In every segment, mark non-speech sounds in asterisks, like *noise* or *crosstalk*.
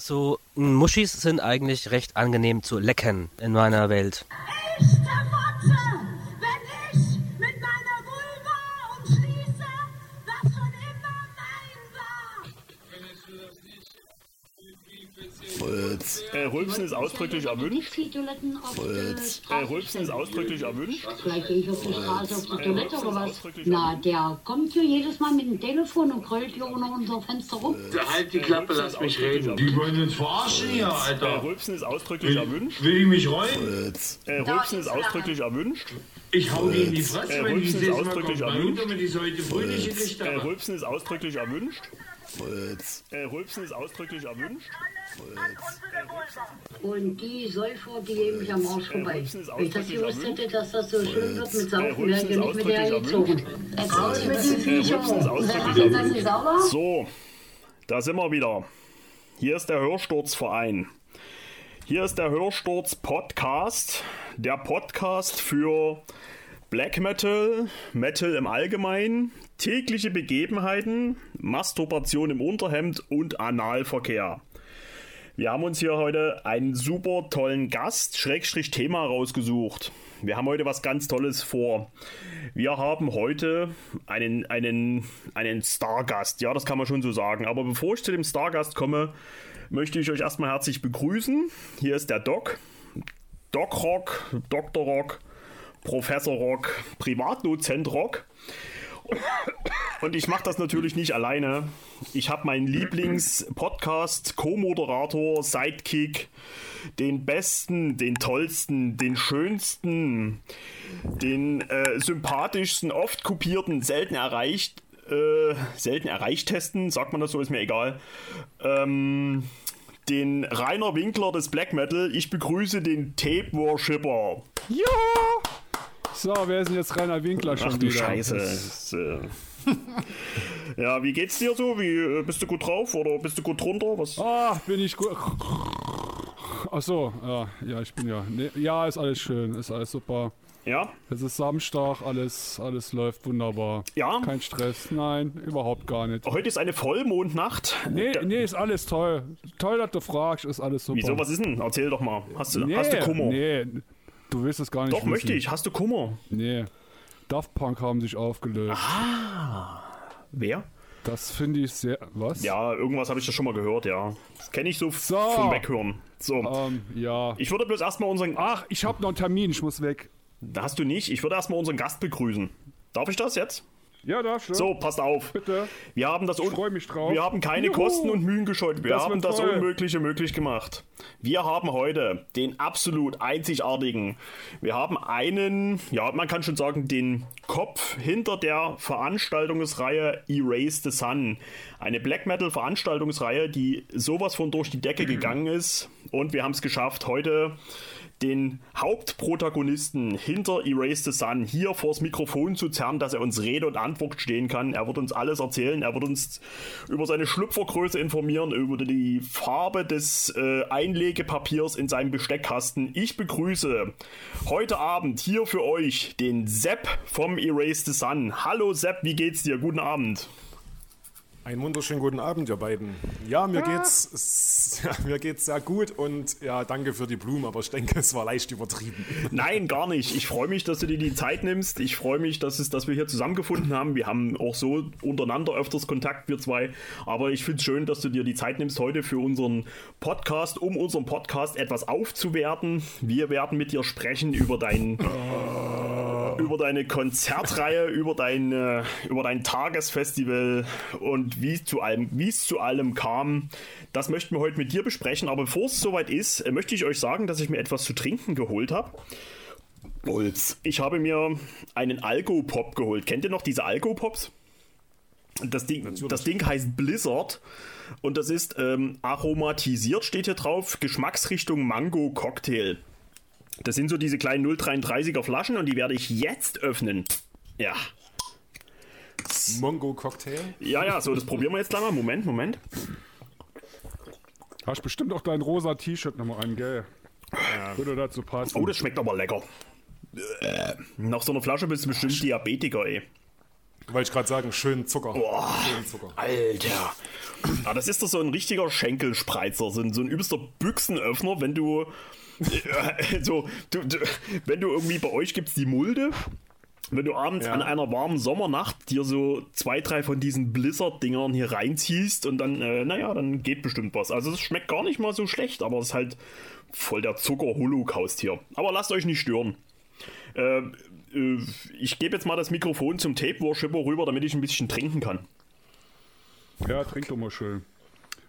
So, Muschis sind eigentlich recht angenehm zu lecken in meiner Welt. Rülpsen ist ausdrücklich erwünscht. Fritz. Äh, Rülpsen ist ausdrücklich erwünscht. Vielleicht gehe ich auf die Straße, auf die Toilette oder was? Na, der kommt hier jedes Mal mit dem Telefon und grölt hier unter unser Fenster rum. Halt die Klappe, lass mich reden. Die wollen uns verarschen hier, Äh, Alter. Rülpsen ist ausdrücklich erwünscht. Will ich mich reuen? Äh, Rülpsen ist ausdrücklich erwünscht. Ich hau die in die Fresse, Äh, wenn die Rülpsen ist sehen, mal kommt heute Äh. Rülpsen ist ausdrücklich erwünscht. Fritz. Äh, Rülpsen ist ausdrücklich erwünscht. Und die Säufer, die gehen mich am Arsch vorbei. Rülpsen ist Wenn ich das gewusst hätte, dass das so schön wird mit Äh, Saufen, wäre ich ja ist nicht mit der gezogen. Jetzt raus mit den Viechern. So, da sind wir wieder. Hier ist der Hörsturzverein. Hier ist der Hörsturz Podcast. Der Podcast für Black Metal, Metal im Allgemeinen, tägliche Begebenheiten, Masturbation im Unterhemd und Analverkehr. Wir haben uns hier heute einen super tollen Gast, Schrägstrich Thema rausgesucht. Wir haben heute was ganz Tolles vor. Wir haben heute einen, einen, einen Stargast. Ja, das kann man schon so sagen. Aber bevor ich zu dem Stargast komme, möchte ich euch erstmal herzlich begrüßen. Hier ist der Doc. Doc Rock, Dr. Rock, Professor Rock, Privatdozent Rock. Und ich mache das natürlich nicht alleine. Ich habe meinen Lieblings-Podcast, Co-Moderator, Sidekick, den besten, den tollsten, den schönsten, den äh, sympathischsten, oft kopierten, selten erreicht, äh, selten erreicht testen, sagt man das so, ist mir egal. Ähm, den Rainer Winkler des Black Metal. Ich begrüße den Tape Worshipper. Ja! So, wer ist denn jetzt Rainer Winkler schon Ach du wieder? Scheiße. Das, äh, *laughs* ja, wie geht's dir so? Wie, äh, bist du gut drauf oder bist du gut drunter? Was? Ach, bin ich gut. Ach so, ja, ja, ich bin ja. Nee, ja, ist alles schön, ist alles super. Ja? Es ist Samstag, alles, alles läuft wunderbar. Ja? Kein Stress, nein, überhaupt gar nicht. Heute ist eine Vollmondnacht. Nee, Da- nee, ist alles toll. Toll, dass du fragst, ist alles super. Wieso, was ist denn? Erzähl doch mal. Hast du, Nee, hast du Kummer? Nee, du willst es gar nicht Doch, wissen. möchte ich. Hast du Kummer? Nee. Daft Punk haben sich aufgelöst. Wer? Das finde ich sehr. Was? Ja, irgendwas habe ich da schon mal gehört, ja. Das kenne ich so, So. vom Weghören. So. Ähm, ja. Ich würde bloß erstmal unseren. Ach, ich habe noch einen Termin, ich muss weg. Da hast du nicht. Ich würde erstmal unseren Gast begrüßen. Darf ich das jetzt? Ja, darfst du. So, passt auf. Bitte. Wir haben das un- freu mich drauf. Wir haben keine Juhu. Kosten und Mühen gescheut. Wir Das haben das toll. Unmögliche möglich gemacht. Wir haben heute den absolut einzigartigen. Wir haben einen, ja, man kann schon sagen, den Kopf hinter der Veranstaltungsreihe Erase the Sun. Eine Black Metal Veranstaltungsreihe, die sowas von durch die Decke *clears throat* gegangen ist. Und wir haben es geschafft, heute den Hauptprotagonisten hinter Erase the Sun hier vors Mikrofon zu zerren, dass er uns Rede und Antwort stehen kann. Er wird uns alles erzählen. Er wird uns über seine Schlüpfergröße informieren, über die Farbe des äh, Einlegepapiers in seinem Besteckkasten. Ich begrüße heute Abend hier für euch den Sepp vom Erase the Sun. Hallo Sepp, wie geht's dir? Guten Abend. Einen wunderschönen guten Abend, ihr beiden. Ja, mir geht's, *laughs* ja, mir geht's sehr gut und ja, danke für die Blumen, aber ich denke, es war leicht übertrieben. *laughs* Nein, gar nicht. Ich freue mich, dass du dir die Zeit nimmst. Ich freue mich, dass, es, dass wir hier zusammengefunden haben. Wir haben auch so untereinander öfters Kontakt, wir zwei. Aber ich finde es schön, dass du dir die Zeit nimmst heute für unseren Podcast, um unseren Podcast etwas aufzuwerten. Wir werden mit dir sprechen über dein. Über deine Konzertreihe, über dein, äh, über dein Tagesfestival und wie es zu allem, wie es zu allem kam. Das möchten wir heute mit dir besprechen. Aber bevor es soweit ist, äh, möchte ich euch sagen, dass ich mir etwas zu trinken geholt habe. Bolz. Ich habe mir einen Algo-Pop geholt. Kennt ihr noch diese Algo-Pops? Das Ding, das Ding heißt Blizzard und das ist ähm, aromatisiert, steht hier drauf, Geschmacksrichtung Mango Cocktail. Das sind so diese kleinen 0,33er Flaschen und die werde ich jetzt öffnen. Ja. Mongo Cocktail. Ja, ja, so, das probieren wir jetzt gleich mal. Moment, Moment. Hast bestimmt auch dein rosa T-Shirt nochmal an, gell? Würde dazu passen. Oh, das schmeckt aber lecker. Äh, nach so einer Flasche bist du bestimmt Diabetiker, ey. Wollte ich gerade sagen, schön Zucker. Schön Zucker. Alter. Ah, das ist doch so ein richtiger Schenkelspreizer, so ein, so ein übelster Büchsenöffner, wenn du. Äh, so, du, du, wenn du irgendwie bei euch gibt's die Mulde. Wenn du abends Ja. an einer warmen Sommernacht dir so zwei, drei von diesen Blizzard-Dingern hier reinziehst und dann, äh, naja, dann geht bestimmt was. Also es schmeckt gar nicht mal so schlecht, aber es ist halt voll der Zucker-Holocaust hier. Aber lasst euch nicht stören. Äh, äh, ich gebe jetzt mal das Mikrofon zum Tape-Worshipper rüber, damit ich ein bisschen trinken kann. Ja, trink doch mal schön.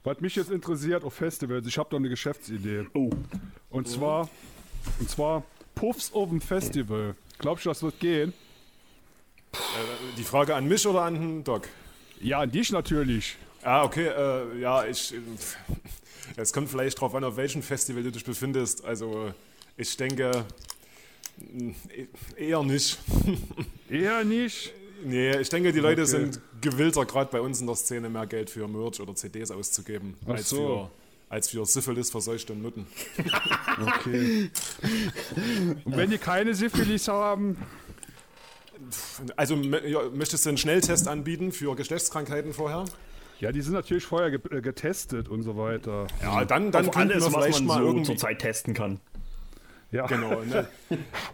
Was mich jetzt interessiert auf Festivals, ich habe da eine Geschäftsidee. Oh. Und zwar, und zwar Puffs auf dem Festival. Glaubst du, das wird gehen? Die Frage an mich oder an den Doc? Ja, an dich natürlich. Ah, okay, äh, ja, ich. äh, *laughs* Es kommt vielleicht drauf an, auf welchem Festival du dich befindest. Also, ich denke. mh, Eher nicht. *laughs* Eher nicht. Nee, ich denke, die Leute Okay. sind gewillter, gerade bei uns in der Szene, mehr Geld für Merch oder CDs auszugeben, Ach als, so. für, als für Syphilis, Verseuchte und Nutten. Okay. *laughs* Und wenn die keine Syphilis haben, Also, ja, möchtest du einen Schnelltest anbieten für Geschlechtskrankheiten vorher? ja, die sind natürlich vorher äh, getestet und so weiter. Ja, dann, dann Auf könnten alles, wir was vielleicht man mal so irgendwie... zurzeit testen kann. Ja, Genau, ne?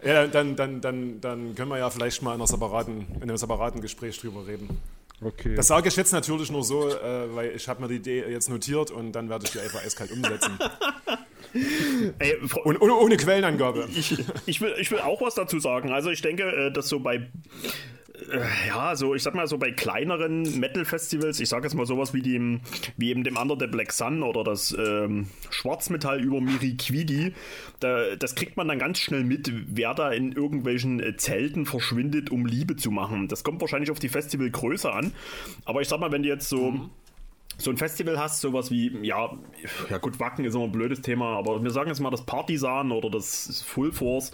ja, dann, dann, dann, dann können wir ja vielleicht mal in, einer separaten, in einem separaten Gespräch drüber reden. okay. Das sage ich jetzt natürlich nur so, äh, weil ich habe mir die Idee jetzt notiert und dann werde ich die einfach eiskalt umsetzen. *laughs* Ey, Und ohne, ohne Quellenangabe. ich, ich, will, ich will auch was dazu sagen. Also ich denke, äh, dass so bei ja, so ich sag mal so bei kleineren Metal-Festivals, ich sag jetzt mal sowas wie dem, wie eben dem Under the Black Sun oder das ähm, Schwarzmetall über Miriquidi, da, das kriegt man dann ganz schnell mit, wer da in irgendwelchen äh, Zelten verschwindet, um Liebe zu machen. Das kommt wahrscheinlich auf die Festivalgröße an. Aber ich sag mal, wenn du jetzt so so ein Festival hast, sowas wie, ja, ja gut, Wacken ist immer ein blödes Thema, aber wir sagen jetzt mal das Partisan oder das Full Force.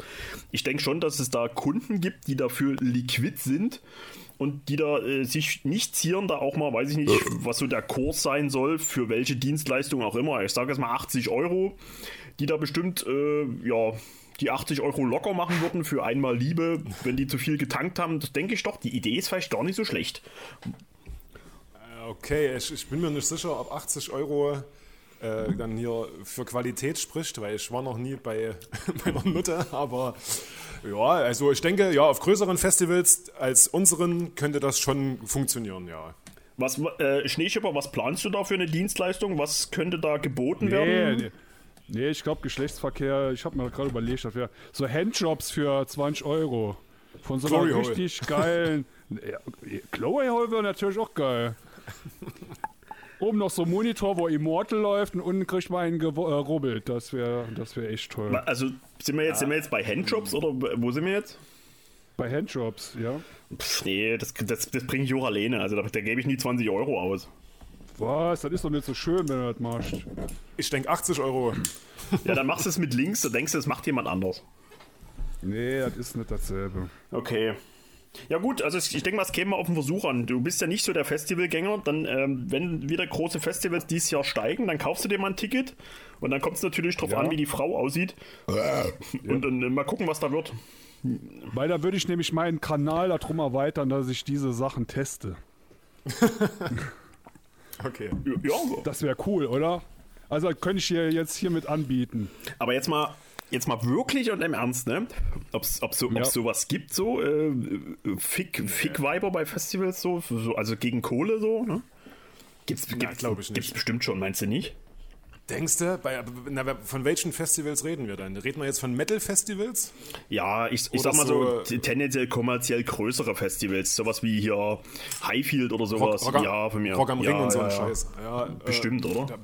Ich denke schon, dass es da Kunden gibt, die dafür liquid sind und die da äh, sich nicht zieren, da auch mal, weiß ich nicht, was so der Kurs sein soll, für welche Dienstleistung auch immer. Ich sage jetzt mal 80 Euro, die da bestimmt, äh, ja, die 80 Euro locker machen würden für einmal Liebe, wenn die zu viel getankt haben. Das denke ich doch, die Idee ist vielleicht gar nicht so schlecht. Okay, ich, ich bin mir nicht sicher, ob 80 Euro äh, dann hier für Qualität spricht, weil ich war noch nie bei *laughs* meiner Nutte, aber ja, also ich denke, ja, auf größeren Festivals als unseren könnte das schon funktionieren, ja. Was, äh, Schneeschipper, was planst du da für eine Dienstleistung? Was könnte da geboten nee, werden? nee. Nee, ich glaube Geschlechtsverkehr, ich habe mir gerade überlegt, wäre so Handjobs für 20 Euro. Von so einer Glory Hole. richtig geilen. *laughs* Ja, Glory Hole wäre natürlich auch geil. *laughs* Oben noch so ein Monitor, wo Immortal läuft und unten kriegt man einen gerubbelt. Das wäre das wär echt toll. Also sind wir, jetzt, sind wir jetzt bei Handjobs oder wo sind wir jetzt? Bei Handjobs, ja. Pff, nee, das, das, das bringe ich auch alleine. Also da, da gebe ich nie 20 Euro aus. Was? Das ist doch nicht so schön, wenn du das machst. Ich denke 80 Euro. Ja, dann machst du es mit links, da denkst du, das macht jemand anders. Nee, das ist nicht dasselbe. Okay. Ja gut, also ich denke mal, es käme mal auf den Versuch an. Du bist ja nicht so der Festivalgänger. Dann, ähm, wenn wieder große Festivals dieses Jahr steigen, dann kaufst du dir mal ein Ticket. Und dann kommt es natürlich drauf Ja. an, wie die Frau aussieht. Und dann äh, mal gucken, was da wird. Weil da würde ich nämlich meinen Kanal darum erweitern, dass ich diese Sachen teste. *laughs* Okay. Ja, Das wäre cool, oder? Also das könnte ich hier jetzt hiermit anbieten. aber jetzt mal, jetzt mal wirklich und im Ernst, ne? Ob so, Ja. sowas gibt, so äh, Fick, Fick-Weiber bei Festivals, so, so, also gegen Kohle, so, ne? Gibt's, gibt's, glaub ich nicht. Gibt's bestimmt schon, meinst du nicht? Denkst du, bei, na, von welchen Festivals reden wir dann? Reden wir jetzt von Metal-Festivals? Ja, ich, ich Oder sag mal so, so, äh, tendenziell kommerziell größere Festivals, sowas wie hier Highfield oder sowas. Rock, Rock, ja, von mir. Rock am ja, Ring und so ein ja. Scheiß. Ja, Bestimmt, äh, oder? Da,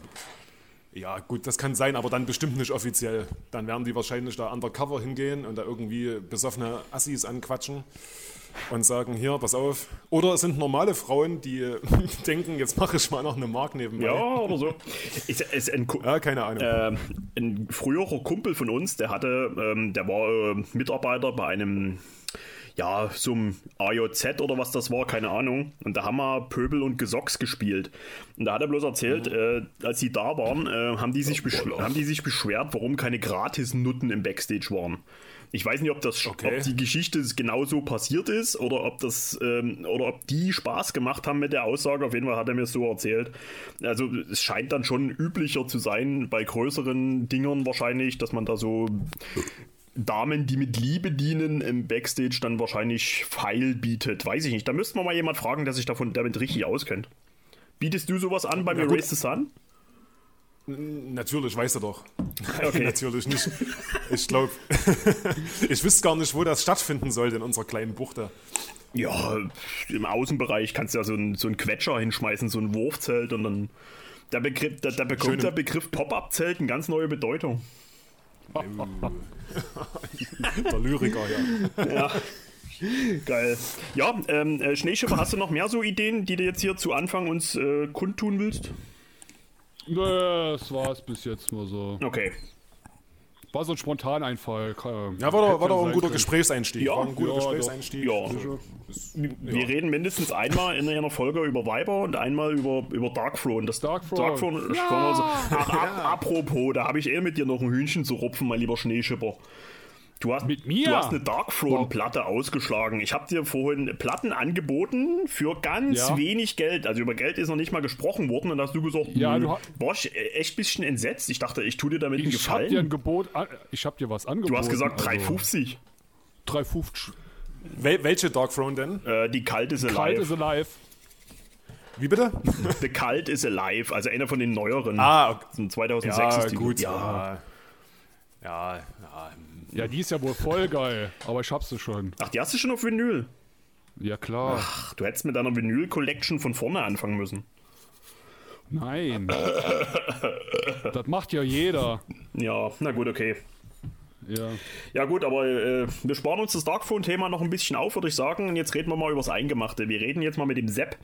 ja, gut, das kann sein, aber dann bestimmt nicht offiziell. Dann werden die wahrscheinlich da undercover hingehen und da irgendwie besoffene Assis anquatschen und sagen, hier, pass auf. Oder es sind normale Frauen, die äh, *laughs* denken, jetzt mache ich mal noch eine Mark nebenbei. Ja, oder so. Ist, ist ein, Ja, keine Ahnung. ähm, ein früherer Kumpel von uns, der hatte, ähm, der war äh, Mitarbeiter bei einem, ja, so einem AJZ oder was das war, keine Ahnung. Und da haben wir Pöbel und Gesocks gespielt. Und da hat er bloß erzählt, äh, als sie da waren, äh, haben, die sich beschw- haben die sich beschwert, warum keine Gratis-Nutten im Backstage waren. Ich weiß nicht, ob das Okay. ob die Geschichte genauso passiert ist oder ob das ähm, oder ob die Spaß gemacht haben mit der Aussage. Auf jeden Fall hat er mir so erzählt. Also es scheint dann schon üblicher zu sein bei größeren Dingern wahrscheinlich, dass man da so Damen, die mit Liebe dienen, im Backstage dann wahrscheinlich Pfeil bietet. Weiß ich nicht. Da müsste man mal jemand fragen, der sich davon damit richtig auskennt. Bietest du sowas an beim Ja. Erase the Sun? Natürlich, weiß er doch. *laughs* Okay. *laughs* Natürlich nicht. Ich glaube, *laughs* ich wüsste gar nicht, wo das stattfinden sollte in unserer kleinen Buchte. Ja, im Außenbereich kannst du ja so einen so einen Quetscher hinschmeißen, so ein Wurfzelt und dann. Der, Begriff, da, da bekommt Schön der Begriff Pop-Up-Zelt eine ganz neue Bedeutung. *laughs* Der Lyriker, ja. Geil. Ja, ähm, äh, Schneeschiffer, hast du noch mehr so Ideen, die du jetzt hier zu Anfang uns äh, kundtun willst? Nö, das war's bis jetzt nur so. Okay. War so ein Spontaneinfall. Ja, war doch, war doch ein guter Gespräch. Gesprächseinstieg. Ja, war ein guter ja, Gesprächseinstieg. Ja. Wir reden mindestens einmal in einer Folge über Weiber und einmal über, über Darkthrone. Das Darkthrone. Darkthrone ja. Ach, ap apropos, da habe ich eh mit dir noch ein Hühnchen zu rupfen, mein lieber Schneeschipper. Du hast, Mit mir? Du hast eine Darkthrone-Platte ausgeschlagen. Ich habe dir vorhin Platten angeboten für ganz Ja. wenig Geld. Also über Geld ist noch nicht mal gesprochen worden. Und da hast du gesagt, Ja, du war ich echt ein bisschen entsetzt. Ich dachte, ich tue dir damit einen Ich hab dir ein Gefallen. Gebot, an- ich hab dir was angeboten. Du hast gesagt also 3,50. 3,50. Wel welche Dark Throne denn? Äh, die Kalt is Kalt Alive. is alive. Wie bitte? The Cult is Alive, also einer von den neueren. Ah, okay. So ein 2006 Ja, ist die gut. Ja. Ja, ja, die ist ja wohl voll geil. Aber ich hab sie schon. Ach, die hast du schon auf Vinyl. Ja, klar. Ach, du hättest mit deiner Vinyl-Collection von vorne anfangen müssen. Nein. das macht ja jeder. Ja, na gut, okay. Ja. Ja gut, aber äh, wir sparen uns das Darkphone-Thema noch ein bisschen auf, würde ich sagen. Und jetzt reden wir mal über das Eingemachte. Wir reden jetzt mal mit dem Sepp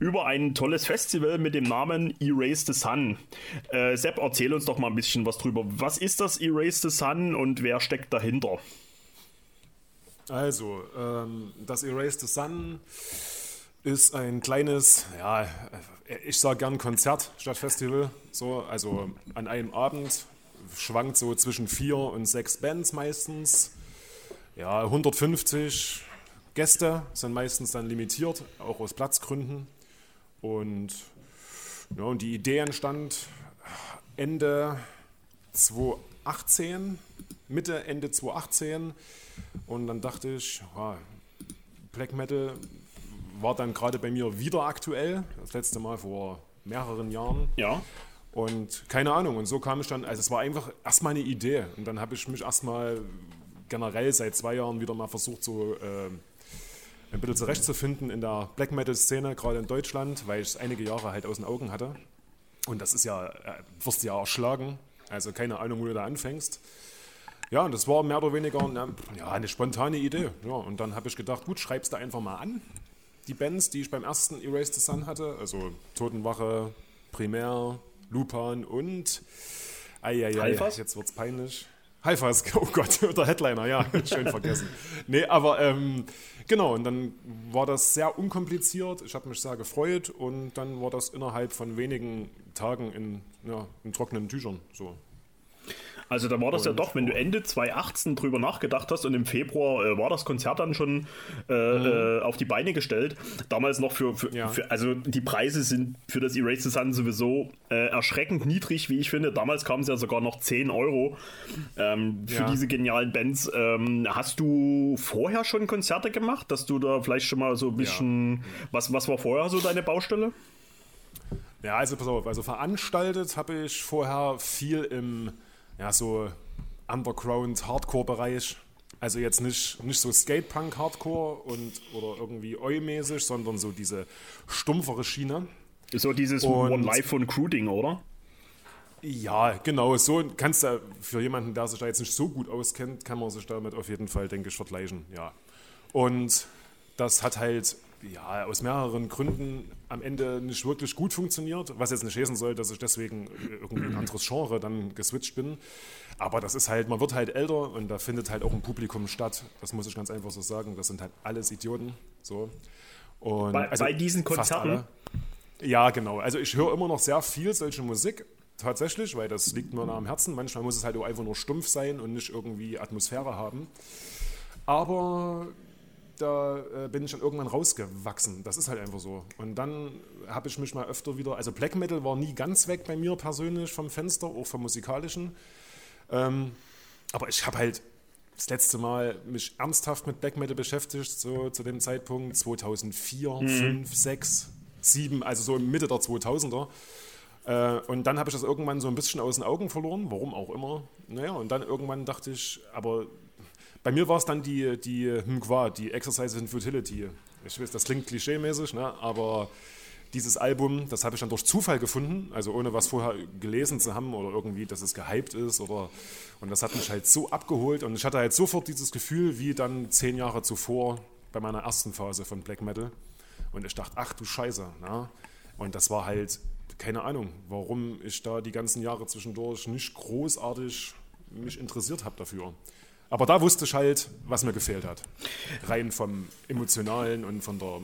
über ein tolles Festival mit dem Namen Erase the Sun. Äh, Sepp, erzähl uns doch mal ein bisschen was drüber. Was ist das Erase the Sun und wer steckt dahinter? Also, ähm, das Erase the Sun ist ein kleines, ja, ich sage gern Konzert statt Festival. So, also an einem Abend schwankt so zwischen vier und sechs Bands meistens. Ja, 150 Gäste sind meistens dann limitiert, auch aus Platzgründen. Und, ja, und die Idee entstand Ende 2018, Mitte, Ende 2018. Und dann dachte ich, ja, Black Metal war dann gerade bei mir wieder aktuell. Das letzte Mal vor mehreren Jahren. Ja. Und keine Ahnung, und so kam ich dann, also es war einfach erstmal eine Idee. Und dann habe ich mich erstmal generell seit zwei Jahren wieder mal versucht, so äh, ein bisschen zurechtzufinden in der Black Metal-Szene, gerade in Deutschland, weil ich es einige Jahre halt aus den Augen hatte. Und das ist ja, äh, wirst du ja erschlagen. Also keine Ahnung, wo du da anfängst. Ja, und das war mehr oder weniger eine, ja, eine spontane Idee. Ja, und dann habe ich gedacht, gut, schreibst du einfach mal an. Die Bands, die ich beim ersten Erase the Sun hatte, also Totenwache, Primär, Lupan und Eieiei, Halfas? jetzt wird's peinlich. Halfas, oh Gott, *laughs* der Headliner, ja, *laughs* schön vergessen. Nee, aber ähm, genau, und dann war das sehr unkompliziert, ich habe mich sehr gefreut und dann war das innerhalb von wenigen Tagen in, ja, in trockenen Tüchern so. Also da war das ja Und- doch, wenn du Ende 2018 drüber nachgedacht hast und im Februar äh, war das Konzert dann schon äh, äh, auf die Beine gestellt. Damals noch für, für, Ja. für also die Preise sind für das Erase the Sun sowieso äh, erschreckend niedrig, wie ich finde. Damals kamen es ja sogar noch 10 Euro ähm, für Ja. diese genialen Bands. Ähm, hast du vorher schon Konzerte gemacht, dass du da vielleicht schon mal so ein bisschen, was, was war vorher so deine Baustelle? Ja, also pass auf, also veranstaltet habe ich vorher viel im, ja, so Underground-Hardcore-Bereich. Also jetzt nicht, nicht so Skatepunk-Hardcore und oder irgendwie Oi-mäßig, sondern so diese stumpfere Schiene. So dieses Und- One Life von Crew-Ding, oder? Ja, genau. So kannst du für jemanden, der sich da jetzt nicht so gut auskennt, kann man sich damit auf jeden Fall, denke ich, vergleichen. Ja. Und das hat halt ja, aus mehreren Gründen am Ende nicht wirklich gut funktioniert, was jetzt nicht heißen soll, dass ich deswegen irgendwie ein anderes Genre dann geswitcht bin. Aber das ist halt, man wird halt älter und da findet halt auch ein Publikum statt. Das muss ich ganz einfach so sagen. Das sind halt alles Idioten. So. Und Bei- bei diesen Konzerten? Ja, genau. Also ich höre immer noch sehr viel solche Musik. tatsächlich, weil das liegt mir nah am Herzen. Manchmal muss es halt auch einfach nur stumpf sein und nicht irgendwie Atmosphäre haben. Aber da äh, bin ich dann irgendwann rausgewachsen. Das ist halt einfach so. Und dann habe ich mich mal öfter wieder, also Black Metal war nie ganz weg bei mir persönlich vom Fenster, auch vom musikalischen. Ähm, aber ich habe halt das letzte Mal mich ernsthaft mit Black Metal beschäftigt, so zu dem Zeitpunkt 2004, mhm. 5, 6, 7, also so Mitte der 2000er. Äh, und dann habe ich das irgendwann so ein bisschen aus den Augen verloren, warum auch immer. Naja, und dann irgendwann dachte ich, aber bei mir war es dann die, die Mqua, die Exercises in Futility. Ich weiß, das klingt klischeemäßig, ne? aber dieses Album, das habe ich dann durch Zufall gefunden, also ohne was vorher gelesen zu haben oder irgendwie, dass es gehypt ist oder und das hat mich halt so abgeholt und ich hatte halt sofort dieses Gefühl wie dann zehn Jahre zuvor bei meiner ersten Phase von Black Metal und ich dachte, ach du Scheiße, na? und das war halt keine Ahnung, warum ich da die ganzen Jahre zwischendurch nicht großartig mich interessiert habe dafür. Aber da wusste ich halt, was mir gefehlt hat. Rein vom Emotionalen und von der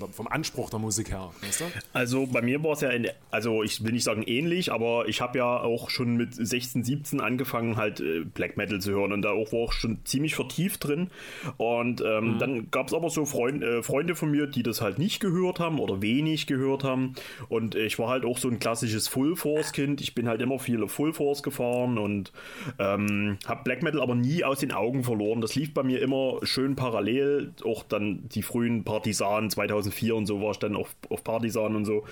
der, vom Anspruch der Musik her. Weißt du? Also bei mir war es ja, in, also ich will nicht sagen ähnlich, aber ich habe ja auch schon mit 16, 17 angefangen halt äh, Black Metal zu hören und da auch war auch schon ziemlich vertieft drin. Und ähm, mhm. dann gab es aber so Freund, äh, Freunde von mir, die das halt nicht gehört haben oder wenig gehört haben. Und äh, ich war halt auch so ein klassisches Full Force Kind. Ich bin halt immer viele Full Force gefahren und ähm, habe Black Metal aber nie aus den Augen verloren. Das lief bei mir immer schön parallel. Auch dann die frühen Partisanen 2000 2004 und so war ich dann auf, auf Partisan und so.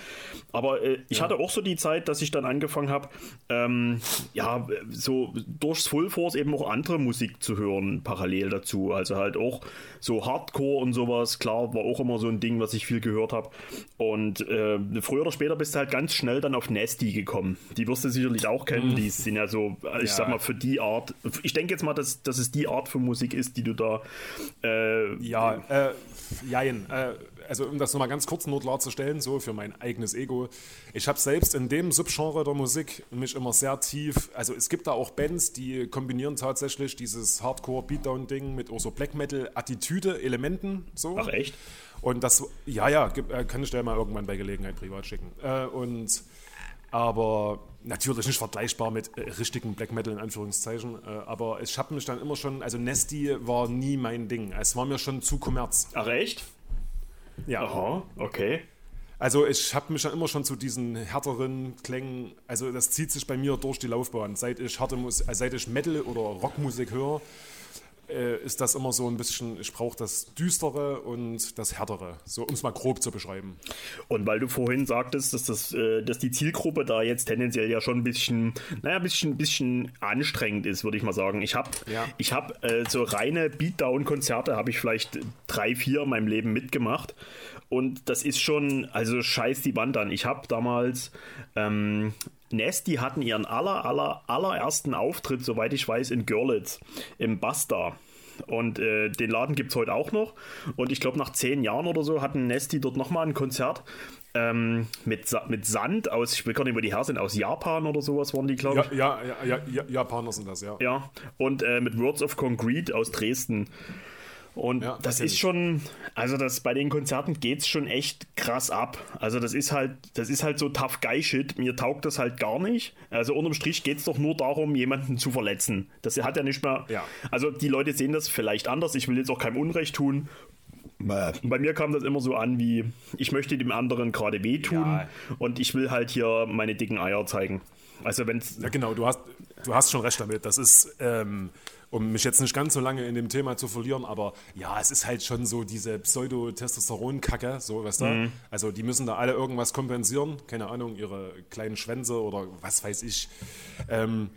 Aber äh, ich ja. hatte auch so die Zeit, dass ich dann angefangen habe, ähm, ja, so durchs Full Force eben auch andere Musik zu hören, parallel dazu. Also halt auch so Hardcore und sowas. Klar, war auch immer so ein Ding, was ich viel gehört habe. Und äh, früher oder später bist du halt ganz schnell dann auf Nasty gekommen. Die wirst du sicherlich auch kennen. Mhm. Die sind ja so, ich ja. sag mal, für die Art. Ich denke jetzt mal, dass, dass es die Art von Musik ist, die du da. Äh, ja, äh, jein. Äh, also um das nochmal ganz kurz nur klarzustellen, so für mein eigenes Ego, ich habe selbst in dem Subgenre der Musik mich immer sehr tief, also es gibt da auch Bands, die kombinieren tatsächlich dieses Hardcore-Beatdown-Ding mit auch so Black Metal-Attitüde-Elementen. So. Ach echt? Und das, ja, ja, äh, kann ich dir mal irgendwann bei Gelegenheit privat schicken. Äh, und aber natürlich nicht vergleichbar mit äh, richtigen Black Metal in Anführungszeichen. Äh, aber ich habe mich dann immer schon, also Nesty war nie mein Ding. Es war mir schon zu Kommerz. Ach echt? Ja. Aha, okay. Also ich habe mich dann immer schon zu diesen härteren Klängen, also das zieht sich bei mir durch die Laufbahn. Seit ich, harte Mus äh, seit ich Metal oder Rockmusik höre, äh, ist das immer so ein bisschen, ich brauche das Düstere und das Härtere, so um es mal grob zu beschreiben. Und weil du vorhin sagtest, dass, das, äh, dass die Zielgruppe da jetzt tendenziell ja schon ein bisschen, naja, ein bisschen, bisschen anstrengend ist, würde ich mal sagen. Ich habe ja. hab, äh, so reine Beatdown-Konzerte, habe ich vielleicht drei, vier in meinem Leben mitgemacht. Und das ist schon, also scheiß die Band an. Ich habe damals ähm, Nasty hatten ihren aller, aller, allerersten Auftritt, soweit ich weiß, in Görlitz im Basta. Und äh, den Laden gibt es heute auch noch. Und ich glaube, nach zehn Jahren oder so hatten Nasty dort nochmal ein Konzert ähm, mit, mit Sand aus, ich will gar nicht, wo die her sind, aus Japan oder sowas waren die, glaube ich. Ja, ja, ja, ja, Japaner sind das, ja. Ja, und äh, mit Words of Concrete aus Dresden. Und ja, das ist schon, also das bei den Konzerten geht es schon echt krass ab. Also das ist halt, das ist halt so tough guy shit. Mir taugt das halt gar nicht. Also unterm Strich geht es doch nur darum, jemanden zu verletzen. Das hat ja nicht mehr. Ja. Also die Leute sehen das vielleicht anders. Ich will jetzt auch keinem Unrecht tun. Bei mir kam das immer so an wie, ich möchte dem anderen gerade wehtun ja. und ich will halt hier meine dicken Eier zeigen. Also wenn Ja genau, du hast, du hast schon recht damit. Das ist, ähm, um mich jetzt nicht ganz so lange in dem Thema zu verlieren, aber ja, es ist halt schon so diese Pseudo-Testosteron-Kacke, so, weißt du? Mhm. Also die müssen da alle irgendwas kompensieren, keine Ahnung, ihre kleinen Schwänze oder was weiß ich. Ähm,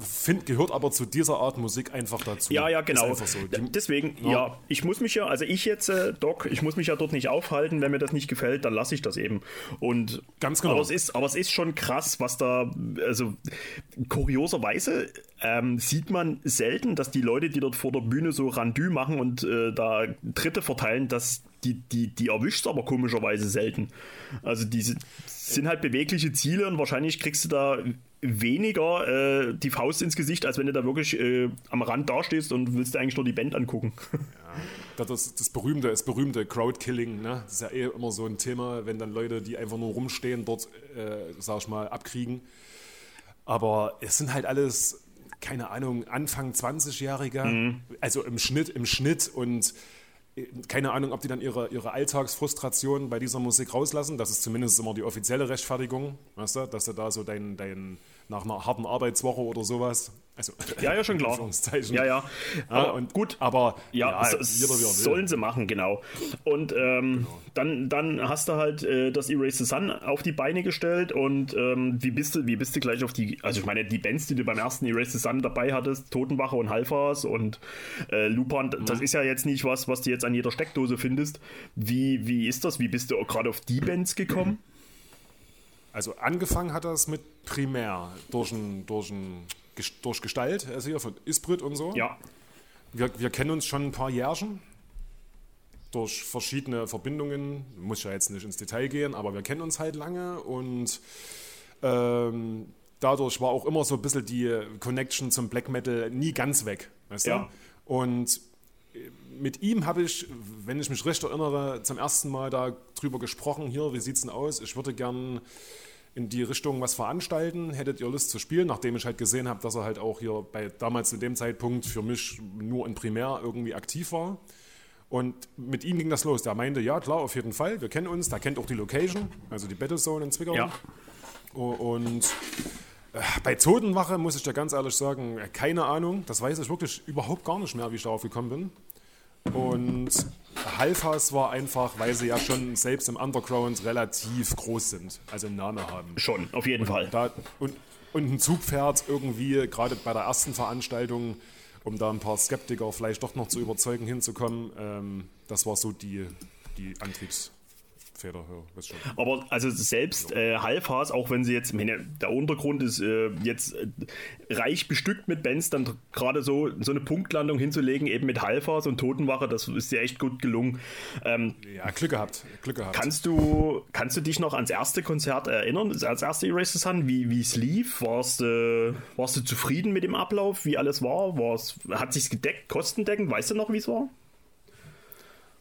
Find, gehört aber zu dieser Art Musik einfach dazu. Ja, ja, genau. So. Deswegen, ja. ja. ich muss mich ja, also ich jetzt, äh, Doc, ich muss mich ja dort nicht aufhalten. Wenn mir das nicht gefällt, dann lasse ich das eben. Und ganz genau. Aber es ist, aber es ist schon krass, was da, also kurioserweise ähm, sieht man selten, dass die Leute, die dort vor der Bühne so Randü machen und äh, da Tritte verteilen, dass die, die, die erwischt aber komischerweise selten. Also diese sind halt bewegliche Ziele und wahrscheinlich kriegst du da weniger äh, die Faust ins Gesicht, als wenn du da wirklich äh, am Rand dastehst und willst dir eigentlich nur die Band angucken. *laughs* Ja, das, das berühmte, das berühmte Crowdkilling, ne? das ist ja eh immer so ein Thema, wenn dann Leute, die einfach nur rumstehen, dort, äh, sag ich mal, abkriegen. Aber es sind halt alles, keine Ahnung, Anfang 20-Jährige, Mhm. also im Schnitt, im Schnitt und keine Ahnung, ob die dann ihre, ihre Alltagsfrustration bei dieser Musik rauslassen. Das ist zumindest immer die offizielle Rechtfertigung, weißt du, dass du da so dein, dein nach einer harten Arbeitswoche oder sowas. Also, Ja, ja, schon *laughs* klar. Ja, ja. Aber und gut, aber Ja, so- jeder wie er will. sollen sie machen, genau. Und ähm, dann, dann hast du halt äh, das Erase the Sun auf die Beine gestellt und ähm, wie bist du, wie bist du gleich auf die, also ich meine, die Bands, die du beim ersten Erase the Sun dabei hattest, Totenwache und Halfas und äh, Lupan, das ist ja jetzt nicht was, was du jetzt an jeder Steckdose findest. Wie, wie ist das? Wie bist du gerade auf die Bands gekommen? Also angefangen hat das mit Primär durch, ein, durch, ein, durch Gestalt, also hier von Isbrit und so. Ja. Wir, wir kennen uns schon ein paar Jährchen durch verschiedene Verbindungen. Muss ja jetzt nicht ins Detail gehen, aber wir kennen uns halt lange und ähm, dadurch war auch immer so ein bisschen die Connection zum Black Metal nie ganz weg. Weißt du? Ja. Und äh, mit ihm habe ich, wenn ich mich recht erinnere, zum ersten Mal da drüber gesprochen. Hier, wie sieht's denn aus? Ich würde gern in die Richtung was veranstalten. Hättet ihr Lust zu spielen? Nachdem ich halt gesehen habe, dass er halt auch hier bei damals zu dem Zeitpunkt für mich nur in Primär irgendwie aktiv war. Und mit ihm ging das los. Der meinte, ja klar, auf jeden Fall, wir kennen uns. Der kennt auch die Location, also die Battlezone in Zwickau. Ja. Und äh, bei Totenwache muss ich dir ganz ehrlich sagen, äh, keine Ahnung. Das weiß ich wirklich überhaupt gar nicht mehr, wie ich darauf gekommen bin. Und Halfas war einfach, weil sie ja schon selbst im Underground relativ groß sind, also einen Namen haben. Schon, auf jeden Fall. Da, und, und ein Zugpferd irgendwie, gerade bei der ersten Veranstaltung, um da ein paar Skeptiker vielleicht doch noch zu überzeugen hinzukommen, ähm, das war so die, die Antriebsfeder. Schon. Aber also selbst äh, Halfas, auch wenn sie jetzt, meine, der Untergrund ist äh, jetzt äh, reich bestückt mit Bands, dann gerade so, so eine Punktlandung hinzulegen, eben mit Halfas und Totenwache, das ist dir echt gut gelungen. Ähm, Ja, Glück gehabt. Glück gehabt. kannst, du, kannst du dich noch ans erste Konzert erinnern, als erste Erase the Sun, wie es lief? Warst, äh, warst du zufrieden mit dem Ablauf, wie alles war? War's, hat sich's gedeckt, kostendeckend? Weißt du noch, wie es war?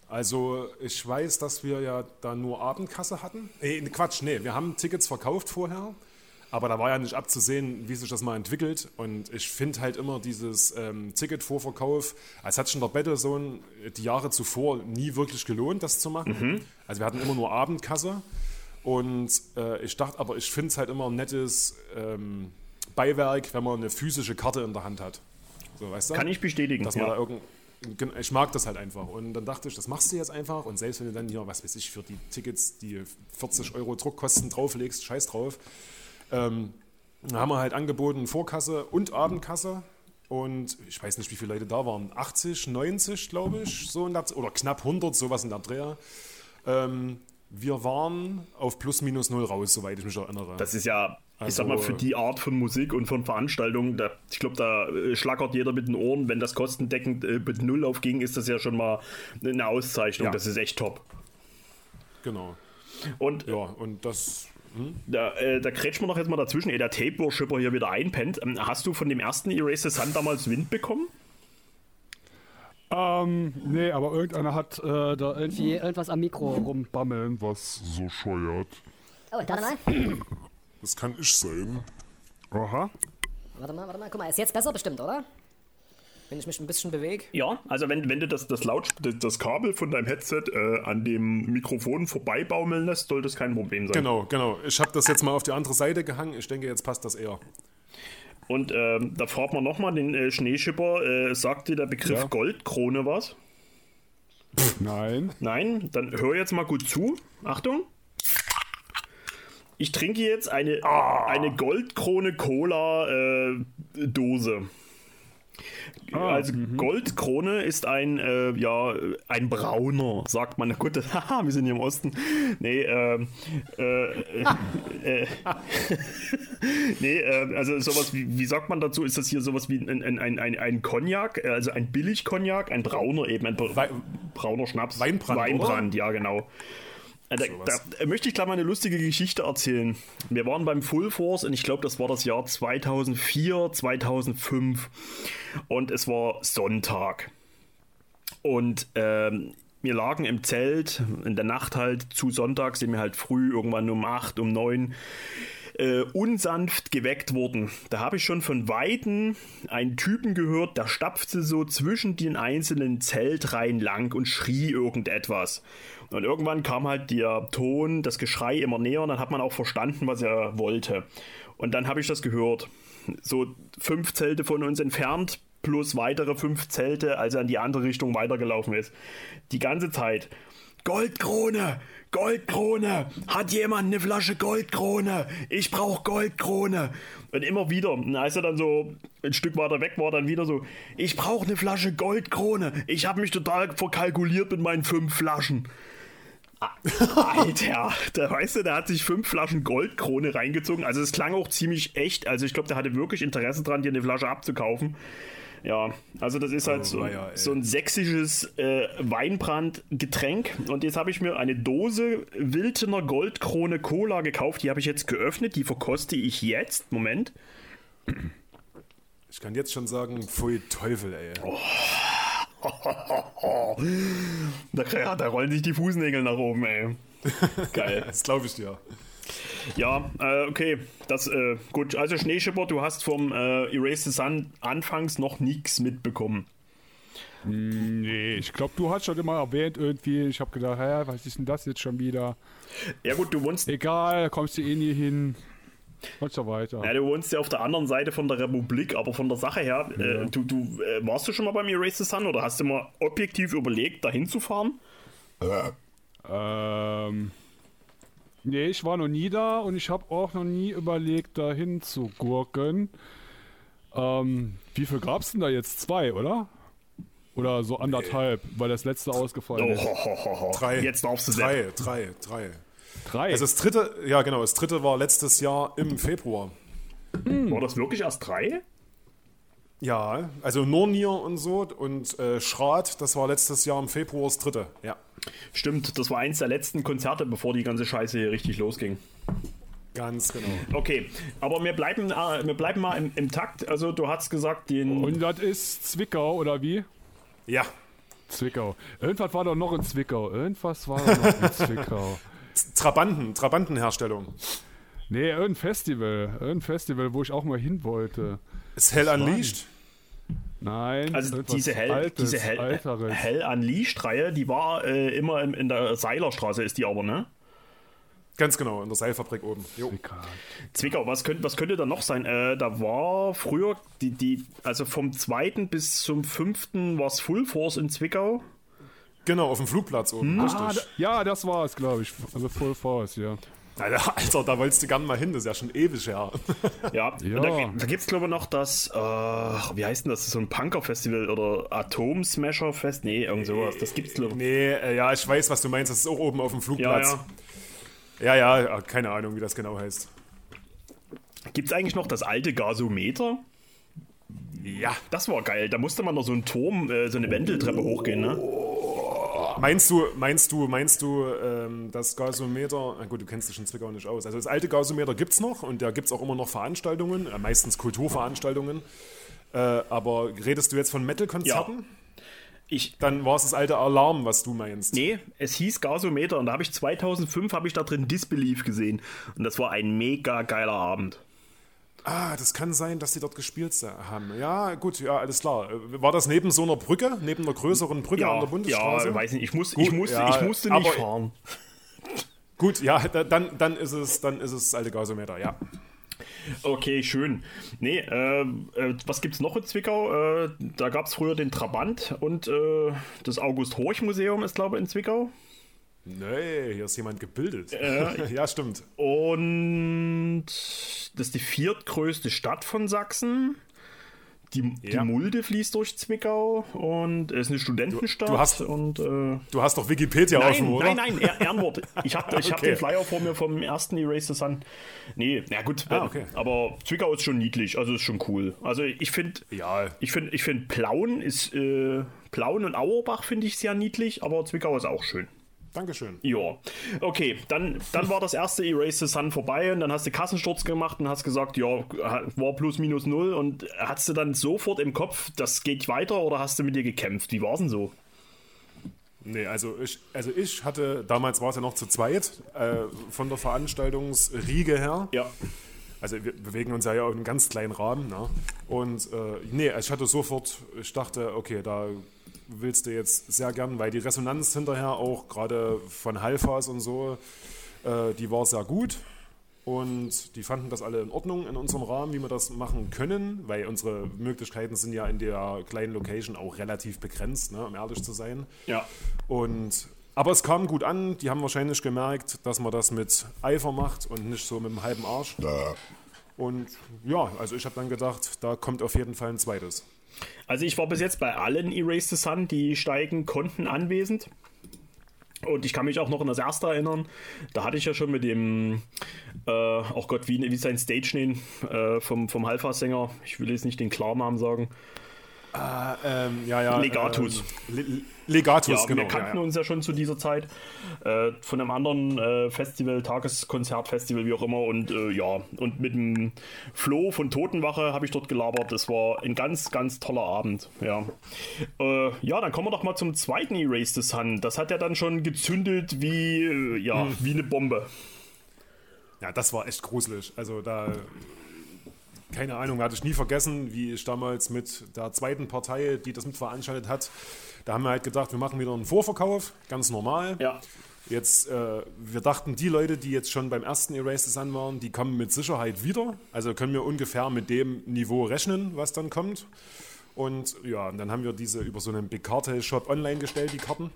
Also ich weiß, dass wir ja da nur Abendkasse hatten. Äh, Quatsch, nee, wir haben Tickets verkauft vorher, aber da war ja nicht abzusehen, wie sich das mal entwickelt. Und ich finde halt immer dieses ähm, Ticketvorverkauf, als hat schon der Battlezone die Jahre zuvor nie wirklich gelohnt, das zu machen. Also wir hatten immer nur Abendkasse. Und äh, ich dachte, aber ich finde es halt immer ein nettes ähm, Beiwerk, wenn man eine physische Karte in der Hand hat. So, weißt du? Kann ich bestätigen, Dass man ja. da irgend, Gen- ich mag das halt einfach. Und dann dachte ich, das machst du jetzt einfach. Und selbst wenn du dann hier, was weiß ich, für die Tickets, die 40 Euro Druckkosten drauflegst, scheiß drauf. Ähm, dann haben wir halt angeboten Vorkasse und Abendkasse. Und ich weiß nicht, wie viele Leute da waren. 80, 90, glaube ich. So in der, oder knapp 100, sowas in der Dreher. Ähm, wir waren auf plus minus null raus, soweit ich mich erinnere. Das ist ja, ich Also- sag mal, für die Art von Musik und von Veranstaltungen, da, ich glaube, da äh, schlackert jeder mit den Ohren. Wenn das kostendeckend äh, mit Null aufging, ist das ja schon mal eine Auszeichnung. Ja. Das ist echt top. genau. Und Ja, und das. da, äh, da kretschen wir noch jetzt mal dazwischen, ehe der Tape-Worshipper hier wieder einpennt. Ähm, hast du von dem ersten Erase the Sun damals Wind bekommen? Ähm, nee, aber irgendeiner hat äh, da irgendwie Irgendwas am Mikro rum. bammeln, was so scheuert. Oh, warte mal. *clears throat* Das kann ich sein. Aha. Warte mal, warte mal. Guck mal, ist jetzt besser bestimmt, oder? Wenn ich mich ein bisschen bewege. Ja, also wenn, wenn du das, das, Laut, das, das Kabel von deinem Headset äh, an dem Mikrofon vorbeibaumeln lässt, sollte es kein Problem sein. Genau, genau. Ich habe das jetzt mal auf die andere Seite gehangen. Ich denke, jetzt passt das eher. Und ähm, da fragt man nochmal den äh, Schneeschipper, äh, sagt dir der Begriff Ja. Goldkrone was? Nein. Nein, dann hör jetzt mal gut zu. Achtung. Ich trinke jetzt eine, eine Goldkrone Cola äh, Dose. also Goldkrone ist ein, äh, ja, ein brauner, sagt man. Gut, das- *laughs* haha, wir sind hier im Osten. Nee, ähm, äh, äh, äh, *laughs* nee, äh, also sowas wie, wie sagt man dazu? Ist das hier sowas wie ein, ein, ein, ein, ein Cognac, äh, also ein Billig-Cognac, ein brauner eben, ein bra Wei- brauner Schnaps. Weinbrand, Weinbrand, ja, genau. Äh, Da, da möchte ich gleich mal eine lustige Geschichte erzählen. Wir waren beim Full Force und ich glaube, das war das Jahr 2004, 2005. Und es war Sonntag. Und ähm, wir lagen im Zelt, in der Nacht halt zu Sonntag sind wir halt früh, irgendwann um 8, um 9 äh, unsanft geweckt wurden. Da habe ich schon von Weitem einen Typen gehört, der stapfte so zwischen den einzelnen Zeltreihen lang und schrie irgendetwas. Und irgendwann kam halt der Ton, das Geschrei immer näher und dann hat man auch verstanden, was er wollte. Und dann habe ich das gehört. So fünf Zelte von uns entfernt, plus weitere fünf Zelte, als er in die andere Richtung weitergelaufen ist. Die ganze Zeit. Goldkrone! Goldkrone! Hat jemand eine Flasche Goldkrone? Ich brauche Goldkrone! Und immer wieder, als er dann so ein Stück weiter weg war, dann wieder so, ich brauche eine Flasche Goldkrone. Ich habe mich total verkalkuliert mit meinen fünf Flaschen. Alter, der weißt du, der hat sich fünf Flaschen Goldkrone reingezogen. Also es klang auch ziemlich echt. Also ich glaube, der hatte wirklich Interesse dran, dir eine Flasche abzukaufen. Ja, also das ist halt so, weia, ey. so ein sächsisches äh, Weinbrandgetränk. Und jetzt habe ich mir eine Dose Wiltener Goldkrone Cola gekauft. Die habe ich jetzt geöffnet. Die verkoste ich jetzt. Moment. Ich kann jetzt schon sagen, pfui Teufel, ey. *laughs* Da, ja, da rollen sich die Fußnägel nach oben, ey. Geil. *laughs* Das glaube ich dir. Ja, äh, okay. Das, äh, gut. Also Schneeschipper, du hast vom äh, Erase the Sun anfangs noch nichts mitbekommen. Nee, ich glaube, du hast schon immer erwähnt irgendwie. Ich habe gedacht, hä, was ist denn das jetzt schon wieder? Ja gut, du wohnst, Egal, kommst du eh nie hin. Und so weiter. ja, du wohnst ja auf der anderen Seite von der Republik, aber von der Sache her, äh, du, du äh, warst du schon mal beim Erase the Sun oder hast du mal objektiv überlegt, dahin zu fahren? Ähm. Nee, ich war noch nie da und ich habe auch noch nie überlegt, dahin zu gurken. Ähm, wie viel gab's denn da jetzt? Zwei, oder? Oder so anderthalb, weil das letzte ausgefallen Oh, ist. ho, ho, ho, ho. Drei. Jetzt darfst du Drei, drei, drei. Drei. Also das dritte, ja genau, das dritte war letztes Jahr im Februar. War das wirklich erst drei? Ja, also Nornir und so und äh, Schrat, das war letztes Jahr im Februar das dritte. Ja, Stimmt, das war eins der letzten Konzerte, bevor die ganze Scheiße hier richtig losging. ganz genau. Okay, aber wir bleiben, äh, wir bleiben mal im, im Takt. Also du hast gesagt, den... und das ist Zwickau, oder wie? Ja, Zwickau. Irgendwas war doch noch in Zwickau. Irgendwas war doch noch in *laughs* Zwickau. Trabanten, Trabantenherstellung. Nee, irgendein Festival. Irgendein Festival, wo ich auch mal hin wollte. Ist hell unleashed? Nein. Also diese Hell, Altes, diese Hell, Alteres. Hell Unleashed-Reihe, die war äh, immer in, in der Seilerstraße, ist die aber, ne? Ganz genau, in der Seilfabrik oben. Jo. Zwickau, was könnte, was könnte da noch sein? Äh, da war früher, die, die, also vom zweiten bis zum fünften war es Full Force in Zwickau. Genau, auf dem Flugplatz oben, richtig. Ah, da, ja, das war es, glaube ich. Also Full Force, ja. Alter, Alter, da wolltest du gern mal hin, das ist ja schon ewig her. *laughs* Ja, Ja. Da, da gibt es glaube ich noch das, äh, wie heißt denn das, so ein Punker-Festival oder Atom-Smasher-Fest? Nee, irgend sowas, das gibt's glaube ich. Nee, äh, ja, ich weiß, was du meinst, das ist auch oben auf dem Flugplatz. ja. Ja, ja, ja, keine Ahnung, wie das genau heißt. Gibt es eigentlich noch das alte Gasometer? Ja. Das war geil, da musste man noch so einen Turm, äh, so eine Wendeltreppe hochgehen, ne? Meinst du, meinst du, meinst du, ähm, das Gasometer, na gut, du kennst dich in Zwickau nicht aus. Also das alte Gasometer gibt es noch und da gibt es auch immer noch Veranstaltungen, äh, meistens Kulturveranstaltungen. Äh, aber redest du jetzt von Metal-Konzerten? Ich, Dann war es das alte Alarm, was du meinst. Nee, es hieß Gasometer und da habe ich 2005 habe ich da drin Disbelief gesehen und das war ein mega geiler Abend. Ah, das kann sein, dass die dort gespielt haben. Ja, gut, ja, alles klar. Äh, War das neben so einer Brücke, neben einer größeren Brücke an der Bundesstraße? ja, weiß nicht, ich, muss, Gut, ich, musste, ja, ich musste nicht fahren. *laughs* Gut, ja, da- dann, dann ist es, dann ist es alte Gasometer, ja. Okay, schön. Nee, äh, äh, was gibt's noch in Zwickau? Äh, da gab es früher den Trabant und äh, das August-Horch-Museum ist, glaube ich, in Zwickau. Nee, hier ist jemand gebildet. Äh. *laughs* ja, stimmt. Und das ist die viertgrößte Stadt von Sachsen. Die, die Ja. Mulde fließt durch Zwickau und es ist eine Studentenstadt. Du- du hast- und äh, Du hast doch Wikipedia Nein, offen, oder? nein, nein, Er- Ehrenwort. Ich habe ich hab Okay. den Flyer vor mir vom ersten Erase the Sun. Nee, na gut, Ah, okay. aber Zwickau ist schon niedlich, also ist schon cool. Also ich finde, Ja. ich finde, ich finde Plauen ist, äh, Plauen und Auerbach finde ich sehr niedlich, aber Zwickau ist auch schön. Dankeschön. Ja, okay, dann, dann war das erste Erase the Sun vorbei und dann hast du Kassensturz gemacht und hast gesagt, ja, war plus minus null und hast du dann sofort im Kopf, das geht weiter oder hast du mit dir gekämpft? Wie war's denn so? Nee, also ich, also ich hatte, damals war es ja noch zu zweit, äh, von der Veranstaltungsriege her. Ja. Also wir bewegen uns ja ja in einem ganz kleinen Rahmen. Ne? Und äh, nee, ich hatte sofort, ich dachte, okay, da willst du jetzt sehr gern, weil die Resonanz hinterher auch gerade von Halfas und so, äh, die war sehr gut. Und die fanden das alle in Ordnung in unserem Rahmen, wie wir das machen können, weil unsere Möglichkeiten sind ja in der kleinen Location auch relativ begrenzt, ne, um ehrlich zu sein. Ja. Und aber es kam gut an. Die haben wahrscheinlich gemerkt, dass man das mit Eifer macht und nicht so mit dem halben Arsch. Und ja, also ich habe dann gedacht, da kommt auf jeden Fall ein zweites. Also ich war bis jetzt bei allen Erase the Sun, die steigen konnten, anwesend. Und ich kann mich auch noch an das erste erinnern. Da hatte ich ja schon mit dem, äh, oh Gott, wie, wie ist sein Stage Name äh, vom, vom Halfa-Sänger, ich will jetzt nicht den Klarnamen sagen. Ähm, ja, ja. Legatus. Ähm, Legatus, Ja, genau. wir kannten ja, ja. uns ja schon zu dieser Zeit äh, von einem anderen äh, Festival, Tageskonzertfestival, wie auch immer. Und äh, ja, und mit dem Flo von Totenwache habe ich dort gelabert. Das war ein ganz, ganz toller Abend. Ja, äh, ja dann kommen wir doch mal zum zweiten Erase the Sun. Das hat ja dann schon gezündet wie, äh, ja, Hm. wie eine Bombe. Ja, das war echt gruselig. Also da, keine Ahnung, hatte ich nie vergessen, wie ich damals mit der zweiten Partei, die das mitveranstaltet hat, da haben wir halt gedacht, wir machen wieder einen Vorverkauf, ganz normal. Ja. Jetzt, äh, wir dachten, die Leute, die jetzt schon beim ersten Erase Sun waren, die kommen mit Sicherheit wieder. Also können wir ungefähr mit dem Niveau rechnen, was dann kommt. Und ja, und dann haben wir diese über so einen Big Cartel Shop online gestellt, die Karten.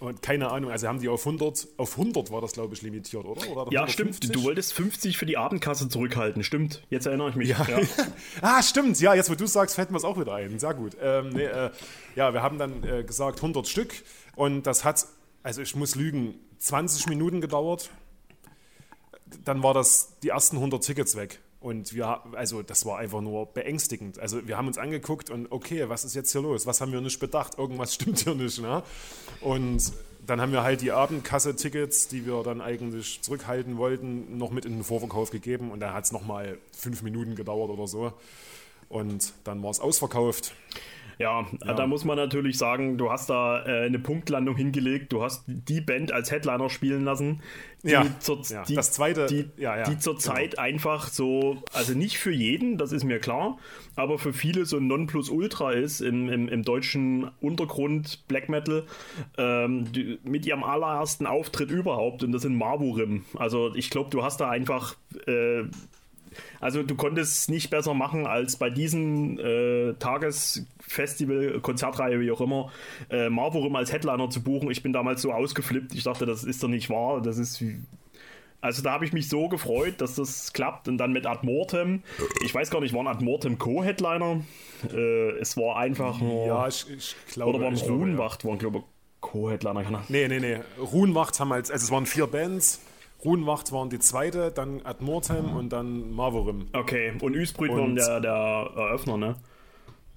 Und keine Ahnung, also haben die auf 100, auf 100 war das, glaube ich, limitiert, oder? oder Ja, 150? stimmt. Du wolltest 50 für die Abendkasse zurückhalten. Stimmt. Jetzt erinnere ich mich. Ja. *laughs* Ah, stimmt. Ja, jetzt wo du sagst, fällt mir es auch wieder ein. Sehr gut. Ähm, nee, äh, ja, wir haben dann äh, gesagt 100 Stück und das hat, also ich muss lügen, 20 Minuten gedauert. Dann war das die ersten 100 Tickets weg. Und wir, also das war einfach nur beängstigend. Also wir haben uns angeguckt und okay, was ist jetzt hier los? Was haben wir nicht bedacht? Irgendwas *laughs* stimmt hier nicht. Ne? Und dann haben wir halt die Abendkasse-Tickets, die wir dann eigentlich zurückhalten wollten, noch mit in den Vorverkauf gegeben. Und da hat es nochmal fünf Minuten gedauert oder so. Und dann war es ausverkauft. Ja, da muss man natürlich sagen, du hast da äh, eine Punktlandung hingelegt. Du hast die Band als Headliner spielen lassen, die Ja, zur, ja. die, Das zweite- die, ja, ja, die zurzeit einfach so, also nicht für jeden, das ist mir klar, aber für viele so ein Nonplusultra ist im, im, im deutschen Untergrund Black Metal ähm, die, mit ihrem allerersten Auftritt überhaupt und das in Marburim. Also ich glaube, du hast da einfach äh, also du konntest es nicht besser machen, als bei diesem äh, Tagesfestival, Konzertreihe, wie auch immer, äh, Marvorum als Headliner zu buchen. Ich bin damals so ausgeflippt. Ich dachte, das ist doch nicht wahr. Das ist wie... Also da habe ich mich so gefreut, dass das klappt. Und dann mit Ad Mortem. Ich weiß gar nicht, waren Ad Mortem Co-Headliner? Äh, es war einfach nur... Ja, ich, ich glaube. oder waren glaube, ja. Ruhenwacht, waren glaube ich Co-Headliner. Nee, nee, nee. Ruhenwacht haben als, also es waren vier Bands. Ruhenwacht waren die zweite, dann Ad Mortem und dann Marvorim. Okay, und Üsbrüt waren der, der Eröffner, ne?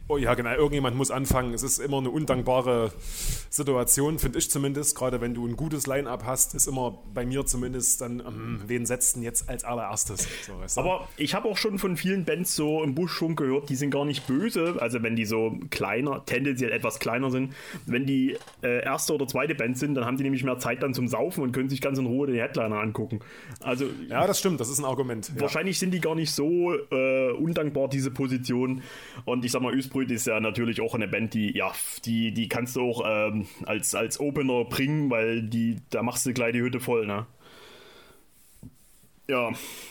Oh ja, genau. Irgendjemand muss anfangen. Es ist immer eine undankbare Situation, finde ich zumindest. Gerade wenn du ein gutes Line-Up hast, ist immer bei mir zumindest dann, ähm, wen setzt denn jetzt als allererstes? So, weißt du? Aber ich habe auch schon von vielen Bands so im Busch schon gehört, die sind gar nicht böse. Also wenn die so kleiner, tendenziell etwas kleiner sind. Wenn die äh, erste oder zweite Band sind, dann haben die nämlich mehr Zeit dann zum Saufen und können sich ganz in Ruhe den Headliner angucken. Also ja, das stimmt. Das ist ein Argument. Ja. wahrscheinlich sind die gar nicht so äh, undankbar, diese Position. Und ich sag mal, Ösbrüt ist ja natürlich auch eine Band, die, ja, die, die kannst du auch ähm, als, als Opener bringen, weil die, da machst du gleich die Hütte voll, ne? Ja,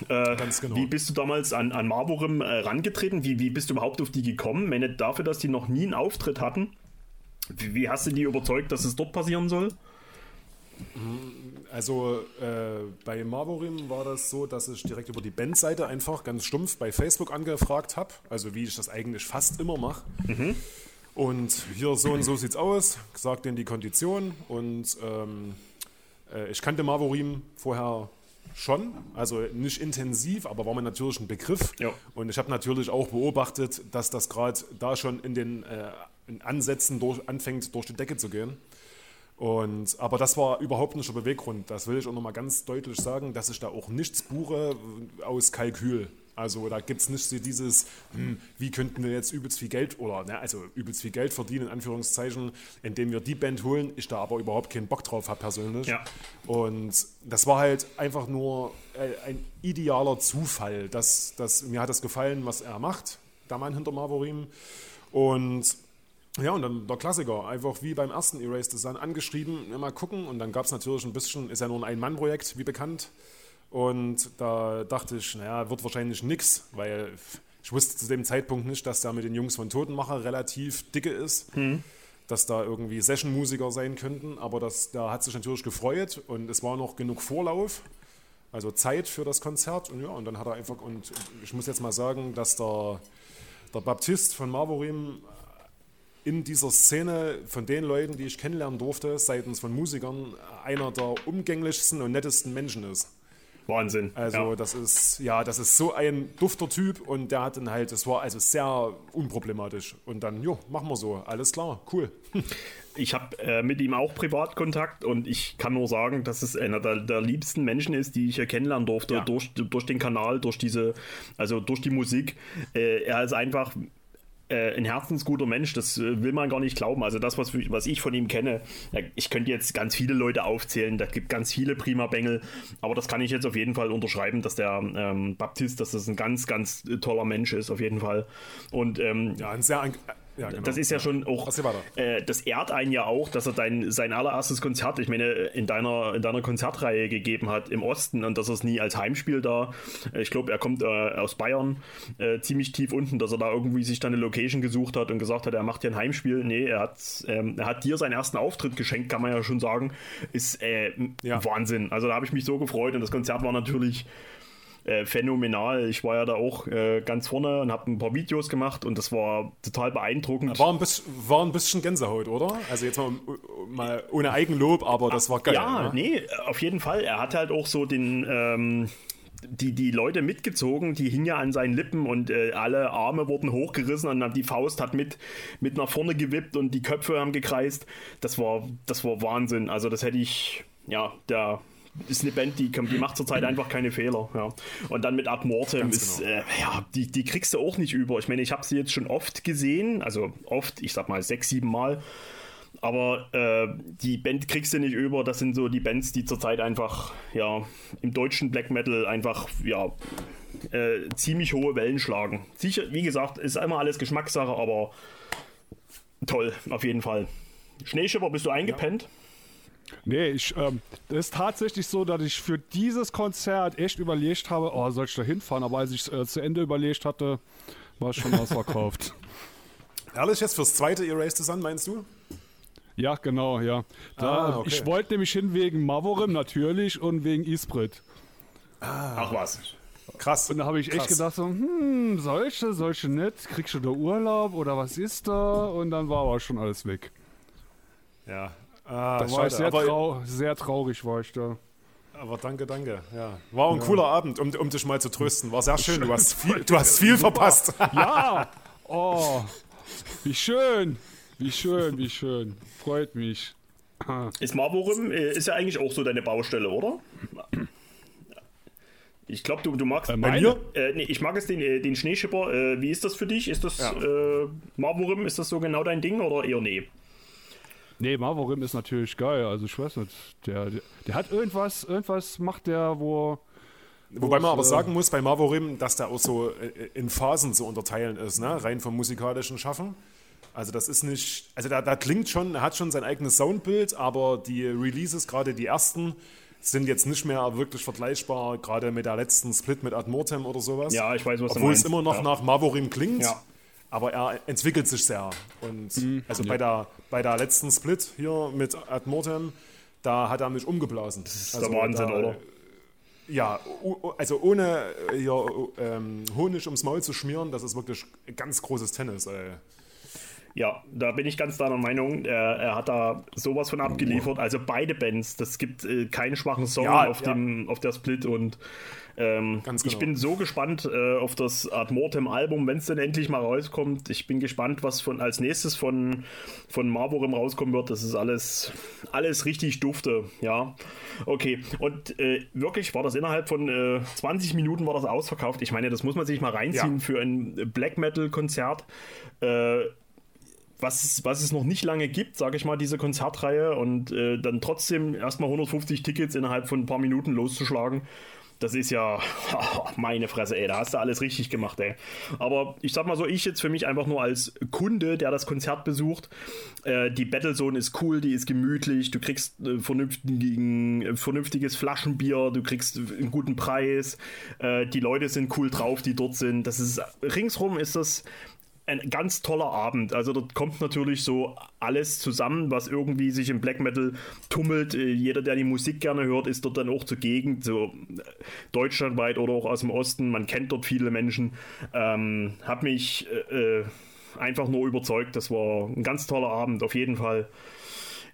äh, Ganz genau. wie bist du damals an, an Marburim äh, rangetreten? Wie, wie bist du überhaupt auf die gekommen? Meine, dafür, dass die noch nie einen Auftritt hatten. Wie, wie hast du die überzeugt, dass es dort passieren soll? Also äh, bei Marvorim war das so, dass ich direkt über die Bandseite einfach ganz stumpf bei Facebook angefragt habe. Also wie ich das eigentlich fast immer mache. Und hier so und so sieht's aus, gesagt denen die Kondition und ähm, äh, ich kannte Marvorim vorher schon, also nicht intensiv, aber war mir natürlich ein Begriff. Ja. Und ich habe natürlich auch beobachtet, dass das gerade da schon in den äh, in Ansätzen durch, anfängt, durch die Decke zu gehen. Und, aber das war überhaupt nicht der Beweggrund. Das will ich auch nochmal ganz deutlich sagen, dass ich da auch nichts buche aus Kalkül. Also da gibt es nicht so dieses, hm, wie könnten wir jetzt übelst viel Geld oder ne, also übelst viel Geld verdienen, in Anführungszeichen, indem wir die Band holen, ich da aber überhaupt keinen Bock drauf habe persönlich. Ja. Und das war halt einfach nur äh, ein idealer Zufall. Dass, dass, mir hat das gefallen, was er macht, der Mann hinter Marvorim. Und ja, und dann der Klassiker, einfach wie beim ersten Erase Sun angeschrieben, ja, mal gucken. Und dann gab es natürlich ein bisschen, ist ja nur ein Ein-Mann-Projekt, wie bekannt. Und da dachte ich, naja, wird wahrscheinlich nix, weil ich wusste zu dem Zeitpunkt nicht, dass der mit den Jungs von Totenmacher relativ dicke ist. Dass da irgendwie Session-Musiker sein könnten. Aber das, da hat sich natürlich gefreut und es war noch genug Vorlauf. Also Zeit für das Konzert. Und ja, und dann hat er einfach, und ich muss jetzt mal sagen, dass der, der Baptist von Marvorim in dieser Szene von den Leuten, die ich kennenlernen durfte, seitens von Musikern, einer der umgänglichsten und nettesten Menschen ist. Wahnsinn. Also ja. das ist, ja, das ist so ein dufter Typ und der hat dann halt, das war also sehr unproblematisch. Und dann, jo, machen wir so, alles klar, cool. Ich habe äh, mit ihm auch Privatkontakt und ich kann nur sagen, dass es einer der, der liebsten Menschen ist, die ich hier kennenlernen durfte, Ja. durch, durch den Kanal, durch diese, also durch die Musik. Äh, er ist einfach äh, ein herzensguter Mensch, das äh, will man gar nicht glauben. Also das, was, was ich von ihm kenne, ja, ich könnte jetzt ganz viele Leute aufzählen, da gibt ganz viele prima Bengel, aber das kann ich jetzt auf jeden Fall unterschreiben, dass der ähm, Baptist, dass das ein ganz, ganz äh, toller Mensch ist, auf jeden Fall. Und ähm, Ja, ein sehr, ja, genau. das ist ja schon auch, äh, das ehrt einen ja auch, dass er dein, sein allererstes Konzert, ich meine, in deiner, in deiner Konzertreihe gegeben hat im Osten und dass er es nie als Heimspiel da, ich glaube, er kommt äh, aus Bayern, äh, ziemlich tief unten, dass er da irgendwie sich dann eine Location gesucht hat und gesagt hat, er macht hier ein Heimspiel. Nee, er hat, ähm, er hat dir seinen ersten Auftritt geschenkt, kann man ja schon sagen. Ist äh, Ja. Wahnsinn. Also da habe ich mich so gefreut und das Konzert war natürlich äh, phänomenal. Ich war ja da auch äh, ganz vorne und habe ein paar Videos gemacht und das war total beeindruckend. War ein, bisschen, war ein bisschen Gänsehaut, oder? Also jetzt mal, mal ohne Eigenlob, aber das war geil. Ja, ne? nee, auf jeden Fall. Er hat halt auch so den. Ähm, die, die Leute mitgezogen, die hingen ja an seinen Lippen und äh, alle Arme wurden hochgerissen und dann die Faust hat mit, mit nach vorne gewippt und die Köpfe haben gekreist. Das war, das war Wahnsinn. Also das hätte ich, ja, der ist eine Band, die, die macht zurzeit einfach keine Fehler. Ja. Und dann mit Ad Mortem Ganz ist, genau. äh, ja, die, die kriegst du auch nicht über. Ich meine, ich habe sie jetzt schon oft gesehen, also oft, ich sag mal sechs, sieben Mal. Aber äh, die Band kriegst du nicht über. Das sind so die Bands, die zurzeit einfach, ja, im deutschen Black Metal einfach, ja, äh, ziemlich hohe Wellen schlagen. Sicher, wie gesagt, ist einmal alles Geschmackssache, aber toll, auf jeden Fall. Schneeschipper, bist du eingepennt? Nee, ich, ähm, das ist tatsächlich so, dass ich für dieses Konzert echt überlegt habe, oh, soll ich da hinfahren? Aber als ich äh, zu Ende überlegt hatte, war es schon ausverkauft. *laughs* Ehrlich jetzt fürs zweite Erase the Sun, meinst du? ja, genau, ja. Da, Ah, okay. Ich wollte nämlich hin wegen Mavorim natürlich und wegen Isprit. Ach was. Krass. Und da habe ich echt Krass. gedacht, so, hm, solche, solche nicht, kriegst du da Urlaub oder was ist da? Und dann war aber schon alles weg. Ja. Ah, Da war ich sehr, trau sehr traurig, war ich da. aber danke, danke. Ja. War ein cooler Abend, um, um dich mal zu trösten. War sehr schön. Du hast viel, du hast viel verpasst. *laughs* Ja! Oh, wie schön, wie schön, wie schön. Freut mich. Ist Marvorim, äh, ist ja eigentlich auch so deine Baustelle, oder? Ich glaube, du, du magst. Äh, bei mir? Äh, nee, ich mag es den, äh, den Schneeschipper. Äh, wie ist das für dich? Ist das Ja. äh, Marvorim, ist das so genau dein Ding oder eher nee? Nee, Mavorim ist natürlich geil. Also ich weiß nicht, der, der, der hat irgendwas, irgendwas macht der, wo. Wobei man aber äh, sagen muss bei Marvorim, dass der auch so äh, in Phasen zu unterteilen ist, ne? rein vom musikalischen Schaffen. Also das ist nicht, also da, da klingt schon, er hat schon sein eigenes Soundbild, aber die Releases, gerade die ersten, sind jetzt nicht mehr wirklich vergleichbar, gerade mit der letzten Split mit Ad Mortem oder sowas. Ja, ich weiß, was du Obwohl meinst. es immer noch Ja. nach Marvorim klingt, Ja. Aber er entwickelt sich sehr. Und Mhm. also bei, der, bei der letzten Split hier mit Ad Mortem, da hat er mich umgeblasen. Das ist der Wahnsinn, oder? Ja, o- o- also ohne äh, hier, ähm, Honig ums Maul zu schmieren, das ist wirklich ganz großes Tennis. Ey. Ja, da bin ich ganz deiner Meinung. Er, er hat da sowas von abgeliefert. Also beide Bands, das gibt äh, keinen schwachen Song Ja, auf, ja. Dem, auf der Split und ähm, Ganz ich genau. bin so gespannt äh, auf das Ad Mortem Album, wenn es dann endlich mal rauskommt. Ich bin gespannt, was von als nächstes von, von Marvorim rauskommen wird. Das ist alles, alles richtig dufte, ja. Okay, und äh, wirklich war das innerhalb von äh, 20 Minuten war das ausverkauft. Ich meine, das muss man sich mal reinziehen Ja. für ein Black Metal Konzert. Äh, was es, was es noch nicht lange gibt, sage ich mal, diese Konzertreihe und äh, dann trotzdem erstmal 150 Tickets innerhalb von ein paar Minuten loszuschlagen. Das ist ja *laughs* meine Fresse, ey. Da hast du alles richtig gemacht, ey. Aber ich sag mal so, ich jetzt für mich einfach nur als Kunde, der das Konzert besucht, äh, die Battlezone ist cool, die ist gemütlich, du kriegst äh, vernünftigen, äh, vernünftiges Flaschenbier, du kriegst einen guten Preis, äh, die Leute sind cool drauf, die dort sind. Das ist ringsrum ist das ein ganz toller Abend. Also dort kommt natürlich so alles zusammen, was irgendwie sich im Black Metal tummelt. Äh, Jeder, der die Musik gerne hört, ist dort dann auch zur Gegend, so äh, deutschlandweit oder auch aus dem Osten. Man kennt dort viele Menschen. Ähm, hat mich äh, äh, einfach nur überzeugt. Das war ein ganz toller Abend, auf jeden Fall.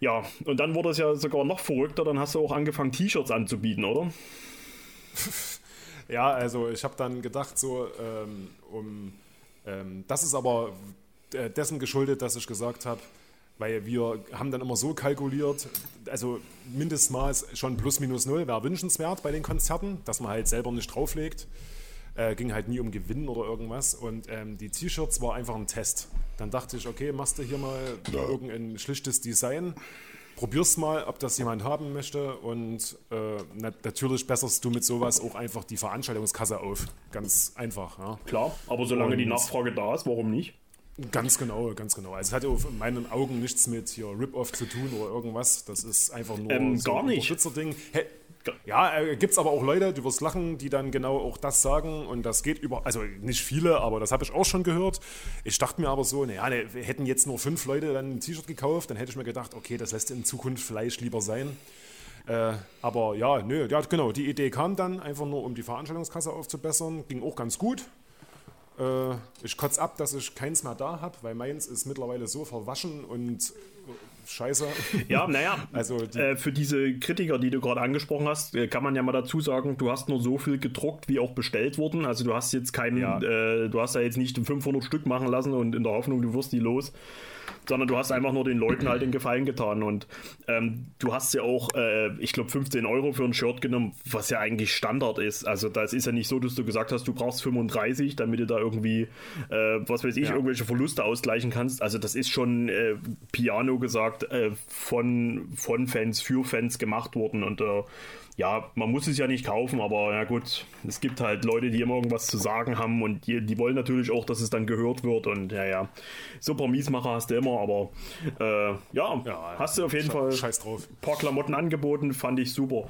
Ja, und dann wurde es ja sogar noch verrückter. Dann hast du auch angefangen, T-Shirts anzubieten, oder? *laughs* Ja, also ich habe dann gedacht, so, ähm, um, ähm, das ist aber äh, dessen geschuldet, dass ich gesagt habe, weil wir haben dann immer so kalkuliert, also Mindestmaß schon plus minus null wäre wünschenswert bei den Konzerten, dass man halt selber nicht drauflegt. Äh, ging halt nie um Gewinn oder irgendwas. Und ähm, die T-Shirts war einfach ein Test. Dann dachte ich, okay, machst du hier mal irgendein schlichtes Design, probierst mal, ob das jemand haben möchte. Und äh, na natürlich besserst du mit sowas auch einfach die Veranstaltungskasse auf. Ganz einfach. Ja. Klar, aber solange die Und- Nachfrage da ist, warum nicht? Ganz genau, ganz genau. Also es hat auf meinen Augen nichts mit hier Rip-Off zu tun oder irgendwas. Das ist einfach nur Ähm, so gar ein nicht. Unterstützerding. Ja, äh, gibt es aber auch Leute, du wirst lachen, die dann genau auch das sagen und das geht über, also nicht viele, aber das habe ich auch schon gehört. Ich dachte mir aber so, naja, ne, hätten jetzt nur fünf Leute dann ein T-Shirt gekauft, dann hätte ich mir gedacht, okay, das lässt in Zukunft vielleicht lieber sein. Äh, aber ja, nö, ja, genau, die Idee kam dann einfach nur, um die Veranstaltungskasse aufzubessern, ging auch ganz gut. Äh, ich kotze ab, dass ich keins mehr da habe, weil meins ist mittlerweile so verwaschen und scheiße. *laughs* Ja, naja, Also die- äh, für diese Kritiker, die du gerade angesprochen hast, äh, kann man ja mal dazu sagen, du hast nur so viel gedruckt, wie auch bestellt wurden. Also du hast jetzt keinen, Ja. äh, du hast ja jetzt nicht 500 Stück machen lassen und in der Hoffnung, du wirst die los, sondern du hast einfach nur den Leuten halt den Gefallen getan. Und ähm, du hast ja auch, äh, ich glaube, 15 Euro für ein Shirt genommen, was ja eigentlich Standard ist. Also das ist ja nicht so, dass du gesagt hast, du brauchst 35, damit du da irgendwie, äh, was weiß ich, Ja. irgendwelche Verluste ausgleichen kannst. Also das ist schon äh, Piano gesagt äh, von, von Fans für Fans gemacht worden und äh, ja, man muss es ja nicht kaufen, aber ja gut, es gibt halt Leute, die immer irgendwas zu sagen haben und die, die wollen natürlich auch, dass es dann gehört wird und ja, ja, paar Miesmacher hast du immer, aber äh, ja, Ja, hast du auf jeden sche- Fall ein paar Klamotten angeboten, fand ich super.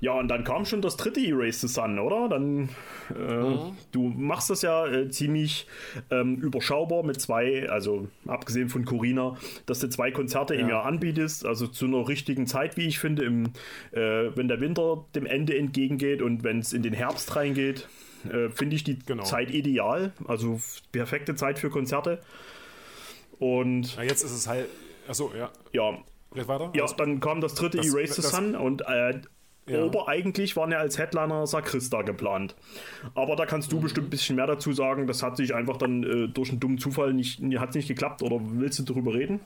Ja, und dann kam schon das dritte Erase the Sun, oder? Dann, äh, du machst das ja äh, ziemlich ähm, überschaubar mit zwei, also abgesehen von Corina, dass du zwei Konzerte im Ja. Jahr anbietest, also zu einer richtigen Zeit, wie ich finde, im, äh, wenn der Winter dem Ende entgegengeht und wenn es in den Herbst reingeht, äh, finde ich die Genau. Zeit ideal, also perfekte Zeit für Konzerte. Und Na, jetzt ist es halt, achso, ja, ja, ja, Also- dann kam das dritte Das- Erase the Sun und äh, Ja. Ober eigentlich waren ja als Headliner Sakrista geplant. Aber da kannst du Mhm. bestimmt ein bisschen mehr dazu sagen. Das hat sich einfach dann äh, durch einen dummen Zufall nicht, hat nicht geklappt. Oder willst du darüber reden?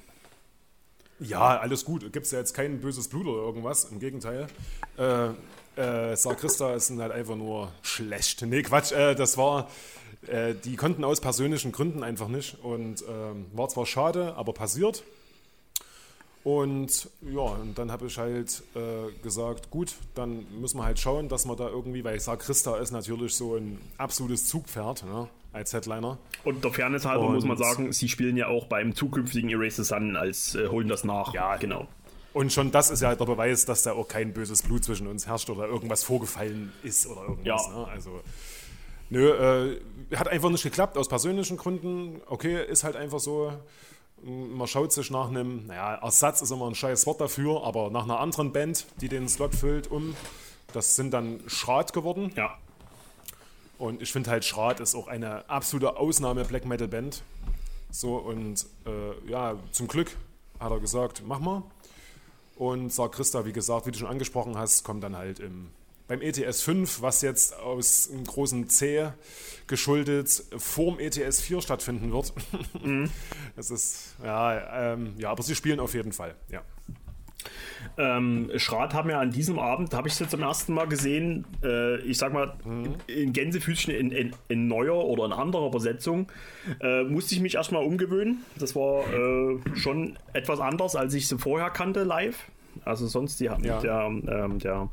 Ja, alles gut. Gibt es ja jetzt kein böses Blut oder irgendwas. Im Gegenteil. Äh, äh, Sarkrista ist halt einfach nur schlecht. Nee, Quatsch. Äh, das war. Äh, die konnten aus persönlichen Gründen einfach nicht. Und ähm, war zwar schade, aber passiert. Und ja, und dann habe ich halt äh, gesagt, gut, dann müssen wir halt schauen, dass wir da irgendwie, weil Sarkrista ist natürlich so ein absolutes Zugpferd ne, als Headliner. Und der Fairness halber Und- muss man sagen, sie spielen ja auch beim zukünftigen Erase the Sun als äh, holen das nach. Ja. genau. Und schon das ist ja der Beweis, dass da auch kein böses Blut zwischen uns herrscht oder irgendwas vorgefallen ist oder irgendwas. Ja. Ne? Also, nö, äh, hat einfach nicht geklappt aus persönlichen Gründen. Okay, ist halt einfach so. Man schaut sich nach einem, naja, Ersatz ist immer ein scheiß Wort dafür, aber nach einer anderen Band, die den Slot füllt, um. Das sind dann Schrat geworden. Ja. Und ich finde halt, Schrat ist auch eine absolute Ausnahme-Black Metal-Band. So, und äh, ja, zum Glück hat er gesagt, mach mal. Und Sar Christa, wie gesagt, wie du schon angesprochen hast, kommt dann halt im, beim ETS 5, was jetzt aus einem großen C geschuldet vorm ETS 4 stattfinden wird. *laughs* Das ist, ja, ähm, ja, aber sie spielen auf jeden Fall, ja. Ähm, Schrat haben ja an diesem Abend, habe ich sie zum ersten Mal gesehen, äh, ich sag mal, in Gänsefüßchen in, in, in neuer oder in anderer Besetzung, äh, musste ich mich erstmal umgewöhnen. Das war äh, schon etwas anders, als ich sie vorher kannte live. Also sonst die, Ja. der, ähm, der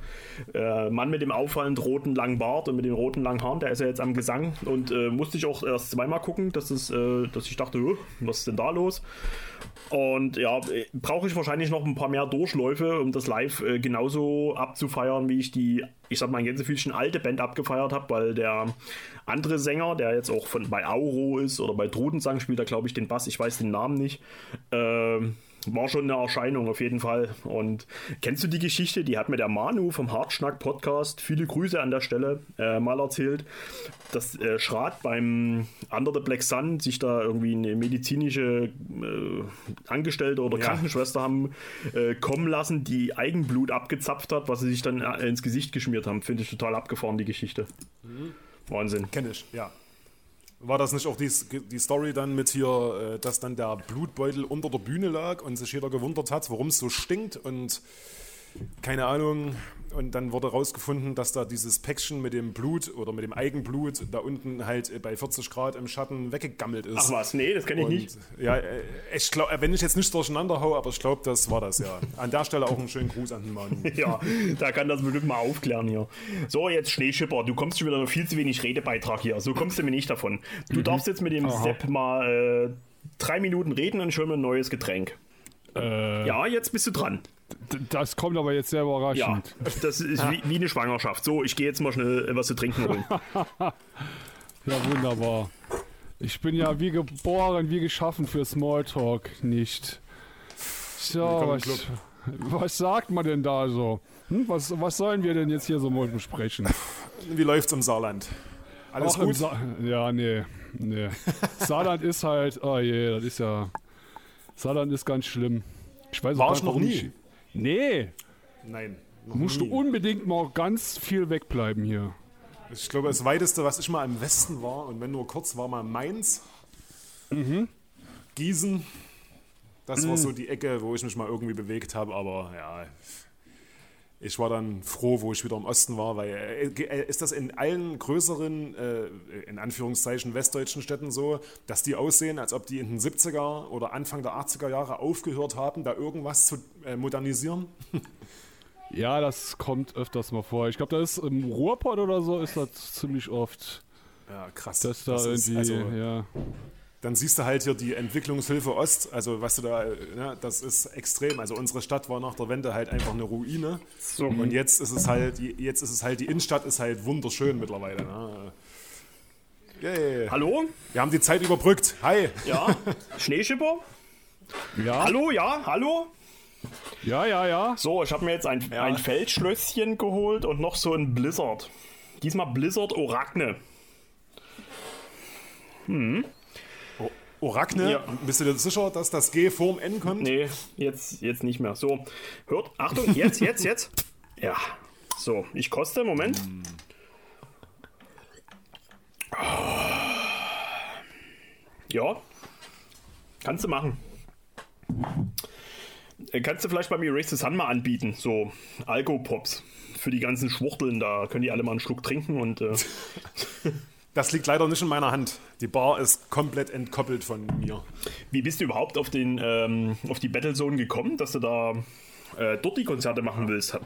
äh, Mann mit dem auffallend roten langen Bart und mit den roten langen Haaren, der ist ja jetzt am Gesang und äh, musste ich auch erst zweimal gucken, dass, es, äh, dass ich dachte, "Huh, was ist denn da los? Und ja, äh, brauche ich wahrscheinlich noch ein paar mehr Durchläufe, um das live äh, genauso abzufeiern, wie ich die, ich sag mal, in Gänsefüßchen alte Band abgefeiert habe, weil der andere Sänger, der jetzt auch von bei Auro ist oder bei Trudensang spielt er, glaube ich, den Bass, ich weiß den Namen nicht, ähm, war schon eine Erscheinung auf jeden Fall. Und kennst du die Geschichte? Die hat mir der Manu vom Hartschnack Podcast, viele Grüße an der Stelle, äh, mal erzählt, dass äh, Schrat beim Under the Black Sun sich da irgendwie eine medizinische äh, Angestellte oder Ja. Krankenschwester haben äh, kommen lassen, die Eigenblut abgezapft hat, was sie sich dann äh, ins Gesicht geschmiert haben. Finde ich total abgefahren, die Geschichte. Wahnsinn. Kenne ich, ja. War das nicht auch die, die Story dann mit hier, äh, dass dann der Blutbeutel unter der Bühne lag und sich jeder gewundert hat, warum es so stinkt und keine Ahnung. Und dann wurde rausgefunden, dass da dieses Päckchen mit dem Blut oder mit dem Eigenblut da unten halt äh, bei 40 Grad im Schatten weggegammelt ist. Ach was, nee, das kenne ich Und, nicht. Ja, äh, ich glaube, wenn ich jetzt nicht durcheinander hau, aber ich glaube, das war das, ja. An der Stelle auch einen schönen Gruß an den Mann. *laughs* Ja, da kann das bestimmt mal aufklären hier. So, jetzt Schneeschipper, du kommst schon wieder viel zu wenig Redebeitrag hier. So kommst du mir nicht davon. Du darfst jetzt mit dem Sepp mal äh, drei Minuten reden und hol mir ein neues Getränk. Äh, Ja, jetzt bist du dran. Das kommt aber jetzt sehr Ja, überraschend. das ist wie, wie eine Schwangerschaft. So, ich gehe jetzt mal schnell was zu trinken holen. *laughs* Ja. wunderbar. Ich bin ja wie geboren, wie geschaffen für Smalltalk, nicht. So, was, was sagt man denn da so? Hm, was, was sollen wir denn jetzt hier so mal besprechen? Wie läuft's im Saarland? Alles Auch gut? Sa ja, nee, nee. Saarland ist halt, oh je, das ist ja. Saarland ist ganz schlimm. Ich weiß auch War gar ich nicht, noch nie. ich- Nee, Nein. Noch musst du nie. unbedingt mal ganz viel wegbleiben hier. Ich glaube, das weiteste, was ich mal im Westen war, und wenn nur kurz, war mal Mainz. Gießen. Das war so die Ecke, wo ich mich mal irgendwie bewegt habe, aber ja. Ich war dann froh, wo ich wieder im Osten war, weil äh, äh, ist das in allen größeren, äh, in Anführungszeichen, westdeutschen Städten so, dass die aussehen, als ob die in den 70er oder Anfang der 80er Jahre aufgehört haben, da irgendwas zu modernisieren? *laughs* Ja, das kommt öfters mal vor. Ich glaube, da ist im Ruhrpott oder so ist das ziemlich oft, Ja, krass. dass da Das ist irgendwie, also- ja. Dann siehst du halt hier die Entwicklungshilfe Ost, also was du da, ne, das ist extrem. Also unsere Stadt war nach der Wende halt einfach eine Ruine. Und jetzt ist es halt, jetzt ist es halt, die Innenstadt ist halt wunderschön mittlerweile. Ne? Yay. Hallo? Wir haben die Zeit überbrückt. Hi. Ja? *laughs* Schneeschipper? Ja, Hallo, ja? Hallo? ja, ja, ja. So, ich habe mir jetzt ein, ein Feldschlösschen geholt und noch so ein Blizzard. Diesmal Blizzard Orachne. Orakne, Ja. bist du dir sicher, dass das G vorm N kommt? Nee, jetzt, jetzt nicht mehr. So, hört, Achtung, jetzt, jetzt, jetzt. Ja, so, ich koste, Moment. Ja, kannst du machen. Äh, Kannst du vielleicht bei mir Race the Sun mal anbieten, so Alkopops. Für die ganzen Schwuchteln, da können die alle mal einen Schluck trinken und äh, *laughs* Das liegt leider nicht in meiner Hand. Die Bar ist komplett entkoppelt von mir. Wie bist du überhaupt auf, den, ähm, auf die Battlezone gekommen, dass du da äh, dort die Konzerte machen willst?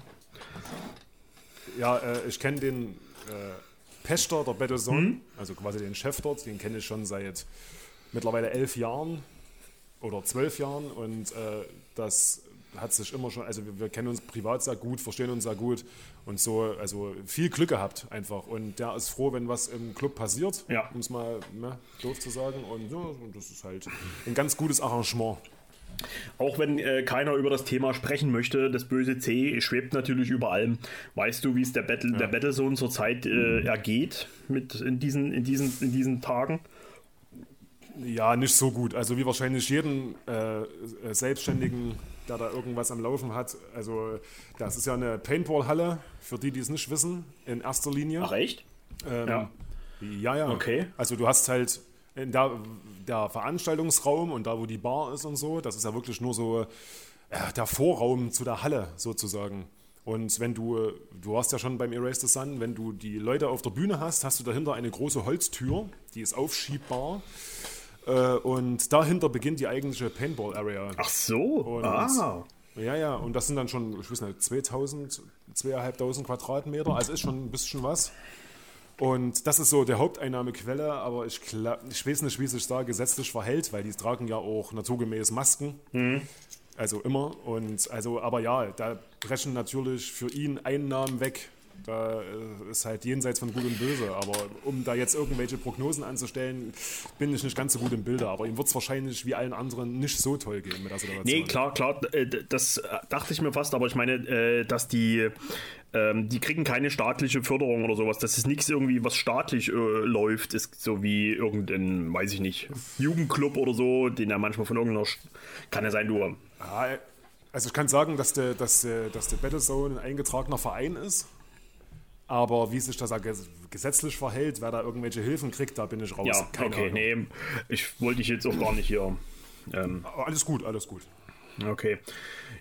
Ja, äh, ich kenne den äh, Pächter der Battlezone, Mhm. also quasi den Chef dort, den kenne ich schon seit mittlerweile elf Jahren oder zwölf Jahren und äh, das hat sich immer schon, also wir, wir kennen uns privat sehr gut, verstehen uns sehr gut und so, also viel Glück gehabt einfach und der ist froh, wenn was im Club passiert, Ja. um es mal ne, doof zu sagen und ja, und das ist halt ein ganz gutes Arrangement. Auch wenn äh, keiner über das Thema sprechen möchte, das böse C schwebt natürlich über allem. Weißt du, wie es der, Battle, der Battlezone zurzeit äh, ergeht mit in diesen, in, diesen, in diesen Tagen? Ja, nicht so gut. Also wie wahrscheinlich jeden äh, äh, Selbstständigen, der da irgendwas am Laufen hat. Also das ist ja eine Paintball-Halle, für die, die es nicht wissen, in erster Linie. Ach echt? Ähm, Ja. Ja, ja. Okay. Also du hast halt in der, der Veranstaltungsraum und da, wo die Bar ist und so, das ist ja wirklich nur so äh, der Vorraum zu der Halle sozusagen. Und wenn du, äh, du hast ja schon beim Erase the Sun, wenn du die Leute auf der Bühne hast, hast du dahinter eine große Holztür, die ist aufschiebbar. Äh, und dahinter beginnt die eigentliche Paintball-Area. Ach so. Und, ah. Ja, ja, und das sind dann schon, ich weiß nicht, 2000, 2500 Quadratmeter, also ist schon ein bisschen was. Und das ist so der Haupteinnahmequelle, aber ich, ich weiß nicht, wie sich da gesetzlich verhält, weil die tragen ja auch naturgemäß Masken. Also immer. Und also, aber ja, da brechen natürlich für ihn Einnahmen weg. Da äh, ist halt jenseits von Gut und Böse. Aber um da jetzt irgendwelche Prognosen anzustellen, bin ich nicht ganz so gut im Bilde. Aber ihm wird es wahrscheinlich wie allen anderen nicht so toll gehen mit der Situation. Nee, klar, klar, äh, das äh, dachte ich mir fast, aber ich meine, dass die, ähm, die kriegen keine staatliche Förderung oder sowas. Das ist nichts irgendwie, was staatlich äh, läuft, ist so wie irgendein, weiß ich nicht, Jugendclub oder so, den ja manchmal von irgendeiner, kann ja sein, du, also ich kann sagen, dass der, dass der, dass der Battlezone ein eingetragener Verein ist. Aber wie sich das da ges- gesetzlich verhält, wer da irgendwelche Hilfen kriegt, da bin ich raus. ja, Keine okay, Ahnung. nee, ich wollte dich jetzt auch gar nicht hier, ähm, alles gut, alles gut. Okay.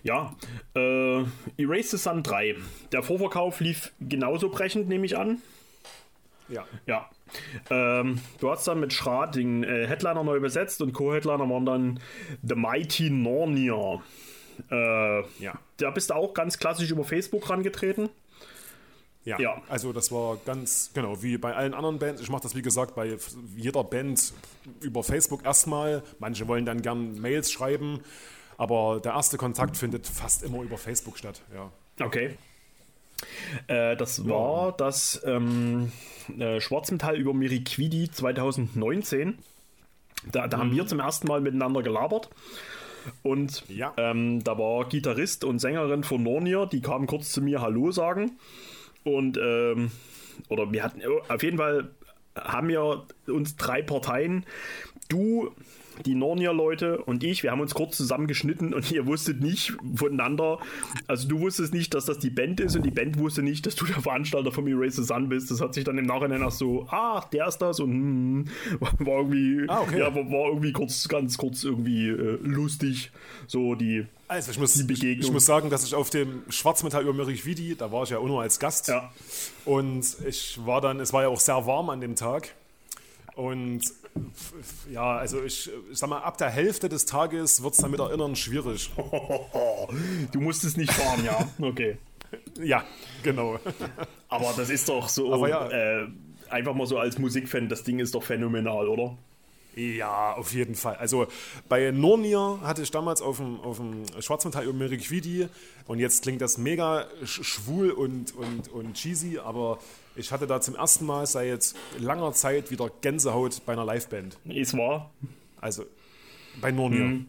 Ja, äh, Erase the Sun 3. Der Vorverkauf lief genauso brechend, nehme ich an. Ja. Ja. Ähm, du hast dann mit Schrat den äh, Headliner neu besetzt und Co-Headliner waren dann The Mighty Nornir. Äh, Ja. Da bist du auch ganz klassisch über Facebook rangetreten. Ja. Ja. also das war ganz, genau, wie bei allen anderen Bands. Ich mache das, wie gesagt, bei jeder Band über Facebook erstmal. Manche wollen dann gern Mails schreiben, aber der erste Kontakt findet fast immer über Facebook statt. Ja. Okay. Äh, das war das ähm, äh, Schwarzmetall über Miriquidi 2019. Da, da haben wir zum ersten Mal miteinander gelabert. Und Ja. ähm, da war Gitarrist und Sängerin von Nornir, die kamen kurz zu mir Hallo sagen. Und, ähm, oder wir hatten, auf jeden Fall haben wir uns drei Parteien, du, die Nornir-Leute und ich, wir haben uns kurz zusammengeschnitten und ihr wusstet nicht voneinander, also du wusstest nicht, dass das die Band ist und die Band wusste nicht, dass du der Veranstalter vom Erase the Sun bist. Das hat sich dann im Nachhinein auch so, ah, der ist das und hm, war irgendwie, Ah, okay. ja, war, war irgendwie kurz, ganz kurz irgendwie äh, lustig, so die, Also ich muss, ich, Begegnung. ich muss sagen, dass ich auf dem Schwarzmetall über Mirichvidi, da war ich ja auch nur als Gast. ja, Und ich war dann, es war ja auch sehr warm an dem Tag. Und ja, also ich, ich sag mal, ab der Hälfte des Tages wird es dann mit Erinnern schwierig. *laughs* du musstest nicht fahren, ja, okay. Ja, genau. Aber das ist doch so, ja. äh, einfach mal so als Musikfan, das Ding ist doch phänomenal, oder? Ja, auf jeden Fall. Also bei Nornir hatte ich damals auf dem, auf dem Schwarzmetall über Miriquidi und jetzt klingt das mega sch schwul und, und, und cheesy, aber ich hatte da zum ersten Mal seit langer Zeit wieder Gänsehaut bei einer Liveband. Ist wahr? Also bei Nornir.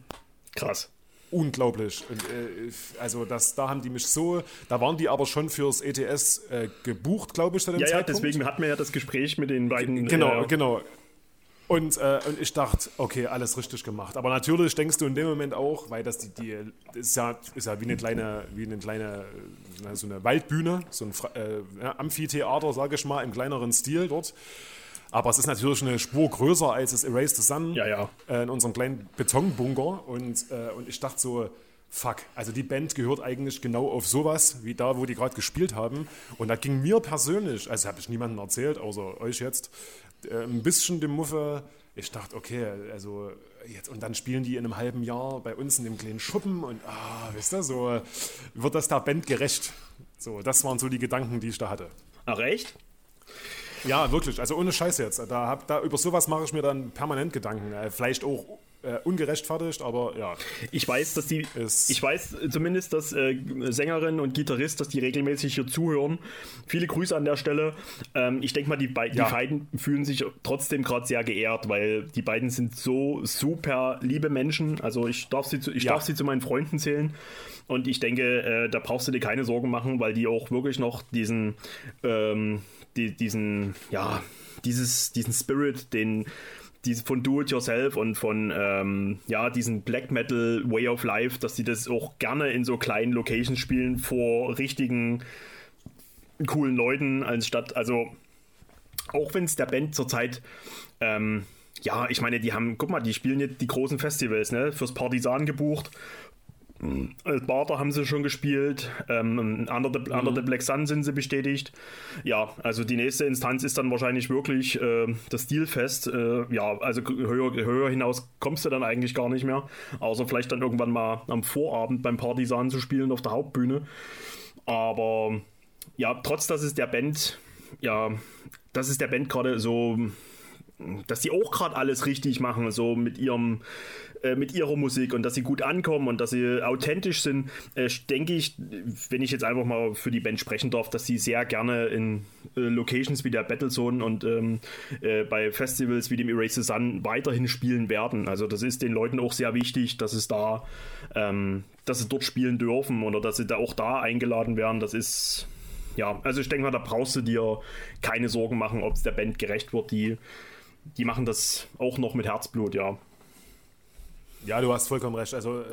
Krass. unglaublich. Und, äh, also das, da haben die mich so, da waren die aber schon fürs ETS äh, gebucht, glaube ich, zu dem Ja, ja, Zeitpunkt. deswegen hatten wir ja das Gespräch mit den beiden. Genau, äh, genau. Und, äh, und ich dachte, okay, alles richtig gemacht. Aber natürlich denkst du in dem Moment auch, weil das die, die das ist ja, ist ja wie eine kleine, wie eine kleine, so eine Waldbühne, so ein äh, Amphitheater, sage ich mal, im kleineren Stil dort. Aber es ist natürlich eine Spur größer als das Erase the Sun Ja, ja. äh, in unserem kleinen Betonbunker. Und, äh, und ich dachte so, fuck, also die Band gehört eigentlich genau auf sowas, wie da, wo die gerade gespielt haben. Und da ging mir persönlich, also habe ich niemandem erzählt, außer euch jetzt, äh, ein bisschen die Muffe. Ich dachte, okay, also jetzt, und dann spielen die in einem halben Jahr bei uns in dem kleinen Schuppen und, ah, wisst ihr, so wird das der Band gerecht. So, das waren so die Gedanken, die ich da hatte. Ach, echt? Ja, wirklich. Also ohne Scheiß jetzt. Da hab, da, über sowas mache ich mir dann permanent Gedanken. Äh, vielleicht auch äh, ungerechtfertigt, aber ja. Ich weiß, dass die. Ich weiß zumindest, dass äh, Sängerin und Gitarrist, dass die regelmäßig hier zuhören. Viele Grüße an der Stelle. Ähm, ich denke mal, die, bei, Ja. die beiden fühlen sich trotzdem gerade sehr geehrt, weil die beiden sind so super liebe Menschen. Also ich darf sie zu, ich Ja. darf sie zu meinen Freunden zählen. Und ich denke, äh, da brauchst du dir keine Sorgen machen, weil die auch wirklich noch diesen, ähm, die, diesen, ja, dieses, diesen Spirit, den diese von Do It Yourself und von ähm, ja diesen Black Metal Way of Life, dass die das auch gerne in so kleinen Locations spielen vor richtigen coolen Leuten anstatt also auch wenn es der Band zurzeit ähm, ja, ich meine, die haben, guck mal, die spielen jetzt die großen Festivals, ne? Fürs Partisan gebucht. Als Barter haben sie schon gespielt. Ähm, Under, the, Under the Black Sun sind sie bestätigt. Ja, also die nächste Instanz ist dann wahrscheinlich wirklich äh, das Stilfest. Äh, ja, also höher, höher hinaus kommst du dann eigentlich gar nicht mehr. Außer vielleicht dann irgendwann mal am Vorabend beim Partisan zu spielen auf der Hauptbühne. Aber ja, trotz dass es der Band, ja, das ist der Band gerade so dass sie auch gerade alles richtig machen, so mit ihrem äh, mit ihrer Musik und dass sie gut ankommen und dass sie authentisch sind, äh, denke ich, wenn ich jetzt einfach mal für die Band sprechen darf, dass sie sehr gerne in äh, Locations wie der Battlezone und ähm, äh, bei Festivals wie dem Erase the Sun weiterhin spielen werden. Also das ist den Leuten auch sehr wichtig, dass es da, ähm, dass sie dort spielen dürfen oder dass sie da auch da eingeladen werden. Das ist ja, also ich denke mal, da brauchst du dir keine Sorgen machen, ob es der Band gerecht wird, die die machen das auch noch mit Herzblut, ja. Ja, du hast vollkommen recht. Also äh,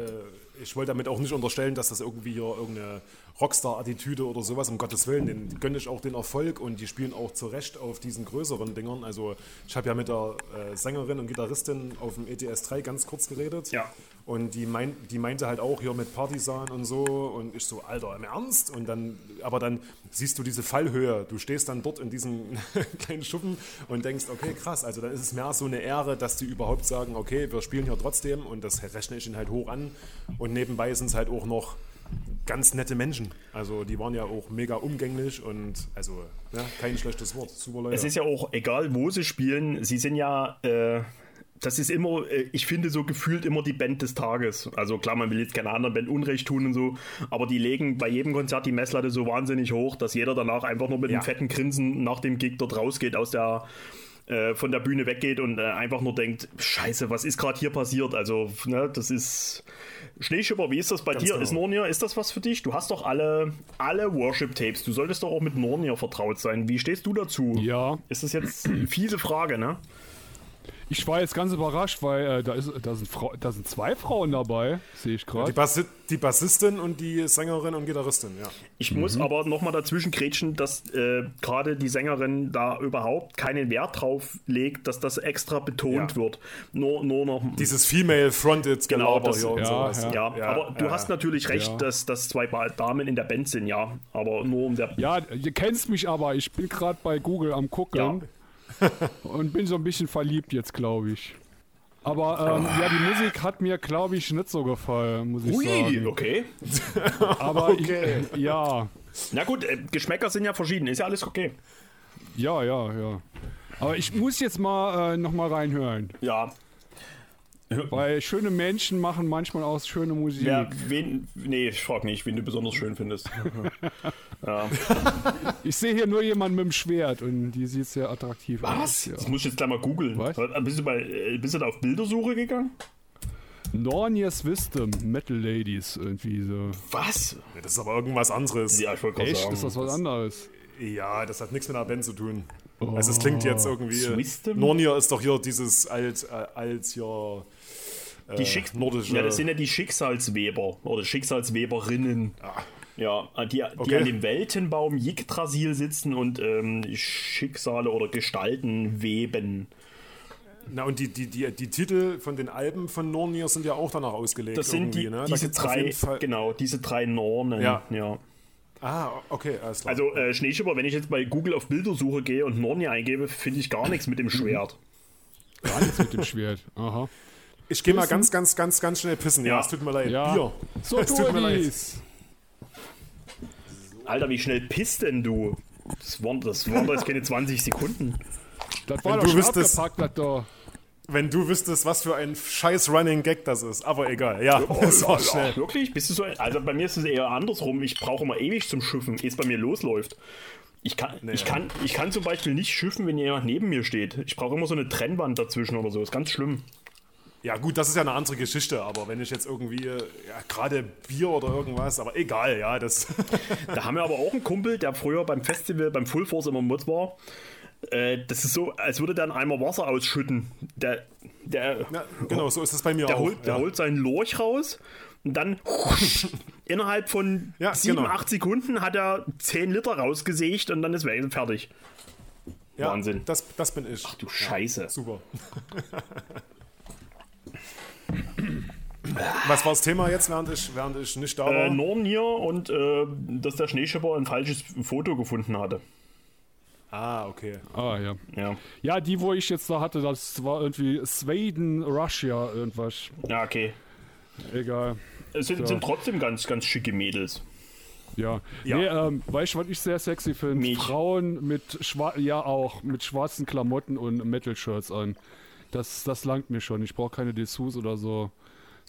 ich wollte damit auch nicht unterstellen, dass das irgendwie hier irgendeine Rockstar-Attitüde oder sowas, um Gottes Willen, den gönne ich auch den Erfolg und die spielen auch zu Recht auf diesen größeren Dingern. Also ich habe ja mit der äh, Sängerin und Gitarristin auf dem ETS 3 ganz kurz geredet. Ja. Und die, mein, die meinte halt auch hier mit Partisan und so und ich so, Alter, im Ernst? Und dann, aber dann siehst du diese Fallhöhe. Du stehst dann dort in diesem *laughs* kleinen Schuppen und denkst, okay, krass, also dann ist es mehr so eine Ehre, dass die überhaupt sagen, okay, wir spielen hier trotzdem und das rechne ich ihnen halt hoch an. Und nebenbei sind es halt auch noch ganz nette Menschen. Also die waren ja auch mega umgänglich und also ja, kein schlechtes Wort. Super Leute. Es ist ja auch egal, wo sie spielen, sie sind ja. Äh, das ist immer, äh, ich finde so gefühlt immer die Band des Tages. Also klar, man will jetzt keiner anderen Band Unrecht tun und so, aber die legen bei jedem Konzert die Messlatte so wahnsinnig hoch, dass jeder danach einfach nur mit Ja. einem fetten Grinsen nach dem Gig dort rausgeht, aus der äh, von der Bühne weggeht und äh, einfach nur denkt, Scheiße, was ist gerade hier passiert? Also, ne, das ist Schneeschipper, wie ist das bei Ganz dir? genau. Ist Nornir, ist das was für dich? Du hast doch alle, alle Worship-Tapes. Du solltest doch auch mit Nornir vertraut sein. Wie stehst du dazu? Ja, Ist das jetzt eine fiese Frage, ne? Ich war jetzt ganz überrascht, weil äh, da, ist, da, sind Frau, da sind zwei Frauen dabei, sehe ich die, gerade. Bassi die Bassistin und die Sängerin und Gitarristin, ja. Ich muss aber nochmal dazwischen grätschen, dass äh, gerade die Sängerin da überhaupt keinen Wert drauf legt, dass das extra betont Ja. wird. Nur, nur noch. Dieses Female-Fronted Genau, das- ja, sowas. ja. ja, aber du ja, hast natürlich recht, Ja. dass, dass zwei Damen in der Band sind, ja. Aber nur um der. Ja, ihr kennst mich aber, ich bin gerade bei Google am gucken und bin so ein bisschen verliebt jetzt, glaube ich. Aber ähm, ja, die Musik hat mir, glaube ich, nicht so gefallen, muss ich Ui, sagen. okay. *laughs* Aber Okay. ich, ja, Na gut, äh, Geschmäcker sind ja verschieden, ist ja alles okay. ja, ja, ja. Aber ich muss jetzt mal äh, noch mal reinhören, Ja. Weil schöne Menschen machen manchmal auch schöne Musik. Wer, wen, nee, ich frag nicht, wen du besonders schön findest. *laughs* ja. Ich sehe hier nur jemanden mit dem Schwert und die sieht sehr attraktiv aus. Was? Ja. Das muss ich jetzt gleich mal googeln. Was? Bist du, bei, äh, bist du da auf Bildersuche gegangen? Nornius Wisdom, Metal Ladies, irgendwie so. Was? Ja, Das ist aber irgendwas anderes. Ja, ich wollte gerade Echt? sagen. Ist das was anderes? Ja, das hat nichts mit einer Band zu tun. Also es klingt jetzt irgendwie. Swisdom? Nornir ist doch hier dieses alt, äh, alt hier. Äh, Die Schicks nordische. Ja, das sind ja die Schicksalsweber oder Schicksalsweberinnen. Ja, die, die Okay. an dem Weltenbaum Yggdrasil sitzen und ähm, Schicksale oder Gestalten weben. Na und die, die, die, die Titel von den Alben von Nornir sind ja auch danach ausgelegt. Das sind die, ne? Diese drei, genau, diese drei Nornen. Ja. ja. Ah, okay, alles klar. Also äh, Schneeschipper, wenn ich jetzt bei Google auf Bildersuche gehe und Nornia eingebe, finde ich gar nichts mit dem *laughs* Schwert. Gar nichts mit dem Schwert. Aha. Ich gehe mal ganz, ganz, ganz, ganz schnell pissen. Ja, Ja. es tut mir leid. Ja. Bier. So es tut mir leid. Alter, wie schnell pisst denn du? Das waren, das waren jetzt keine 20 Sekunden. Das war Wenn doch du wüsstest- abgepackt, das doch. Wenn du wüsstest, was für ein scheiß Running Gag das ist. Aber egal, ja, das *laughs* war schnell. Wirklich? Bist du so? Also bei mir ist es eher andersrum. Ich brauche immer ewig zum Schiffen, ehe es bei mir losläuft. Ich kann, ich, kann, ich kann zum Beispiel nicht schiffen, wenn jemand neben mir steht. Ich brauche immer so eine Trennwand dazwischen oder so. Ist ganz schlimm. Ja, gut, das ist ja eine andere Geschichte, aber wenn ich jetzt irgendwie, äh, ja, gerade Bier oder irgendwas, aber egal, ja, das. *laughs* Da haben wir aber auch einen Kumpel, der früher beim Festival, beim Full Force immer mit war. Äh, das ist so, als würde der einen Eimer Wasser ausschütten. Der, der, Ja, genau, so ist das bei mir der, auch. holt, der ja. holt seinen Lorch raus und dann *laughs* innerhalb von Ja, 7, genau. 8 Sekunden hat er 10 Liter rausgesägt und dann ist weg, fertig. ja, Wahnsinn. Das, das bin ich. Ach du Scheiße. Super. *laughs* Was war das Thema jetzt, während ich, während ich nicht da war? Äh, Norn hier und äh, dass der Schneeschipper ein falsches Foto gefunden hatte. ah, okay. Ah, ja. Ja, Ja, die, wo ich jetzt da hatte, das war irgendwie Sweden, Russia, irgendwas. ja okay. Egal. Es sind, So. sind trotzdem ganz, ganz schicke Mädels. Ja. Ja. Nee, ähm, weißt du, was ich sehr sexy finde? Mich. Frauen mit schwa ja auch, mit schwarzen Klamotten und Metal-Shirts an. Das, das langt mir schon. Ich brauche keine Dessous oder so.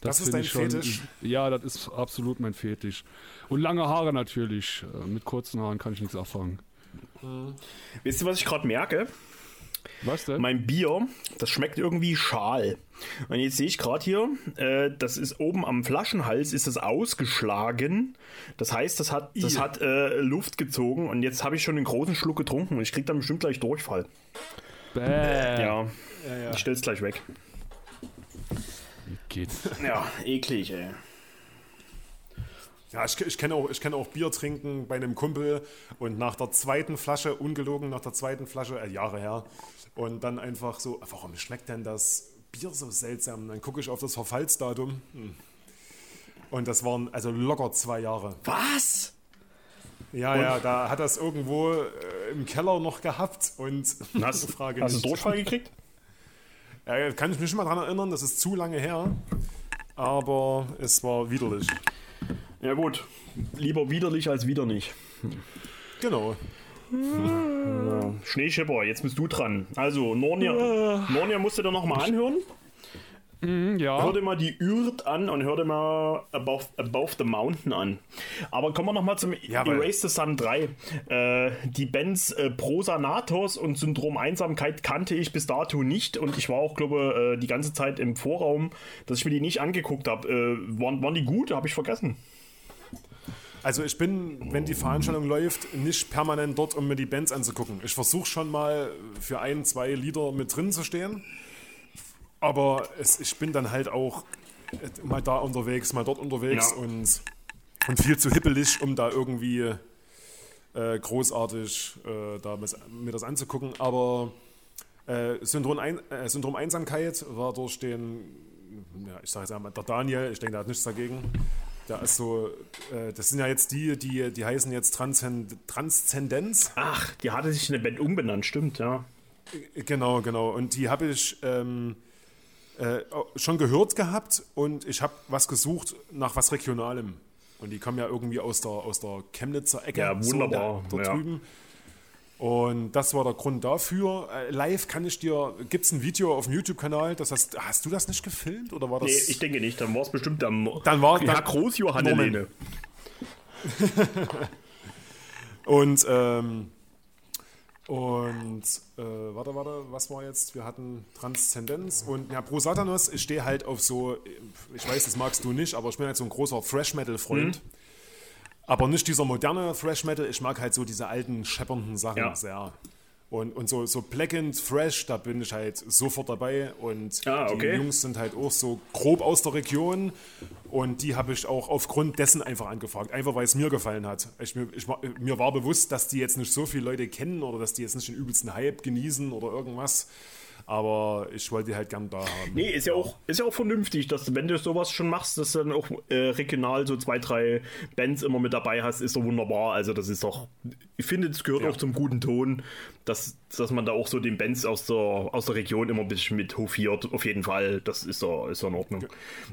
Das ist find dein ich schon, Fetisch? Ja, das ist absolut mein Fetisch. Und lange Haare natürlich. Äh, Mit kurzen Haaren kann ich nichts anfangen. Wisst ihr, was ich gerade merke? Was denn? Mein Bier, das schmeckt irgendwie schal. Und jetzt sehe ich gerade hier, äh, das ist oben am Flaschenhals ist es ausgeschlagen. Das heißt, das hat, das hat äh, Luft gezogen und jetzt habe ich schon einen großen Schluck getrunken und ich krieg dann bestimmt gleich Durchfall. Bäh. Ja, ich stell's gleich weg. Geht's. Ja, eklig, ey. Ja, ich, ich kenne auch, ich kenn auch Bier trinken bei einem Kumpel und nach der zweiten Flasche, ungelogen nach der zweiten Flasche, äh, Jahre her, und dann einfach so, warum schmeckt denn das Bier so seltsam? Dann gucke ich auf das Verfallsdatum. Hm. Und das waren also locker zwei Jahre. Was? Ja, ja, da hat das irgendwo äh, im Keller noch gehabt und *laughs* Hast, Frage hast du nicht. Durchfall gekriegt? Ja, kann ich mich nicht mal daran erinnern, das ist zu lange her. Aber es war widerlich. Ja gut, lieber widerlich als wieder nicht. Genau. Schneeschipper, jetzt bist du dran. Also, Nornia, Nornia musst du dir noch mal anhören. Hm, ja. Hör dir mal die Ürt an und hör dir mal Above, Above the Mountain an. Aber kommen wir noch mal zum Ja, Erase the Sun 3. Äh, die Bands äh, Prosanatos und Syndrom Einsamkeit kannte ich bis dato nicht und ich war auch, glaube äh, die ganze Zeit im Vorraum, dass ich mir die nicht angeguckt habe. Äh, waren, waren die gut? Habe ich vergessen. Also ich bin, wenn die Veranstaltung läuft, nicht permanent dort, um mir die Bands anzugucken. Ich versuche schon mal für ein, zwei Lieder mit drin zu stehen. Aber es, ich bin dann halt auch äh, mal da unterwegs, mal dort unterwegs Ja. und, und viel zu hippelig, um da irgendwie äh, großartig äh, da mis- mir das anzugucken. Aber äh, Syndrom, Ein äh, Syndrom Einsamkeit war durch den, ja, ich sage jetzt einmal, der Daniel, ich denke, der hat nichts dagegen. Der ist so, äh, das sind ja jetzt die, die, die heißen jetzt Transzend Transzendenz. Ach, die hatte sich eine Band umbenannt, stimmt, ja. Genau, genau. Und die habe ich ähm, äh, schon gehört gehabt und ich habe was gesucht nach was Regionalem. Und die kommen ja irgendwie aus der, aus der Chemnitzer Ecke. Ja, wunderbar, So, da, da ja. drüben. Und das war der Grund dafür. Äh, live kann ich dir, gibt es ein Video auf dem YouTube-Kanal, das hast, hast du das nicht gefilmt oder war das? Nee, ich denke nicht, dann war es bestimmt der Dann war- Großjohann Moment. Helene. *laughs* Und, ähm, und, äh, warte, warte, was war jetzt? Wir hatten Transzendenz und, ja, Pro Satanos, ich stehe halt auf so, ich weiß, das magst du nicht, aber ich bin halt so ein großer Thrash-Metal-Freund. Mhm. Aber nicht dieser moderne Thrash-Metal, ich mag halt so diese alten, scheppernden Sachen Ja. sehr. Und, und so, so Black and Thrash, da bin ich halt sofort dabei. Und Ah, okay. die Jungs sind halt auch so grob aus der Region. Und die habe ich auch aufgrund dessen einfach angefragt. Einfach weil es mir gefallen hat. Ich, mir, ich, mir war bewusst, dass die jetzt nicht so viele Leute kennen oder dass die jetzt nicht den übelsten Hype genießen oder irgendwas. Aber ich wollte die halt gern da haben. Nee, ist ja, auch, ist ja auch vernünftig, dass wenn du sowas schon machst, dass du dann auch äh, regional so zwei, drei Bands immer mit dabei hast, ist doch wunderbar. Also das ist doch, ich finde, das gehört Ja. auch zum guten Ton, dass, dass man da auch so den Bands aus der, aus der Region immer ein bisschen mit hofiert. Auf jeden Fall, das ist doch, ist doch in Ordnung.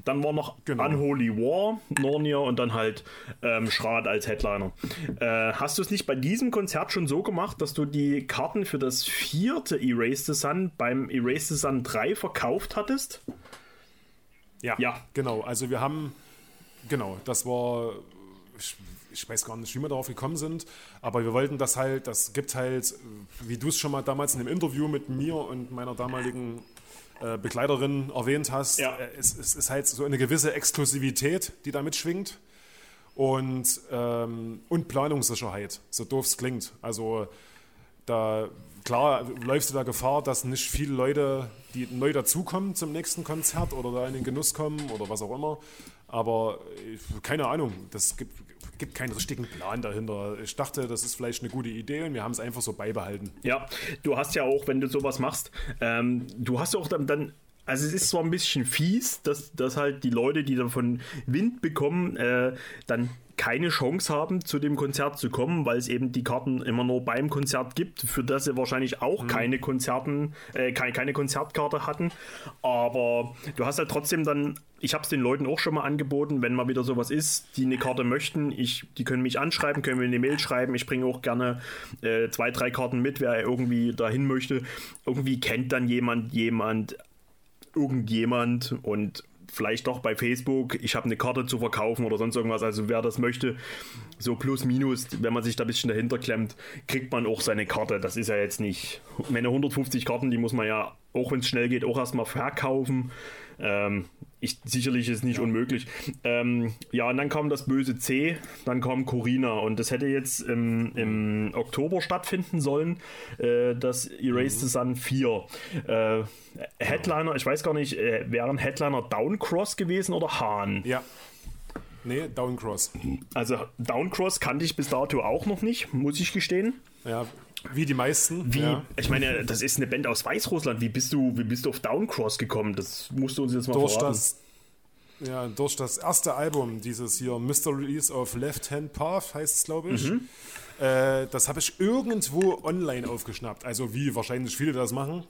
Dann war noch Genau. Unholy War, Nornia und dann halt ähm, Schrad als Headliner. Äh, hast du es nicht bei diesem Konzert schon so gemacht, dass du die Karten für das vierte Erase the Sun beim Erase the Sun 3 verkauft hattest? Ja, Ja. genau. Also wir haben, genau, das war, ich, ich weiß gar nicht, wie wir darauf gekommen sind, aber wir wollten das halt, das gibt halt, wie du es schon mal damals in einem Interview mit mir und meiner damaligen äh, Begleiterin erwähnt hast, Ja. äh, es, es ist halt so eine gewisse Exklusivität, die da mitschwingt und, ähm, und Planungssicherheit, so doof es klingt. Also da, klar, läufst du da Gefahr, dass nicht viele Leute, die neu dazukommen zum nächsten Konzert oder da in den Genuss kommen oder was auch immer. Aber äh, keine Ahnung, das gibt, gibt keinen richtigen Plan dahinter. Ich dachte, das ist vielleicht eine gute Idee und wir haben es einfach so beibehalten. Ja, du hast ja auch, wenn du sowas machst, ähm, du hast auch dann, dann also es ist zwar ein bisschen fies, dass, dass halt die Leute, die davon Wind bekommen, äh, dann keine Chance haben, zu dem Konzert zu kommen, weil es eben die Karten immer nur beim Konzert gibt, für das sie wahrscheinlich auch keine Konzerten, äh, keine, keine Konzertkarte hatten. Aber du hast halt trotzdem dann, ich habe es den Leuten auch schon mal angeboten, wenn mal wieder sowas ist, die eine Karte möchten, ich, die können mich anschreiben, können mir eine Mail schreiben. Ich bringe auch gerne äh, zwei, drei Karten mit, wer irgendwie dahin möchte. Irgendwie kennt dann jemand jemand, irgendjemand und vielleicht doch bei Facebook, ich habe eine Karte zu verkaufen oder sonst irgendwas. Also wer das möchte, so plus minus, wenn man sich da ein bisschen dahinter klemmt, kriegt man auch seine Karte. Das ist ja jetzt nicht. Meine 150 Karten, die muss man ja, auch wenn es schnell geht, auch erstmal verkaufen. Ähm, ich, sicherlich ist nicht unmöglich. Ähm, ja, und dann kam das böse C, dann kam Corina und das hätte jetzt im, im Oktober stattfinden sollen, äh, das Erased the Sun 4. Äh, Headliner, ich weiß gar nicht, äh, wären Headliner Downcross gewesen oder Hahn? Ja. Nee, Downcross. Also Downcross kannte ich bis dato auch noch nicht, muss ich gestehen. Ja, wie die meisten. Wie, ja. ich meine, das ist eine Band aus Weißrussland. Wie bist du, wie bist du auf Downcross gekommen? Das musst du uns jetzt mal durch verraten. das, ja, durch das erste Album, dieses hier Mysteries of Left Hand Path heißt es, glaube ich. Mhm. Äh, das habe ich irgendwo online aufgeschnappt. Also wie wahrscheinlich viele das machen.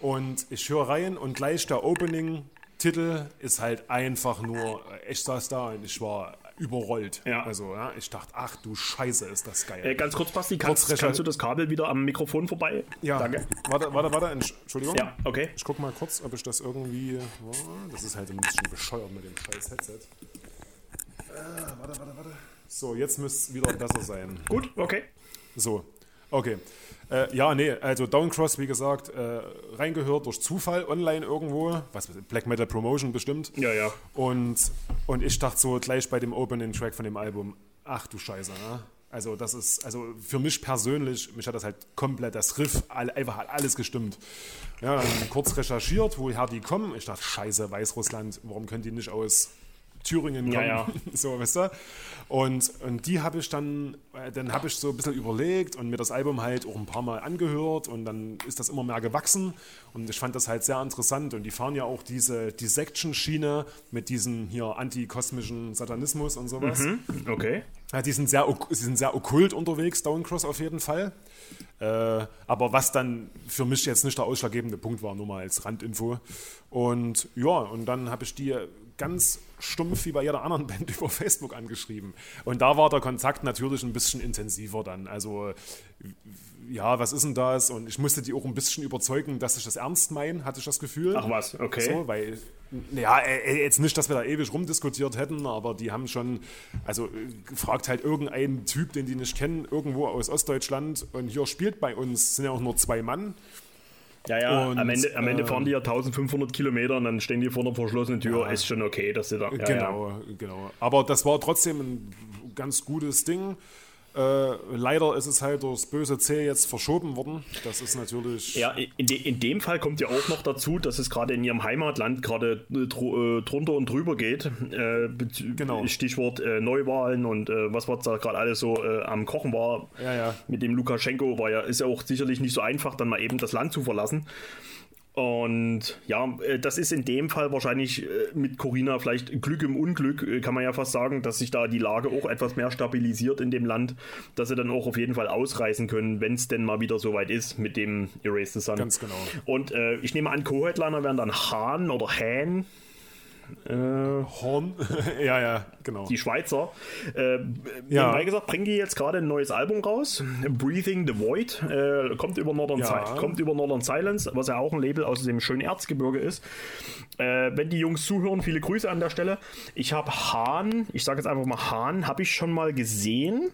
Und ich höre rein und gleich der Opening-Titel ist halt einfach nur, ich saß da und ich war überrollt. Ja. Also ja, ich dachte, ach du Scheiße, ist das geil. Äh, ganz kurz, Basti, kannst, Kurz kannst du das Kabel wieder am Mikrofon vorbei? ja, Danke. warte, warte, warte, Entschuldigung. Ja, okay. Ich guck mal kurz, ob ich das irgendwie. Oh, Das ist halt ein bisschen bescheuert mit dem scheiß Headset. Äh, warte, warte, warte. So, jetzt müsste es wieder besser sein. Gut, okay. So, okay. Äh, ja, nee, also Downcross, wie gesagt, äh, reingehört durch Zufall online irgendwo. Was Black Metal Promotion bestimmt. Ja, ja. Und, und ich dachte so gleich bei dem Opening Track von dem Album, ach du Scheiße, ne? Also das ist, also für mich persönlich, mich hat das halt komplett, das Riff, all, einfach hat alles gestimmt. Ja, dann kurz recherchiert, woher die kommen. Ich dachte, scheiße, Weißrussland, warum können die nicht aus Thüringen kommen? Ja, ja. *laughs* So, weißt du? Und, und die habe ich dann, äh, dann habe ich so ein bisschen überlegt und mir das Album halt auch ein paar Mal angehört und dann ist das immer mehr gewachsen und ich fand das halt sehr interessant und die fahren ja auch diese Dissection-Schiene mit diesem hier antikosmischen Satanismus und sowas. Okay. Ja, die, sind sehr, sie sind sehr okkult unterwegs, Downcross auf jeden Fall. Äh, aber was dann für mich jetzt nicht der ausschlaggebende Punkt war, nur mal als Randinfo. Und ja, und dann habe ich die ganz stumpf wie bei jeder anderen *laughs* Band über Facebook angeschrieben. Und da war der Kontakt natürlich ein bisschen intensiver dann. Also, ja, was ist denn das? Und ich musste die auch ein bisschen überzeugen, dass ich das ernst meine, hatte ich das Gefühl. Ach was, okay. So, weil, ja, äh, jetzt nicht, dass wir da ewig rumdiskutiert hätten, aber die haben schon, also äh, fragt halt irgendeinen Typ, den die nicht kennen, irgendwo aus Ostdeutschland und hier spielt bei uns, sind ja auch nur zwei Mann. Ja, ja, Und, am Ende, am Ende fahren die ja 1500 Kilometer und dann stehen die vor einer verschlossenen Tür. Ja. Ist schon okay, dass sie da. Ja, genau, genau. Aber das war trotzdem ein ganz gutes Ding. Äh, leider ist es halt durchs böse C jetzt verschoben worden. Das ist natürlich. Ja, in, de, in dem Fall kommt ja auch noch dazu, dass es gerade in ihrem Heimatland gerade äh, dru- äh, drunter und drüber geht. Äh, Genau. Stichwort äh, Neuwahlen und äh, was was da gerade alles so am Kochen war. Ja, ja. Mit dem Lukaschenko war ja, ist ja auch sicherlich nicht so einfach, dann mal eben das Land zu verlassen. Und ja, äh, das ist in dem Fall wahrscheinlich äh, mit Corina vielleicht Glück im Unglück, äh, kann man ja fast sagen, dass sich da die Lage auch etwas mehr stabilisiert in dem Land, dass sie dann auch auf jeden Fall ausreisen können, wenn es denn mal wieder soweit ist mit dem Erased the Sun. Ganz genau. Und äh, ich nehme an, Co-Headliner wären dann Hahn oder Hahn, Horn. *laughs* ja, ja, genau. die Schweizer. Äh, Ja. gesagt, bringen die jetzt gerade ein neues Album raus. Breathing the Void. Äh, kommt, über Northern Ja. Si- kommt über Northern Silence, was ja auch ein Label aus dem schönen Erzgebirge ist. Äh, wenn die Jungs zuhören, viele Grüße an der Stelle. Ich habe Hahn, ich sage jetzt einfach mal Hahn, habe ich schon mal gesehen.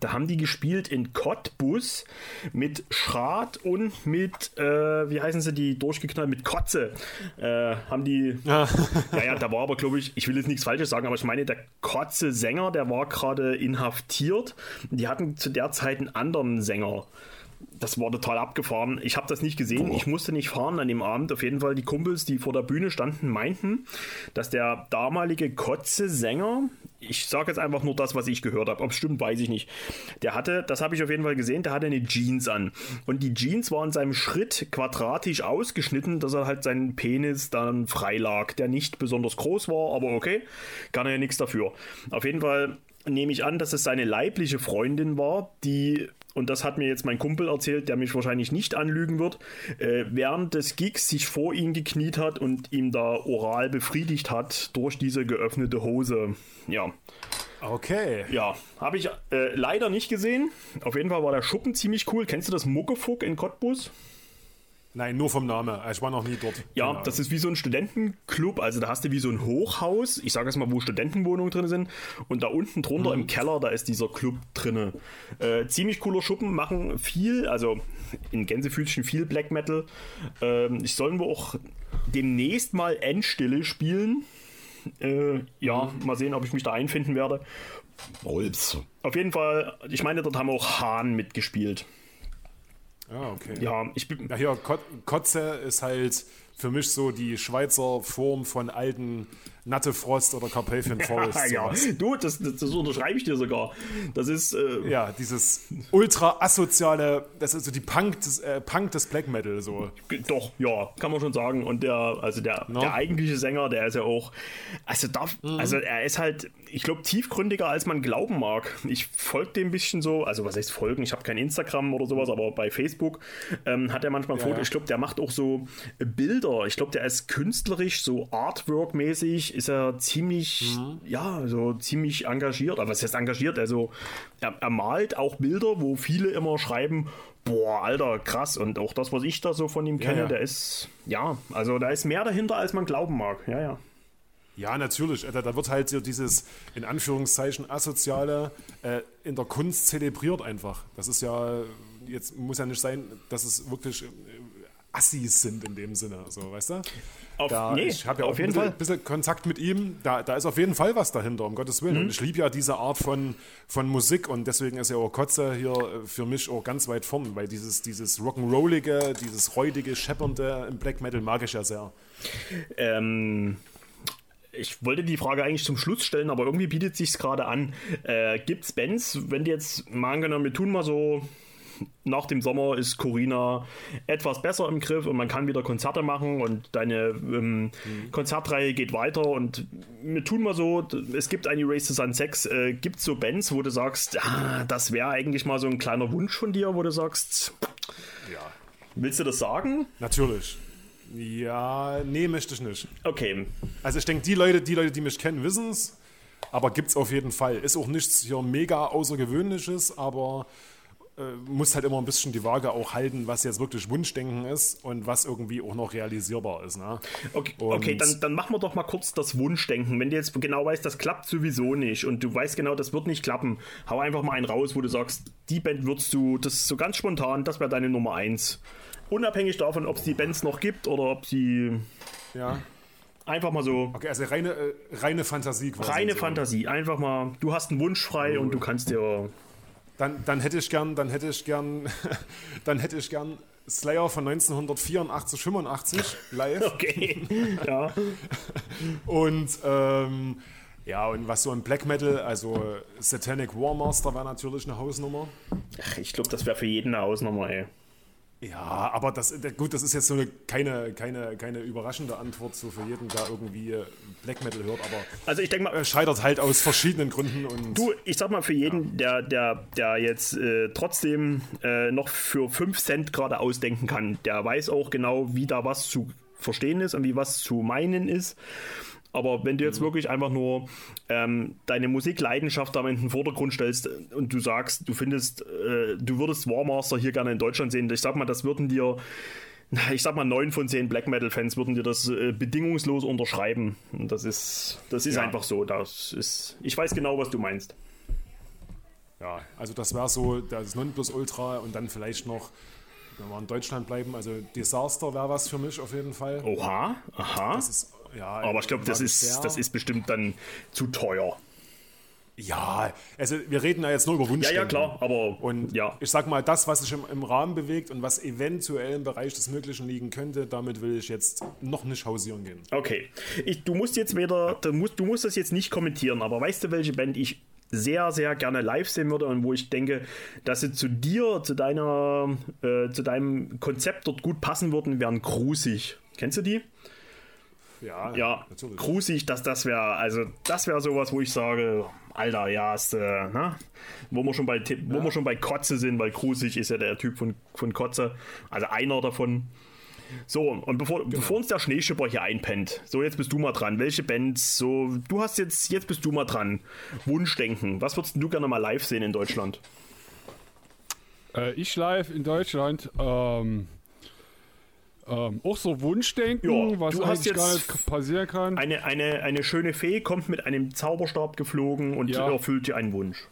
Da haben die gespielt in Cottbus mit Schrat und mit, äh, wie heißen sie, die durchgeknallt, mit Kotze. Äh, haben die. Ja. *laughs* ja, da war aber, glaube ich, ich will jetzt nichts Falsches sagen, aber ich meine, der Kotze-Sänger, der war gerade inhaftiert. Die hatten zu der Zeit einen anderen Sänger. das war total abgefahren. Ich habe das nicht gesehen. Ich musste nicht fahren an dem Abend. Auf jeden Fall die Kumpels, die vor der Bühne standen, meinten, dass der damalige Kotze-Sänger, ich sage jetzt einfach nur das, was ich gehört habe, ob es stimmt, weiß ich nicht. Der hatte, das habe ich auf jeden Fall gesehen, der hatte eine Jeans an. Und die Jeans war in seinem Schritt quadratisch ausgeschnitten, dass er halt seinen Penis dann frei lag, der nicht besonders groß war, aber okay, kann er ja nichts dafür. Auf jeden Fall nehme ich an, dass es seine leibliche Freundin war, die und das hat mir jetzt mein Kumpel erzählt, der mich wahrscheinlich nicht anlügen wird, äh, während des Gigs sich vor ihn gekniet hat und ihm da oral befriedigt hat durch diese geöffnete Hose. Ja. Okay. Ja, habe ich äh, leider nicht gesehen. Auf jeden Fall war der Schuppen ziemlich cool. Kennst du das Muckefuck in Cottbus? Nein, nur vom Namen. Ich war noch nie dort. Ja, Genau. das ist wie so ein Studentenclub. Also da hast du wie so ein Hochhaus. Ich sage jetzt mal, wo Studentenwohnungen drin sind. Und da unten drunter im Keller, da ist dieser Club drinne. Äh, ziemlich cooler Schuppen, machen viel, also in Gänsefüßchen viel Black Metal. Ähm, ich sollen wir auch demnächst mal Endstille spielen. Äh, ja, mal sehen, ob ich mich da einfinden werde. Rolps. Auf jeden Fall, ich meine, dort haben auch Hahn mitgespielt. Ah, okay. Ja, ich bin. Ja, hier, Kot Kotze ist halt für mich so die Schweizer Form von alten Nattefrost oder Carpathian *laughs* Forest. ja, du, das, das, das unterschreibe ich dir sogar. Das ist. Äh, Ja, dieses ultra asoziale, das ist so die Punk des, äh, Punk des Black Metal so. Doch, ja, kann man schon sagen. Und der, also der, der eigentliche Sänger, der ist ja auch, also darf, also er ist halt, ich glaube, tiefgründiger, als man glauben mag. Ich folge dem ein bisschen so, also was heißt folgen? Ich habe kein Instagram oder sowas, aber bei Facebook ähm, hat er manchmal Ja, Fotos. ja. Ich glaube, der macht auch so Bilder. Ich glaube, der ist künstlerisch, so Artwork-mäßig, ist er ziemlich, ja, so ziemlich engagiert. Aber was heißt engagiert? Also er, er malt auch Bilder, wo viele immer schreiben, boah, Alter, krass. Und auch das, was ich da so von ihm kenne, ja. der ist, ja, also da ist mehr dahinter, als man glauben mag. Ja, ja. Ja, natürlich. Da, da wird halt so dieses, in Anführungszeichen, asoziale äh, in der Kunst zelebriert einfach. Das ist ja, jetzt muss ja nicht sein, dass es wirklich äh, Assis sind in dem Sinne, so, weißt du? Auf, Da, nee, ich habe ja auch auf jeden ein bisschen, Fall. bisschen Kontakt mit ihm. Da, da ist auf jeden Fall was dahinter, um Gottes Willen. Mhm. Und ich liebe ja diese Art von, von Musik und deswegen ist ja auch Kotze hier äh, für mich auch ganz weit vorn, weil dieses, dieses Rock'n'Rollige, dieses räudige, scheppernde im Black Metal mag ich ja sehr. Ähm, ich wollte die Frage eigentlich zum Schluss stellen, aber irgendwie bietet sich gerade an. Äh, gibt's Bands, wenn die jetzt mal angenommen, wir tun mal so, nach dem Sommer ist Corina etwas besser im Griff und man kann wieder Konzerte machen und deine ähm, Konzertreihe geht weiter und wir tun mal so, es gibt ein Erase the Sun 6, äh, gibt es so Bands, wo du sagst, ah, das wäre eigentlich mal so ein kleiner Wunsch von dir, wo du sagst, Ja. willst du das sagen? Natürlich. Ja, nee, möchte ich nicht. Okay, Also ich denke, die Leute, die Leute, die mich kennen, wissen es. Aber gibt es auf jeden Fall. Ist auch nichts hier mega Außergewöhnliches, aber äh, muss halt immer ein bisschen die Waage auch halten, was jetzt wirklich Wunschdenken ist und was irgendwie auch noch realisierbar ist. Ne? Okay, okay dann, dann machen wir doch mal kurz das Wunschdenken. Wenn du jetzt genau weißt, das klappt sowieso nicht und du weißt genau, das wird nicht klappen, hau einfach mal einen raus, wo du sagst, die Band würdest du, das ist so ganz spontan, das wäre deine Nummer eins. Unabhängig davon, ob es die Bands noch gibt oder ob sie Ja. einfach mal so Okay, also reine, äh, reine Fantasie quasi. reine. Fantasie, einfach mal, du hast einen Wunsch frei und du kannst dir Dann, dann hätte ich gern, dann hätte ich gern, *laughs* dann hätte ich gern Slayer von 1984, 85 live. *laughs* okay, ja, *laughs* Und ähm, ja, und was so ein Black Metal, also Satanic War Master war natürlich eine Hausnummer. Ach, ich glaube, das wäre für jeden eine Ausnahme, ey. Ja, aber das, gut, das ist jetzt so eine, keine, keine, keine überraschende Antwort so für jeden, der irgendwie äh, Black Metal hört, aber Also ich denke mal, äh, scheitert halt aus verschiedenen Gründen und Du, ich sag mal für jeden, der, der, der jetzt äh, trotzdem äh, noch für 5 Cent gerade ausdenken kann, der weiß auch genau, wie da was zu verstehen ist und wie was zu meinen ist. Aber wenn du jetzt wirklich einfach nur ähm, deine Musikleidenschaft da in den Vordergrund stellst und du sagst, du findest, äh, du würdest Warmaster hier gerne in Deutschland sehen, ich sag mal, das würden dir, *laughs* ich sag mal, neun von zehn Black Metal-Fans würden dir das äh, bedingungslos unterschreiben. Und das ist, das ist Ja. einfach so. Das ist, ich weiß genau, was du meinst. ja, also das wäre so das Nonplusultra und dann vielleicht noch, wenn wir in Deutschland bleiben, also Disaster wäre was für mich auf jeden Fall. Oha, aha. Ist, ja, Aber ich glaube, das ist, das ist bestimmt dann zu teuer. Ja, also wir reden ja jetzt nur über Wunsch. Ja, ja, klar, aber Und ja. ich sag mal, das, was sich im, im Rahmen bewegt und was eventuell im Bereich des Möglichen liegen könnte, damit will ich jetzt noch nicht hausieren gehen. Okay. Ich, du musst jetzt wieder, du musst, du musst das jetzt nicht kommentieren, aber weißt du, welche Band ich sehr, sehr gerne live sehen würde und wo ich denke, dass sie zu dir, zu deiner, äh, zu deinem Konzept dort gut passen würden, wären Grusig. Kennst du die? Ja, Ja, natürlich. Grusig, dass das wäre, also das wäre sowas, wo ich sage, Alter, ja, ist, äh, ne? Wo wir schon bei wo wir schon bei Kotze sind, weil Grusig ist ja der Typ von, von Kotze, also einer davon. So, und bevor, Genau. bevor uns der Schneeschipper hier einpennt, so jetzt bist du mal dran. Welche Bands, so, du hast jetzt, jetzt bist du mal dran. Wunschdenken. Was würdest du gerne mal live sehen in Deutschland? Äh, ich live in Deutschland. Ähm, ähm, auch so Wunschdenken, Ja, was du hast eigentlich gar jetzt nicht passieren kann. Eine, eine, eine schöne Fee kommt mit einem Zauberstab geflogen und Ja. erfüllt dir einen Wunsch.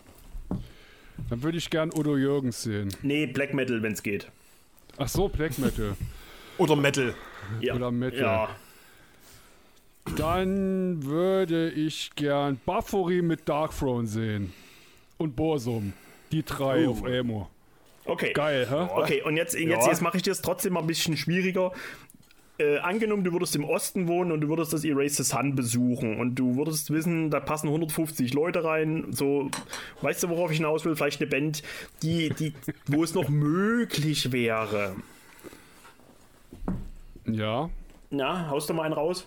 Dann würde ich gern Udo Jürgens sehen. Nee, Black Metal, wenn es geht. Ach so, Black Metal. Oder Metal. Ja. Oder Metal. Ja, Dann würde ich gern Buffery mit Darkthrone sehen. Und Borsum. Die drei Oh. auf Emo. okay. Geil, hä? Okay, und jetzt, jetzt, Ja. jetzt mache ich dir es trotzdem mal ein bisschen schwieriger. Äh, angenommen, du würdest im Osten wohnen und du würdest das Erase the Sun besuchen und du würdest wissen, da passen 150 Leute rein. So, weißt du, worauf ich hinaus will? Vielleicht eine Band, die, die, wo es noch *laughs* möglich wäre. Ja. Na, haust du mal einen raus?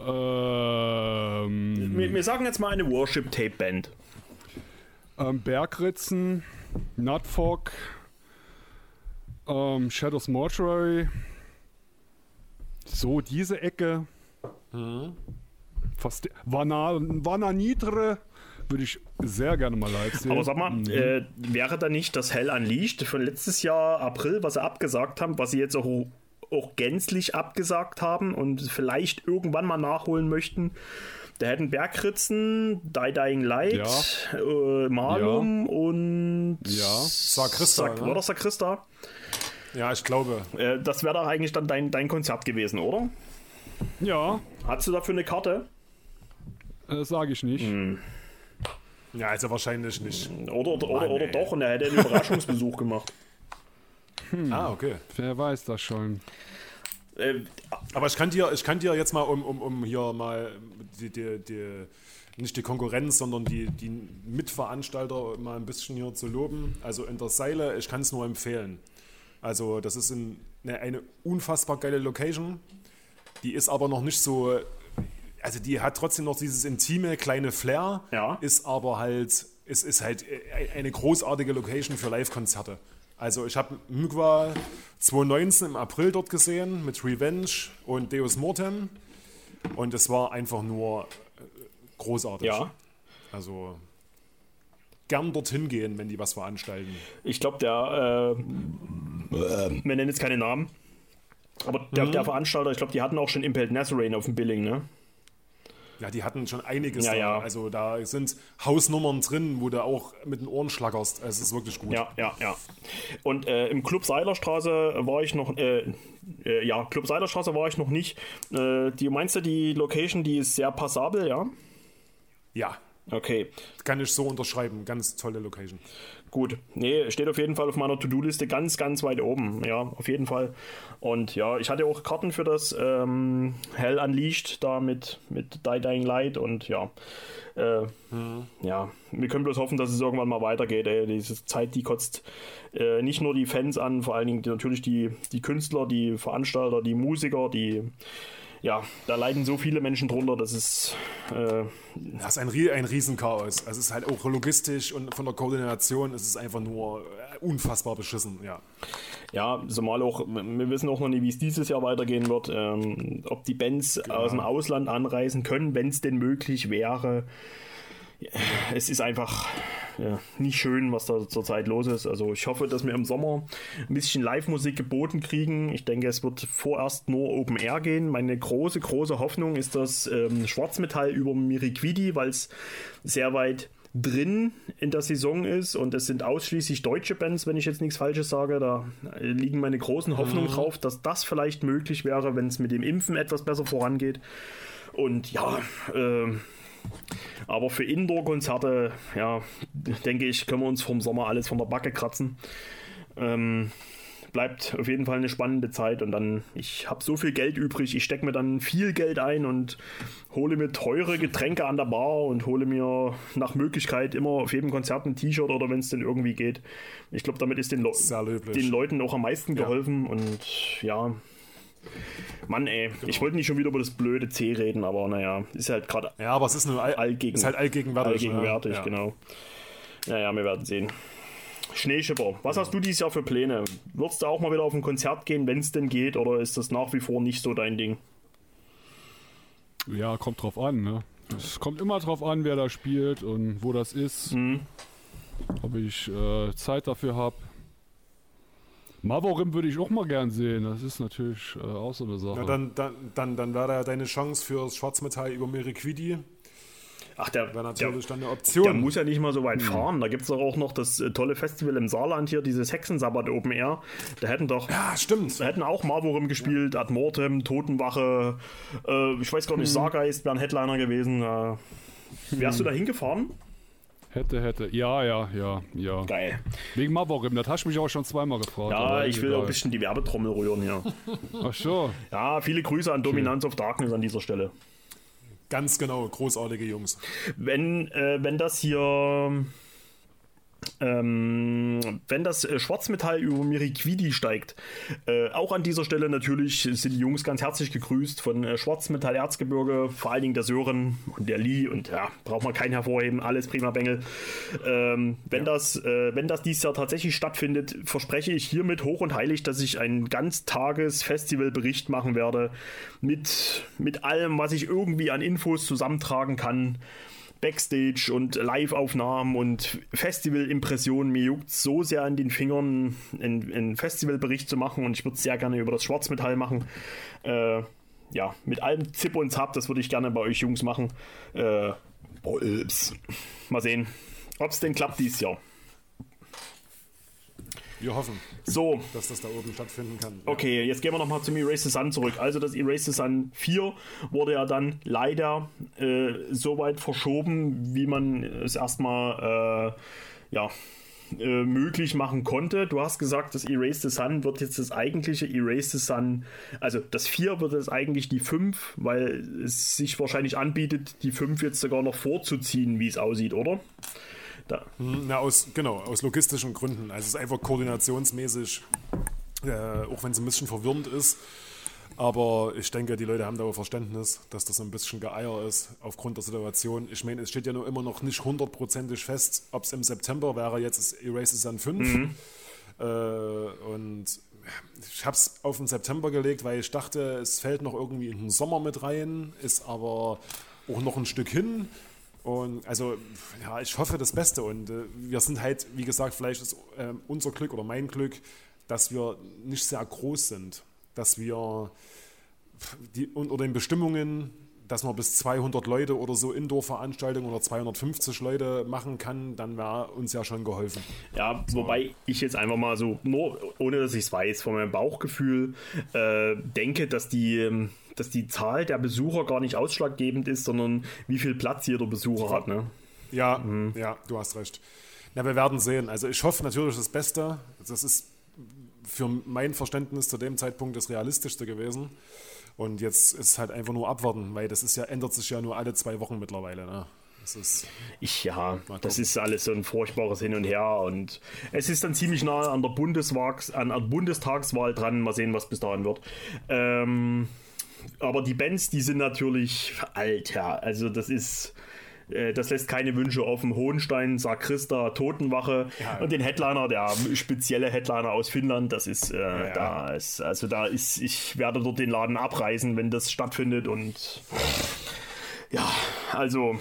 Ähm, Wir, wir sagen jetzt mal eine Worship-Tape-Band. ähm, Bergritzen, Nutfog, ähm, Shadows Mortuary. So, diese Ecke. Fast Vana, Vananitre würde ich sehr gerne mal live sehen. Aber sag mal, äh, wäre da nicht das Hell Unleashed von letztes Jahr April, was sie abgesagt haben, was sie jetzt auch, auch gänzlich abgesagt haben und vielleicht irgendwann mal nachholen möchten? Da hätten Bergritzen, Die Dying Light, äh, Malum und Ja. Sakrista, Sak ne? war das Sakrista? Ja, ich glaube. Äh, das wäre doch eigentlich dann dein, dein Konzert gewesen, oder? ja, Hast du dafür eine Karte? äh, sage ich nicht. Hm. Ja, also wahrscheinlich nicht. Oder, oder, Mann, oder doch? Und er hätte einen Überraschungsbesuch gemacht. Ah, okay. Wer weiß das schon. Äh, Aber ich kann dir, ich kann dir jetzt mal, um, um, um hier mal die, die, die, nicht die Konkurrenz, sondern die, die Mitveranstalter mal ein bisschen hier zu loben. Also in der Seile, ich kann es nur empfehlen. Also das ist ein, eine, eine unfassbar geile Location. Die ist aber noch nicht so, also die hat trotzdem noch dieses intime kleine Flair, Ja. ist aber halt, es ist halt eine großartige Location für Live-Konzerte. Also ich habe Mugwa 2019 im April dort gesehen mit Revenge und Deus Mortem und es war einfach nur äh, großartig. ja. Also gern dorthin gehen, wenn die was veranstalten. Ich glaube, der, äh, wir nennen jetzt keine Namen, aber der, der Veranstalter, ich glaube, die hatten auch schon Impelled Nazarene auf dem Billing, ne? Ja, die hatten schon einiges Ja, da. ja. Also da sind Hausnummern drin, wo du auch mit den Ohren schlackerst. Es ist wirklich gut. Ja, ja, ja. Und äh, im Club Seilerstraße war ich noch, äh, äh, ja, Club Seilerstraße war ich noch nicht. Äh, die meinst du, die Location, die ist sehr passabel, ja? ja, Okay, kann ich so unterschreiben. Ganz tolle Location. gut. Nee, steht auf jeden Fall auf meiner To-Do-Liste ganz, ganz weit oben. Ja, auf jeden Fall. Und ja, ich hatte auch Karten für das ähm, Hell Unleashed da mit, mit Die Dying Light und ja. Äh, Ja, wir können bloß hoffen, dass es irgendwann mal weitergeht. Ey. Diese Zeit, die kotzt äh, nicht nur die Fans an, vor allen Dingen die, natürlich die, die Künstler, die Veranstalter, die Musiker, die ja, da leiden so viele Menschen drunter, das ist äh, Das ist ein, ein Riesenchaos. Es ist halt auch logistisch und von der Koordination ist es einfach nur äh, unfassbar beschissen. Ja. Ja, zumal auch, wir wissen auch noch nicht, wie es dieses Jahr weitergehen wird, ähm, ob die Bands aus dem Ausland anreisen können, wenn es denn möglich wäre. Es ist einfach ja, nicht schön, was da zurzeit los ist. Also ich hoffe, dass wir im Sommer ein bisschen Live-Musik geboten kriegen. Ich denke, es wird vorerst nur Open Air gehen. Meine große, große Hoffnung ist das ähm, Schwarzmetall über Miriquidi, weil es sehr weit drin in der Saison ist und es sind ausschließlich deutsche Bands, wenn ich jetzt nichts Falsches sage. Da liegen meine großen Hoffnungen drauf, dass das vielleicht möglich wäre, wenn es mit dem Impfen etwas besser vorangeht. Und ja, ähm, Aber für Indoor-Konzerte, ja, denke ich, können wir uns vom Sommer alles von der Backe kratzen. Ähm, bleibt auf jeden Fall eine spannende Zeit und dann, ich habe so viel Geld übrig, ich stecke mir dann viel Geld ein und hole mir teure Getränke an der Bar und hole mir nach Möglichkeit immer auf jedem Konzert ein T-Shirt oder wenn es denn irgendwie geht. Ich glaube, damit ist den, Le den Leuten auch am meisten geholfen und ja. Mann, ey, ich wollte nicht schon wieder über das blöde C reden, aber naja, ist halt gerade Ja, aber es ist nur all, allgegen, ist halt allgegenwärtig. allgegenwärtig, ne? Ja. genau. Naja, wir werden sehen. Schneeschipper, was hast du dieses Jahr für Pläne? Würdest du auch mal wieder auf ein Konzert gehen, wenn es denn geht, oder ist das nach wie vor nicht so dein Ding? Ja, kommt drauf an, ne? Es kommt immer drauf an, wer da spielt und wo das ist. Mhm. Ob ich äh, Zeit dafür habe. Mavorim würde ich auch mal gern sehen. Das ist natürlich äh, auch so eine Sache. Ja, dann, dann, dann, dann wäre da deine Chance fürs Schwarzmetall über Meriquidi. Ach, der, Wäre der, natürlich dann eine Option. der muss ja nicht mal so weit Hm. fahren. Da gibt es doch auch noch das äh, tolle Festival im Saarland hier, dieses Hexensabbat Open Air. Da hätten doch. ja, stimmt. Da hätten auch Marvorim gespielt, Ad Mortem, Totenwache, äh, ich weiß gar Hm. nicht, Sargeist wären Headliner gewesen. Äh, wärst du da hingefahren? Hätte, hätte. Ja, ja, ja, ja. Geil. Wegen Mavorim, das hast du mich auch schon zweimal gefragt. Ja, ich will auch egal. ein bisschen die Werbetrommel rühren hier. Ach so. Ja, viele Grüße an Dominance of Darkness an dieser Stelle. Ganz genau, großartige Jungs. Wenn, äh, wenn das hier. Ähm, wenn das äh, Schwarzmetall über Miriquidi steigt, äh, auch an dieser Stelle natürlich sind die Jungs ganz herzlich gegrüßt von äh, Schwarzmetall Erzgebirge, vor allen Dingen der Sören und der Lee und ja, braucht man keinen hervorheben, alles prima Bengel. Ähm, wenn, das, äh, wenn das dieses Jahr tatsächlich stattfindet, verspreche ich hiermit hoch und heilig, dass ich einen Ganztages-Festivalbericht machen werde mit, mit allem, was ich irgendwie an Infos zusammentragen kann. Backstage und Live-Aufnahmen und Festival-Impressionen. Mir juckt so sehr an den Fingern, einen, einen Festivalbericht zu machen und ich würde sehr gerne über das Schwarzmetall machen. Äh, ja, mit allem Zip und Zap, das würde ich gerne bei euch Jungs machen. Äh. Mal sehen, ob es denn klappt dieses Jahr. Wir hoffen, So, dass das da oben stattfinden kann. Ja. Okay, jetzt gehen wir nochmal zum Erase the Sun zurück. Also das Erase the Sun 4 wurde ja dann leider äh, so weit verschoben, wie man es erstmal äh, ja, äh, möglich machen konnte. Du hast gesagt, das Erase the Sun wird jetzt das eigentliche Erase the Sun, also das 4 wird jetzt eigentlich die 5, weil es sich wahrscheinlich anbietet, die 5 jetzt sogar noch vorzuziehen, wie es aussieht, oder? Da. Na, aus, genau, aus logistischen Gründen. Also es ist einfach koordinationsmäßig, äh, auch wenn es ein bisschen verwirrend ist. Aber ich denke, die Leute haben da auch Verständnis, dass das ein bisschen Geeier ist aufgrund der Situation. Ich meine, es steht ja nur immer noch nicht hundertprozentig fest, ob es im September wäre, jetzt ist Erase Sun 5. Äh, und ich habe es auf den September gelegt, weil ich dachte, es fällt noch irgendwie in den Sommer mit rein, ist aber auch noch ein Stück hin. Und also, ja, ich hoffe das Beste. Und äh, wir sind halt, wie gesagt, vielleicht ist äh, unser Glück oder mein Glück, dass wir nicht sehr groß sind. Dass wir die, unter den Bestimmungen, dass man bis 200 Leute oder so Indoor-Veranstaltungen oder 250 Leute machen kann, dann wäre uns ja schon geholfen. Ja, wobei ich jetzt einfach mal so, nur ohne dass ich es weiß, von meinem Bauchgefühl äh, denke, dass die, ähm, dass die Zahl der Besucher gar nicht ausschlaggebend ist, sondern wie viel Platz jeder Besucher hat. Ne? Ja, ja, du hast recht. Na, wir werden sehen. Also ich hoffe natürlich das Beste. Das ist für mein Verständnis zu dem Zeitpunkt das Realistischste gewesen. Und jetzt ist halt einfach nur abwarten, weil das ist ja, ändert sich ja nur alle zwei Wochen mittlerweile. Ne? Das ist, Ich, ja, das ist alles so ein furchtbares Hin und Her und es ist dann ziemlich nah an der, Bundeswags, an der Bundestagswahl dran. Mal sehen, was bis dahin wird. Ähm, aber die Bands, die sind natürlich alt, ja. Also das ist, das lässt keine Wünsche offen. Hohenstein, Sakrista, Totenwache und den Headliner, der spezielle Headliner aus Finnland, das ist, äh, da ist, also da ist, ich werde dort den Laden abreißen, wenn das stattfindet und ja, also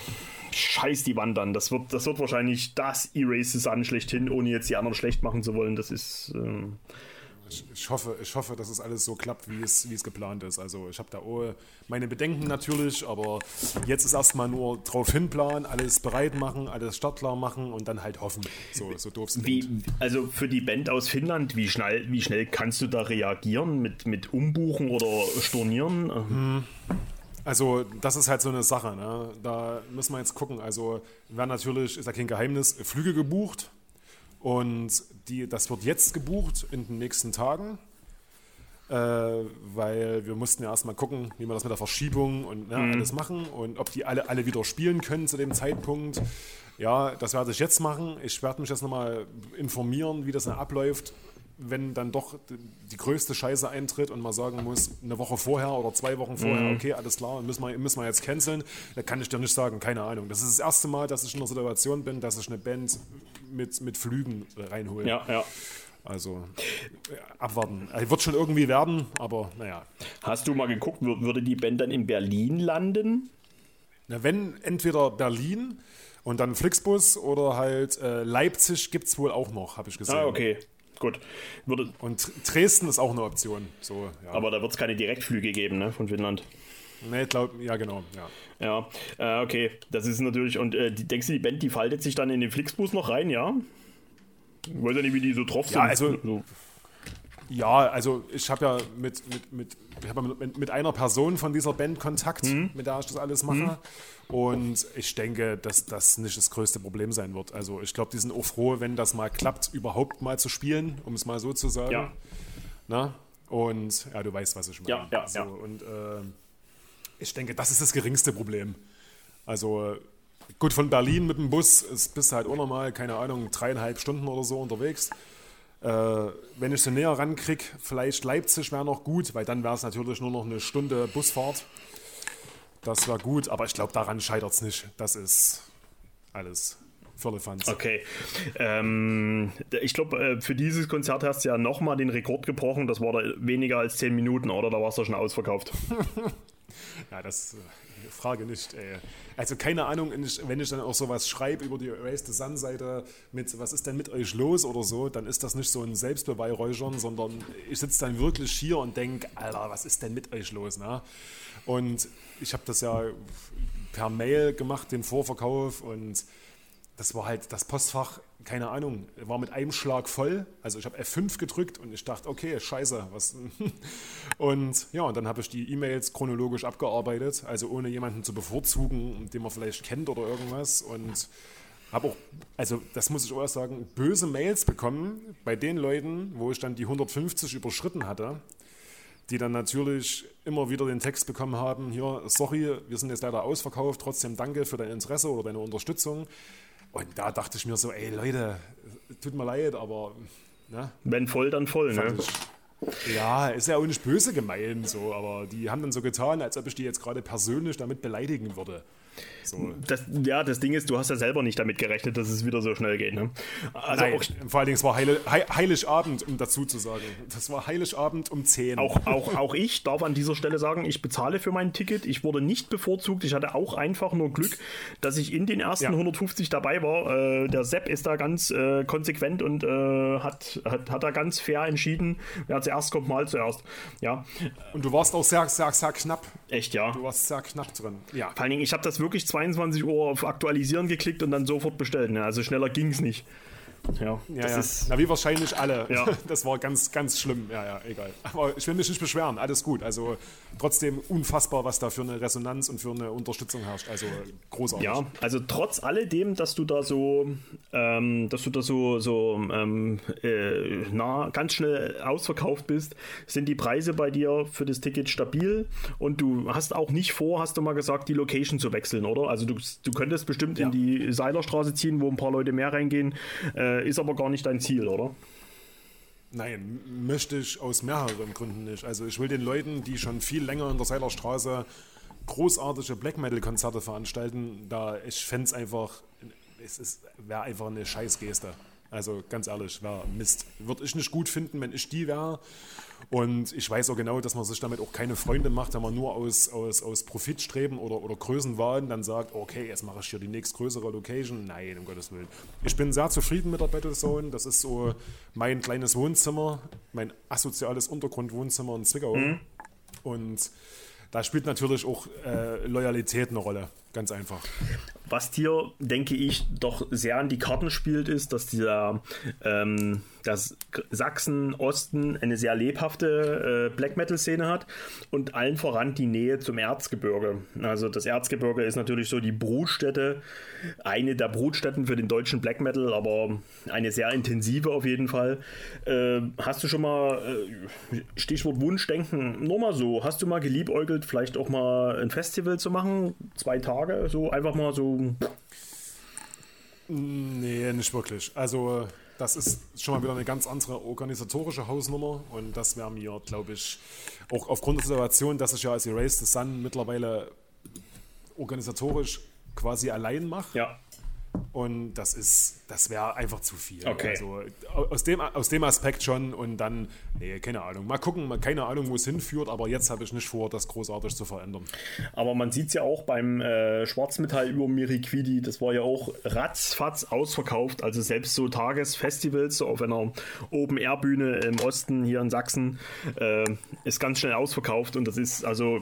scheiß die Wand an. Das wird, das wird wahrscheinlich das Erase Sun schlechthin, ohne jetzt die anderen schlecht machen zu wollen. Das ist. Ähm, ich, ich, hoffe, ich hoffe, dass es alles so klappt, wie es, wie es geplant ist. Also ich habe da meine Bedenken natürlich, aber jetzt ist erstmal nur drauf hinplanen, alles bereit machen, alles startklar machen und dann halt hoffen. So, so doof es wie, also für die Band aus Finnland, wie schnell, wie schnell kannst du da reagieren mit, mit Umbuchen oder Stornieren? Ähm, Also, das ist halt so eine Sache. Ne? Da müssen wir jetzt gucken. Also, werden natürlich, ist ja kein Geheimnis, Flüge gebucht. Und die, das wird jetzt gebucht in den nächsten Tagen. Äh, weil wir mussten ja erstmal gucken, wie wir das mit der Verschiebung und ne, Mhm. alles machen und ob die alle, alle wieder spielen können zu dem Zeitpunkt. Ja, das werde ich jetzt machen. Ich werde mich jetzt nochmal informieren, wie das dann abläuft, wenn dann doch die größte Scheiße eintritt und man sagen muss, eine Woche vorher oder zwei Wochen vorher, Mhm. okay, alles klar, müssen wir, müssen wir jetzt canceln. Da kann ich dir nicht sagen, keine Ahnung. Das ist das erste Mal, dass ich in der Situation bin, dass ich eine Band mit, mit Flügen reinhole. Ja, ja. Also abwarten. Wird schon irgendwie werden, aber naja. Hast du mal geguckt, wür- würde die Band dann in Berlin landen? Na, wenn entweder Berlin und dann Flixbus oder halt äh, Leipzig gibt es wohl auch noch, habe ich gesehen. Ah, okay. Gut. Würde, Und Dresden ist auch eine Option. So, ja. aber da wird es keine Direktflüge geben, ne, von Finnland. nee, glaub, ja, genau. Ja. Ja, äh, okay. Das ist natürlich. Und äh, die, denkst du, die Band, die faltet sich dann in den Flixbus noch rein, ja? Ich weiß ja nicht, wie die so drauf sind. Ja, also- so. Ja, also ich habe ja mit, mit, mit, ich hab mit, mit einer Person von dieser Band Kontakt, Mhm. mit der ich das alles mache. Und ich denke, dass das nicht das größte Problem sein wird. Also ich glaube, die sind auch froh, wenn das mal klappt, überhaupt mal zu spielen, um es mal so zu sagen. Ja. Na? Und ja, du weißt, was ich meine. Ja, ja, so, ja. Und äh, ich denke, das ist das geringste Problem. Also gut, von Berlin mit dem Bus ist, bist du halt auch nochmal, keine Ahnung, dreieinhalb Stunden oder so unterwegs. Äh, wenn ich so näher rankrieg, vielleicht Leipzig wäre noch gut, weil dann wäre es natürlich nur noch eine Stunde Busfahrt. Das wäre gut, aber ich glaube, daran scheitert es nicht. Das ist alles Firlefanz. Okay. Ähm, ich glaube, äh, für dieses Konzert hast du ja nochmal den Rekord gebrochen. Das war da weniger als 10 Minuten, oder? Da warst du schon ausverkauft. *laughs* Ja, das äh, Frage nicht. Ey. Also keine Ahnung, wenn ich, dann auch sowas schreibe über die Erase the Sun Seite mit was ist denn mit euch los oder so, dann ist das nicht so ein Selbstbeweihräuchern, sondern ich sitze dann wirklich hier und denke, Alter, was ist denn mit euch los? Ne? Und ich habe das ja per Mail gemacht, den Vorverkauf und das war halt das Postfach, keine Ahnung, war mit einem Schlag voll. Also ich habe F5 gedrückt und ich dachte, okay, scheiße, was. *laughs* Und ja, und dann habe ich die E-Mails chronologisch abgearbeitet, also ohne jemanden zu bevorzugen, den man vielleicht kennt oder irgendwas. Und habe auch, also das muss ich auch sagen, böse Mails bekommen bei den Leuten, wo ich dann die 150 überschritten hatte die dann natürlich immer wieder den Text bekommen haben, hier, sorry, wir sind jetzt leider ausverkauft, trotzdem danke für dein Interesse oder deine Unterstützung. Und da dachte ich mir so, ey Leute, tut mir leid, aber ne, Wenn voll, dann voll, ne? ja, ist ja auch nicht böse gemeint, so, aber die haben dann so getan, als ob ich die jetzt gerade persönlich damit beleidigen würde. So. Das, ja, das Ding ist, du hast ja selber nicht damit gerechnet, dass es wieder so schnell geht, ne? Also Nein, auch, vor allen Dingen, es war Heile, Hei- Heiligabend, um dazu zu sagen. Das war Heiligabend um 10. Auch, auch, auch ich darf an dieser Stelle sagen, ich bezahle für mein Ticket. Ich wurde nicht bevorzugt. Ich hatte auch einfach nur Glück, dass ich in den ersten Ja. 150 dabei war. Äh, der Sepp ist da ganz äh, konsequent und äh, hat, hat, hat da ganz fair entschieden. Wer zuerst kommt, mal zuerst. Ja, Und du warst auch sehr, sehr, sehr knapp. echt, ja. Du warst sehr knapp drin. Ja. Vor allen Dingen, ich habe das wirklich 22 Uhr auf Aktualisieren geklickt und dann sofort bestellt. Ne? Also schneller ging es nicht. Ja, Ja, das ja. ist. Na, wie wahrscheinlich alle. Ja. *laughs* Das war ganz, ganz schlimm. Ja, ja, egal. Aber ich will mich nicht beschweren. Alles gut. Also trotzdem unfassbar, was da für eine Resonanz und für eine Unterstützung herrscht. Also großartig. Ja, also trotz alledem, dass du da so, ähm, dass du da so, so ähm, äh, na, ganz schnell ausverkauft bist, sind die Preise bei dir für das Ticket stabil und du hast auch nicht vor, hast du mal gesagt, die Location zu wechseln, oder? Also du, du könntest bestimmt Ja. in die Seilerstraße ziehen, wo ein paar Leute mehr reingehen, äh, ist aber gar nicht dein Ziel, oder? Nein, möchte ich aus mehreren Gründen nicht. Also ich will den Leuten, die schon viel länger in der Seilerstraße großartige Black Metal Konzerte veranstalten, da ich fände es einfach, es wäre einfach eine Scheißgeste. Also ganz ehrlich, wäre Mist. Würde ich nicht gut finden, wenn ich die wäre. Und ich weiß auch genau, dass man sich damit auch keine Freunde macht, wenn man nur aus, aus, aus Profitstreben oder, oder Größenwahn dann sagt, okay, jetzt mache ich hier die nächstgrößere Location. Nein, um Gottes Willen. Ich bin sehr zufrieden mit der Battlezone. Das ist so mein kleines Wohnzimmer, mein asoziales Untergrundwohnzimmer in Zwickau. Und da spielt natürlich auch äh, Loyalität eine Rolle. Ganz einfach. Was dir, denke ich, doch sehr an die Karten spielt, ist, dass dieser ähm, dass Sachsen-Osten eine sehr lebhafte äh, Black Metal-Szene hat und allen voran die Nähe zum Erzgebirge. Also das Erzgebirge ist natürlich so die Brutstätte, eine der Brutstätten für den deutschen Black Metal, aber eine sehr intensive auf jeden Fall. Äh, hast du schon mal, äh, Stichwort Wunschdenken, nur mal so, hast du mal geliebäugelt, vielleicht auch mal ein Festival zu machen? Zwei Tage, so einfach mal so. Nee, nicht wirklich. Also das ist schon mal wieder eine ganz andere organisatorische Hausnummer und das wäre mir, glaube ich, auch aufgrund der Situation, dass ich ja als Erased the Sun mittlerweile organisatorisch quasi allein mache. Ja. Und das ist, das wäre einfach zu viel. Okay. Also aus dem, aus dem Aspekt schon und dann, nee, keine Ahnung. Mal gucken, mal, keine Ahnung, wo es hinführt, aber jetzt habe ich nicht vor, das großartig zu verändern. Aber man sieht es ja auch beim äh, Schwarzmetall über Miriquidi, das war ja auch ratzfatz ausverkauft. Also selbst so Tagesfestivals so auf einer Open-Air-Bühne im Osten hier in Sachsen äh, ist ganz schnell ausverkauft. Und das ist also,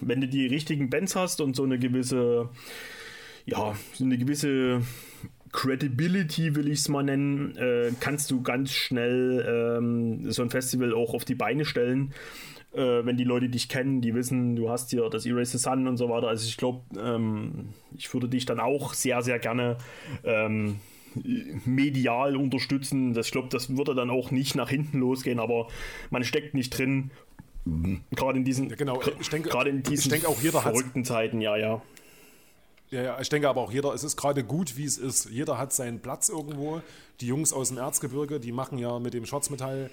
wenn du die richtigen Bands hast und so eine gewisse ja, so eine gewisse Credibility, will ich es mal nennen, äh, kannst du ganz schnell ähm, so ein Festival auch auf die Beine stellen. Äh, wenn die Leute dich kennen, die wissen, du hast hier das Erase the Sun und so weiter. Also ich glaube, ähm, ich würde dich dann auch sehr, sehr gerne ähm, medial unterstützen. Das, ich glaube, das würde dann auch nicht nach hinten losgehen, aber man steckt nicht drin. Gerade in diesen, Ja, genau. Ich denke- gerade in diesen ich denke auch jeder verrückten Zeiten, ja, ja. Ja, ja, ich denke aber auch jeder, es ist gerade gut, wie es ist. Jeder hat seinen Platz irgendwo. Die Jungs aus dem Erzgebirge, die machen ja mit dem Schwarzmetall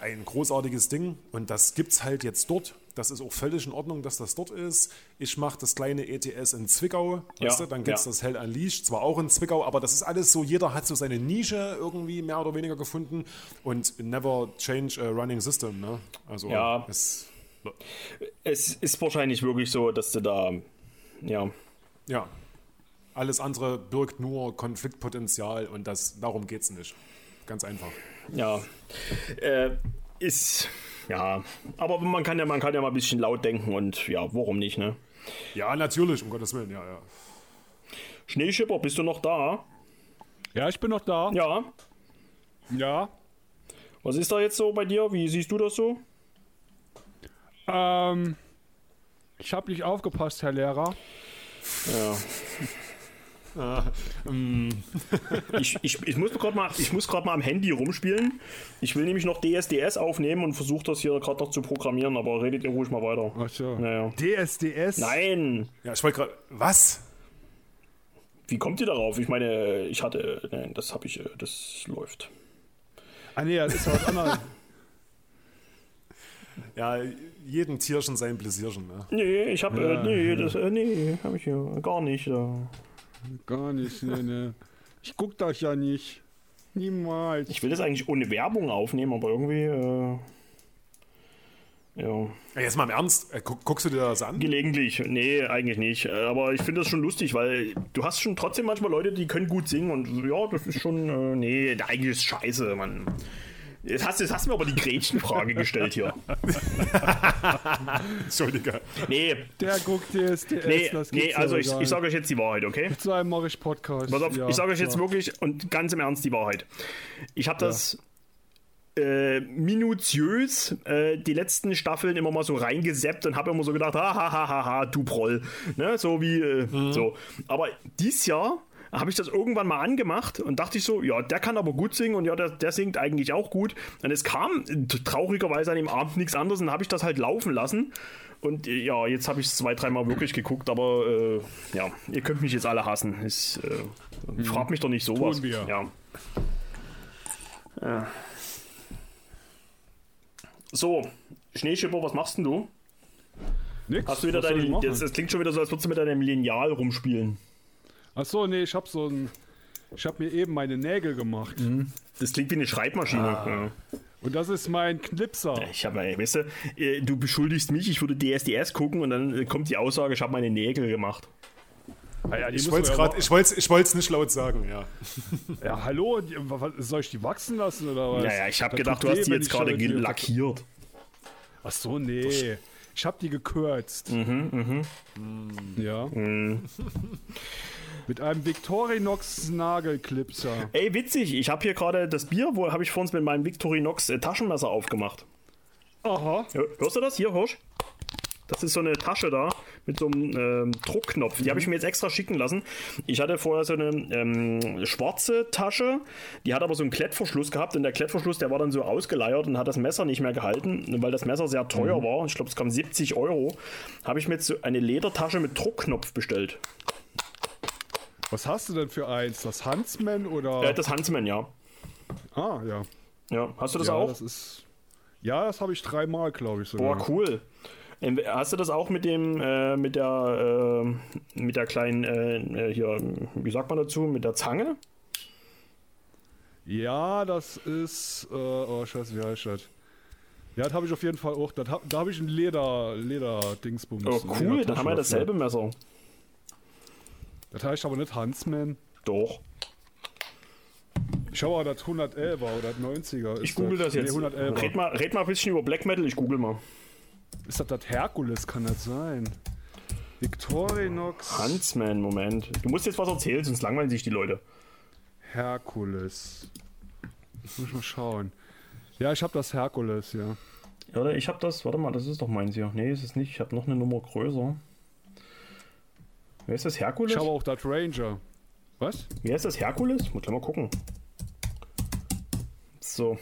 ein großartiges Ding und das gibt's halt jetzt dort. Das ist auch völlig in Ordnung, dass das dort ist. Ich mache das kleine ETS in Zwickau, weißt Ja, du? dann gibt's ja. das Hell Unleashed, zwar auch in Zwickau, aber das ist alles so, jeder hat so seine Nische irgendwie mehr oder weniger gefunden und never change a running system. Ne? Also Ja. es, Es ist wahrscheinlich wirklich so, dass du da, ja, ja, alles andere birgt nur Konfliktpotenzial und das, darum geht's nicht. Ganz einfach. ja, äh, ist, ja, aber man kann ja, man kann ja mal ein bisschen laut denken und ja, warum nicht, ne? Ja, natürlich, um Gottes Willen, ja, ja. Schneeschipper, bist du noch da? Ja, ich bin noch da. Ja. Ja. Was ist da jetzt so bei dir? Wie siehst du das so? Ähm, ich habe nicht aufgepasst, Herr Lehrer. *laughs* *laughs* Ich, ich, ich muss gerade mal, ich muss gerade mal am Handy rumspielen. Ich will nämlich noch DSDS aufnehmen und versuche das hier gerade noch zu programmieren, aber redet ihr ruhig mal weiter. Ach so. Naja. DSDS? Nein! Ja, ich wollte gerade. Was? Wie kommt ihr darauf? Ich meine, ich hatte. Nein, das habe ich. äh, Das läuft. Ah, nee, das ist ja was anderes. *laughs* Ja, jedem Tierchen sein Bläsierchen, ne? Nee, ich habe. Äh, nee, das. Äh, nee, habe ich ja gar nicht. Äh. Gar nicht, ne, ne. Ich guck das ja nicht. Niemals. Ich will das eigentlich ohne Werbung aufnehmen, aber irgendwie. Äh, ja. Ja, jetzt mal im Ernst, äh, guck, guckst du dir das an? Gelegentlich. Nee, eigentlich nicht. Äh, Aber ich finde das schon lustig, weil du hast schon trotzdem manchmal Leute, die können gut singen und ja, das ist schon. Äh, nee, eigentlich ist scheiße, Mann. Jetzt hast, du- jetzt hast du mir aber die Gretchenfrage gestellt hier. *laughs* Entschuldige. Nee, Der guckt DSDS, nee, das nee also ja ich, ich sage euch jetzt die Wahrheit, okay? Zu einem mache ich Podcast. Pass auf, ja, ich sage euch jetzt ja. wirklich und ganz im Ernst die Wahrheit. Ich habe das äh, minutiös äh, die letzten Staffeln immer mal so reingeseppt und habe immer so gedacht, ha, ha, ha, ha, ha, du Proll. Ne? So wie äh, so. Aber dieses Jahr habe ich das irgendwann mal angemacht und dachte ich so, ja, der kann aber gut singen und ja, der, der singt eigentlich auch gut. Und es kam traurigerweise an dem Abend nichts anderes und habe ich das halt laufen lassen. Und äh, ja, jetzt habe ich es zwei, dreimal wirklich geguckt, aber äh, ja, ihr könnt mich jetzt alle hassen. Ist, äh, Fragt mich doch nicht sowas. Tun wir. Ja. Ja. So, Schneeschipper, was machst denn du? Nix. Hast du wieder ich deine. Das, das klingt schon wieder so, als würdest du mit deinem Lineal rumspielen. Ach so, nee, ich habe so ein. Ich habe mir eben meine Nägel gemacht. Das klingt wie eine Schreibmaschine. Ja. Und das ist mein Knipser. Ich habe, weißt du, äh, du beschuldigst mich, ich würde DSDS gucken und dann äh, kommt die Aussage, ich habe meine Nägel gemacht. Ah ja, die Ich wollte es ja gerade, ich wollte ich wollt's nicht laut sagen, ja. *laughs* Ja, hallo, soll ich die wachsen lassen oder was? Naja, ich habe gedacht, du hast die jetzt gerade damit hier- lackiert. Ach so, nee. Ich habe die gekürzt. Mhm, Ja. *laughs* Mit einem Victorinox Nagelklipser. Ey, witzig, ich habe hier gerade das Bier, wo habe ich vor uns mit meinem Victorinox äh, Taschenmesser aufgemacht. Aha. Hör- Hörst du das? Hier, Hirsch? Das ist so eine Tasche da mit so einem ähm, Druckknopf. Die habe ich mir jetzt extra schicken lassen. Ich hatte vorher so eine ähm, schwarze Tasche, die hat aber so einen Klettverschluss gehabt und der Klettverschluss, der war dann so ausgeleiert und hat das Messer nicht mehr gehalten, weil das Messer sehr teuer war. Ich glaube, es kam 70 Euro. Habe ich mir jetzt so eine Ledertasche mit Druckknopf bestellt. Was hast du denn für eins? Das Huntsman oder? Äh, das Huntsman, ja. ah, ja. Ja, hast du das ja, auch? Das ist. Ja, das habe ich dreimal, glaube ich sogar. Boah, cool. Ähm, Hast du das auch mit dem, äh, mit der, äh, mit der kleinen, äh, äh, hier, wie sagt man dazu, mit der Zange? Ja, das ist. Äh, oh, scheiße, wie heißt das? Ja, das habe ich auf jeden Fall auch. Da habe ich ein Leder, Leder-Dingsbums. Oh, cool, dann haben wir dasselbe Messer. Das heißt aber nicht Huntsman. Doch. Ich habe das 111er oder das 90er. Ich ist google das jetzt. Nee, 111er. red, mal, red mal ein bisschen über Black Metal, ich google mal. Ist das das Herkules? Kann das sein? Victorinox Huntsman, Moment. Du musst jetzt was erzählen, sonst langweilen sich die Leute. Herkules. Muss ich mal schauen. Ja, ich habe das Herkules, ja. Ja, oder ich habe das, warte mal, das ist doch meins hier. Nee, ist es nicht. Ich habe noch eine Nummer größer. Wer ist das Herkules? Ich habe auch das Ranger. Was? Wie heißt das Herkules? Muss ich mal gucken. So.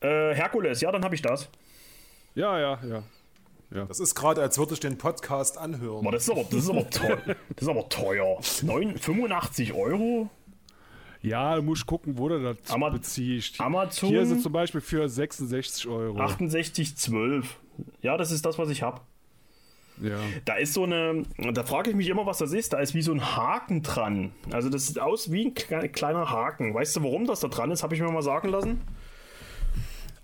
Äh, Herkules, ja, dann habe ich das. Ja, ja, ja. Das ist gerade, als würde ich den Podcast anhören. Boah, das ist aber, das ist aber teuer. Das ist aber teuer. 9, 85 Euro? Ja, du musst gucken, wo du das Ama- beziehst. Amazon? Hier ist es zum Beispiel für 66 Euro. 68,12. Ja, das ist das, was ich habe. Ja. Da ist so eine, da frage ich mich immer, was das ist. Da ist wie so ein Haken dran. Also das sieht aus wie ein kle- kleiner Haken. Weißt du, warum das da dran ist? Habe ich mir mal sagen lassen.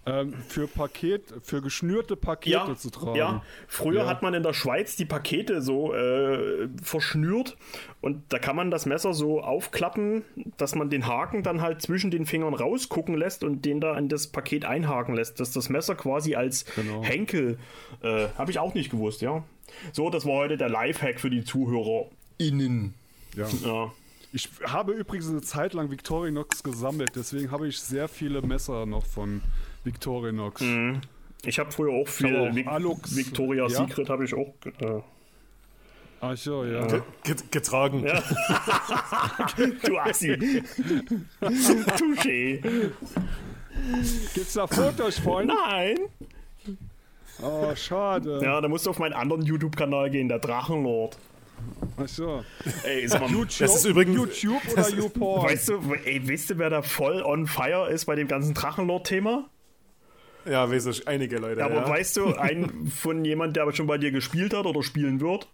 Ähm, für Paket, für geschnürte Pakete zu tragen. Ja, früher Ja. hat man in der Schweiz die Pakete so äh, verschnürt und da kann man das Messer so aufklappen, dass man den Haken dann halt zwischen den Fingern rausgucken lässt und den da in das Paket einhaken lässt, dass das Messer quasi als Genau. Henkel, äh, habe ich auch nicht gewusst, ja. So, das war heute der Lifehack für die ZuhörerInnen. Ja. Ja. Ich habe übrigens eine Zeit lang Victorinox gesammelt, deswegen habe ich sehr viele Messer noch von Victorinox. Ich habe früher auch viel auch Vic Alux. Victoria's Ja? Secret habe ich auch. Äh, Ach so, ja. Get, getragen. *laughs* du Assi. Touché. Gibt's da Fotos von? Nein. Oh, schade. Ja, da musst du auf meinen anderen YouTube-Kanal gehen, der Drachenlord. Ach so. Ey, sag mal, YouTube, Das ist übrigens- YouTube oder YouPorn? *laughs* weißt du, ey, weißt du, wer da voll on fire ist bei dem ganzen Drachenlord-Thema? Ja, weiß ich, einige Leute. Aber ja. weißt du, *laughs* ein von jemand, der aber schon bei dir gespielt hat oder spielen wird?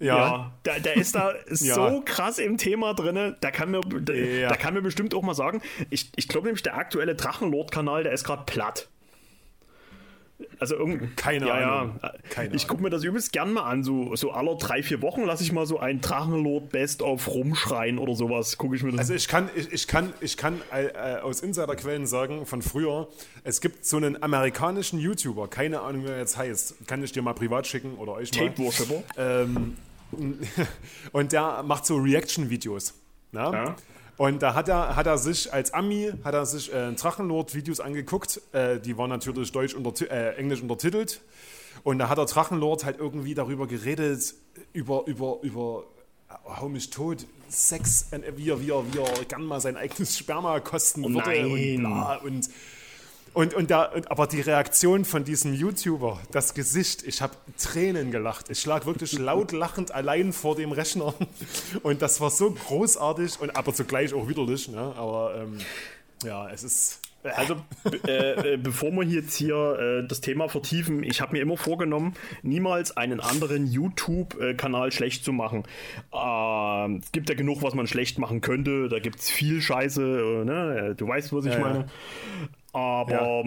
ja. der, der ist da *laughs* so krass im Thema drin. Da kann mir, da, Ja. da kann mir bestimmt auch mal sagen, ich, ich glaube nämlich, der aktuelle Drachenlord-Kanal, der ist gerade platt. Also irgendwie. Keine ja, Ahnung. Ja. Keine ich gucke mir das übelst gern mal an. So, so aller drei, vier Wochen lasse ich mal so ein Drachenlord Best of rumschreien oder sowas. Gucke ich mir das Also ich kann, ich, ich kann, ich kann äh, aus Insiderquellen sagen von früher, es gibt so einen amerikanischen YouTuber, keine Ahnung, wie er jetzt heißt, kann ich dir mal privat schicken oder euch mal. Tape Worshipper. Ähm, *laughs* und der macht so Reaction-Videos. Ne? Ja. Und da hat er, hat er sich als Ami, hat er sich äh, Drachenlord-Videos angeguckt. Äh, die waren natürlich deutsch unterti äh, englisch untertitelt. Und da hat der Drachenlord halt irgendwie darüber geredet, über, über, über äh, hau mich tot, Sex, äh, wie er, wie er, wie er gern mal sein eigenes Sperma kosten Oh würde und nein. bla und und, und da, aber die Reaktion von diesem YouTuber, das Gesicht, ich habe Tränen gelacht. Ich lag wirklich *laughs* laut lachend allein vor dem Rechner. Und das war so großartig und aber zugleich auch widerlich. Ne? Aber ähm, ja, es ist. Also, b- äh, äh, bevor wir jetzt hier äh, das Thema vertiefen, ich habe mir immer vorgenommen, niemals einen anderen YouTube-Kanal schlecht zu machen. Ähm, es gibt ja genug, was man schlecht machen könnte. Da gibt es viel Scheiße. Äh, ne? Du weißt, was ich Ja, ja. Aber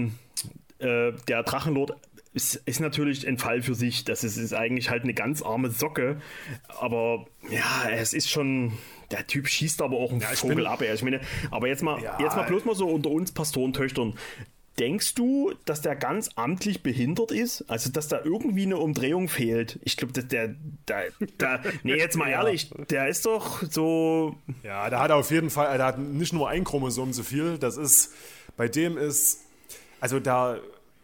äh, der Drachenlord ist, ist natürlich ein Fall für sich. Das ist, ist eigentlich halt eine ganz arme Socke. Aber ja, es ist schon. Der Typ schießt aber auch einen ich Vogel bin- ab. Ich meine, aber jetzt mal, Ja. jetzt mal bloß mal so unter uns Pastorentöchtern. denkst du, dass der ganz amtlich behindert ist? Also, dass da irgendwie eine Umdrehung fehlt? Ich glaube, dass der, der, der, nee, jetzt mal *laughs* ehrlich, der ist doch so, Ja, der hat auf jeden Fall, der hat nicht nur ein Chromosom zu viel, das ist, bei dem ist, also da,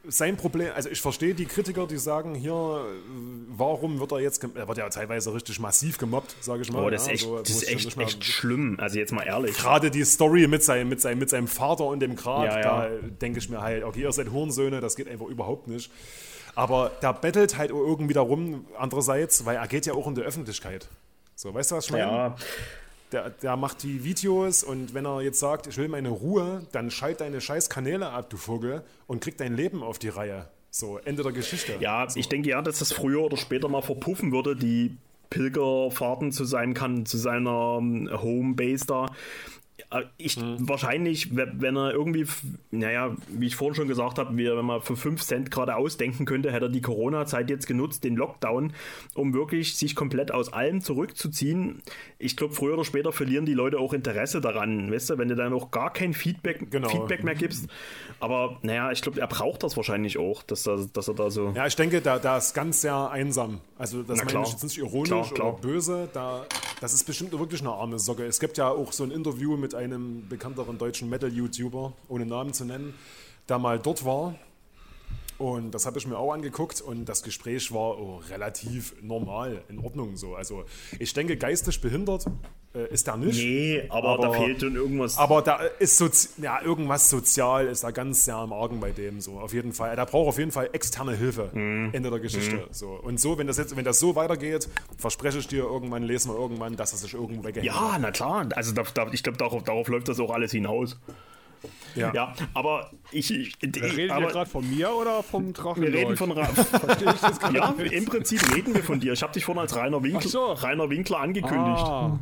sein Problem, also ich verstehe die Kritiker, die sagen, hier, warum wird er jetzt, er wird ja teilweise richtig massiv gemobbt, sage ich mal. oh, das ist echt, so, wo das ist echt, echt schlimm. Also, jetzt mal ehrlich. Gerade die Story mit seinem, mit, seinem, mit seinem Vater und dem Grab, Ja, ja. da denke ich mir halt, okay, ihr seid Hurensöhne, das geht einfach überhaupt nicht. Aber der bettelt halt irgendwie darum, andererseits, weil er geht ja auch in die Öffentlichkeit. So, weißt du, was ich meine? Ja, Der, der macht die Videos und wenn er jetzt sagt, ich will meine Ruhe, dann schalt deine scheiß Kanäle ab, du Vogel, und krieg dein Leben auf die Reihe. So, Ende der Geschichte. Ja, so. ich denke ja, dass das früher oder später mal verpuffen würde, die Pilgerfahrten zu seinem kann, zu seiner ähm, Homebase da. Äh, Ich, Wahrscheinlich, we- wenn er irgendwie, naja, wie ich vorhin schon gesagt habe, wenn man für 5 Cent gerade ausdenken könnte, hätte er die Corona-Zeit jetzt genutzt, den Lockdown, um wirklich sich komplett aus allem zurückzuziehen. Ich glaube, früher oder später verlieren die Leute auch Interesse daran, weißt du, wenn du dann auch gar kein Feedback, Genau. Feedback mehr gibst. Aber naja, ich glaube, er braucht das wahrscheinlich auch, dass er, dass er da so. Ja, ich denke, da, da ist ganz sehr einsam. Also das meine ich jetzt nicht ironisch Klar, klar. oder böse. Da, das ist bestimmt wirklich eine arme Socke. Es gibt ja auch so ein Interview mit einem bekannteren deutschen Metal-YouTuber, ohne Namen zu nennen, der mal dort war. Und das habe ich mir auch angeguckt und das Gespräch war oh, relativ normal, in Ordnung so. Also ich denke, geistig behindert äh, ist er nicht. Nee, aber, da fehlt schon irgendwas. Aber da ist sozi ja, irgendwas sozial ist da ganz sehr im Argen bei dem so. Auf jeden Fall. Da braucht auf jeden Fall externe Hilfe. Mhm. Ende der Geschichte. So. Und so, wenn das jetzt, wenn das so weitergeht, verspreche ich dir irgendwann, lesen wir irgendwann, dass er sich irgendwo weggehängt ja, na klar. Also da, da, ich glaube, darauf, darauf läuft das auch alles hinaus. Ja. Ja, aber ich. ich Redet ihr aber gerade von mir oder vom Drachen? wir reden von Ra *laughs* Ja, im Prinzip reden wir von dir. Ich habe dich vorhin als Rainer Winkler, so. Rainer Winkler angekündigt. Ah.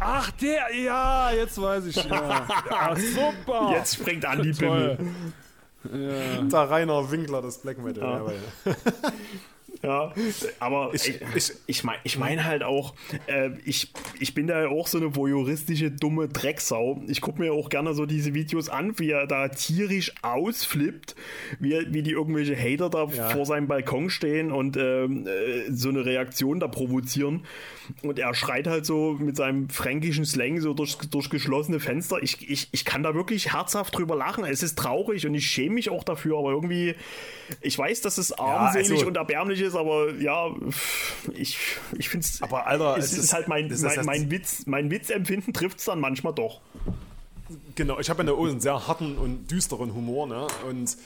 Ach, der, ja, jetzt weiß ich. Ja. *laughs* Ja, super. Jetzt springt an die Toll. Bimmel. Der Rainer Winkler des Black Metal. Ja. Ja, aber ich, Ich- ich, ich meine ich mein halt auch, äh, ich, ich bin da ja auch so eine voyeuristische, dumme Drecksau. Ich gucke mir auch gerne so diese Videos an, wie er da tierisch ausflippt, wie, er- wie die irgendwelche Hater da vor seinem Balkon stehen und ähm, äh, so eine Reaktion da provozieren. Und er schreit halt so mit seinem fränkischen Slang so durch, durch geschlossene Fenster. Ich, ich, ich kann da wirklich herzhaft drüber lachen. Es ist traurig und ich schäme mich auch dafür, aber irgendwie, ich weiß, dass es armselig also- und erbärmlich ist, aber ja, ich, ich finde es. Aber, Alter, es, ist, ist- halt mein, das ist mein, das- mein Witz, mein Witzempfinden trifft es dann manchmal doch. Genau, ich habe ja einen sehr harten und düsteren Humor, ne? Und,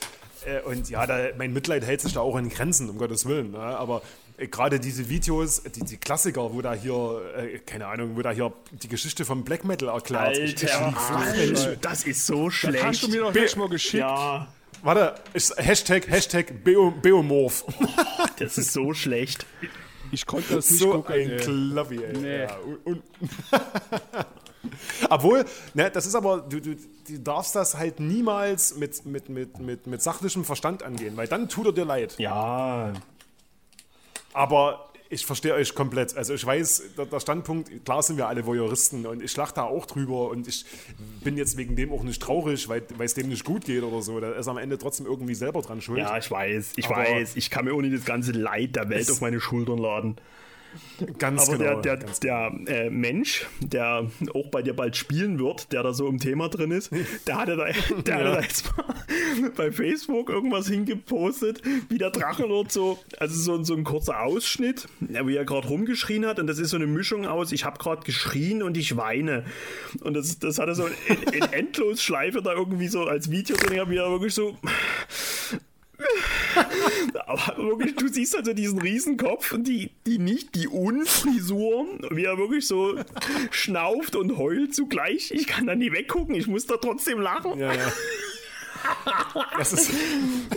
äh, und ja, da, mein Mitleid hält sich da auch in Grenzen, um Gottes Willen. Ne? Aber äh, gerade diese Videos, die, die Klassiker, wo da hier, äh, keine Ahnung, wo da hier die Geschichte vom Black Metal erklärt. Ich- ich Alter, Mensch. Alter, das ist so schlecht. Hast du mir doch gleich mal geschickt. ja, Warte, ich, Hashtag, Hashtag Beo, Beomorph. *laughs* das ist so schlecht. Ich konnte das nicht so gucken. ein ey. Kloppi, ey. Nee. Ja, und, und *laughs* Obwohl, ne, das ist aber, du, du, du darfst das halt niemals mit, mit, mit, mit, mit sachlichem Verstand angehen, weil dann tut er dir leid. Ja, Aber ich verstehe euch komplett. Also ich weiß, der, der Standpunkt, klar sind wir alle Voyeuristen und ich lache da auch drüber und ich bin jetzt wegen dem auch nicht traurig, weil es dem nicht gut geht oder so. Da ist am Ende trotzdem irgendwie selber dran schuld. ja, ich weiß, ich Aber- weiß. Ich kann mir ohne das ganze Leid der Welt auf meine Schultern laden. Ganz Aber genau. der, der, ganz der äh, Mensch, der auch bei dir bald spielen wird, der da so im Thema drin ist, *laughs* der hatte da, der hatte da jetzt mal bei Facebook irgendwas hingepostet, wie der Drachenlord so, also so, so ein kurzer Ausschnitt, ja, wie er gerade rumgeschrien hat. Und das ist so eine Mischung aus, ich habe gerade geschrien und ich weine. Und das, das hatte so in, in *laughs* Endlosschleife da irgendwie so als Video drin, wie er wirklich so *laughs* aber wirklich, du siehst also diesen Riesenkopf und die, die nicht, die Unfrisur, wie er wirklich so schnauft und heult zugleich. Ich kann da nie weggucken, ich muss da trotzdem lachen. ja, ja. *laughs* Das ist,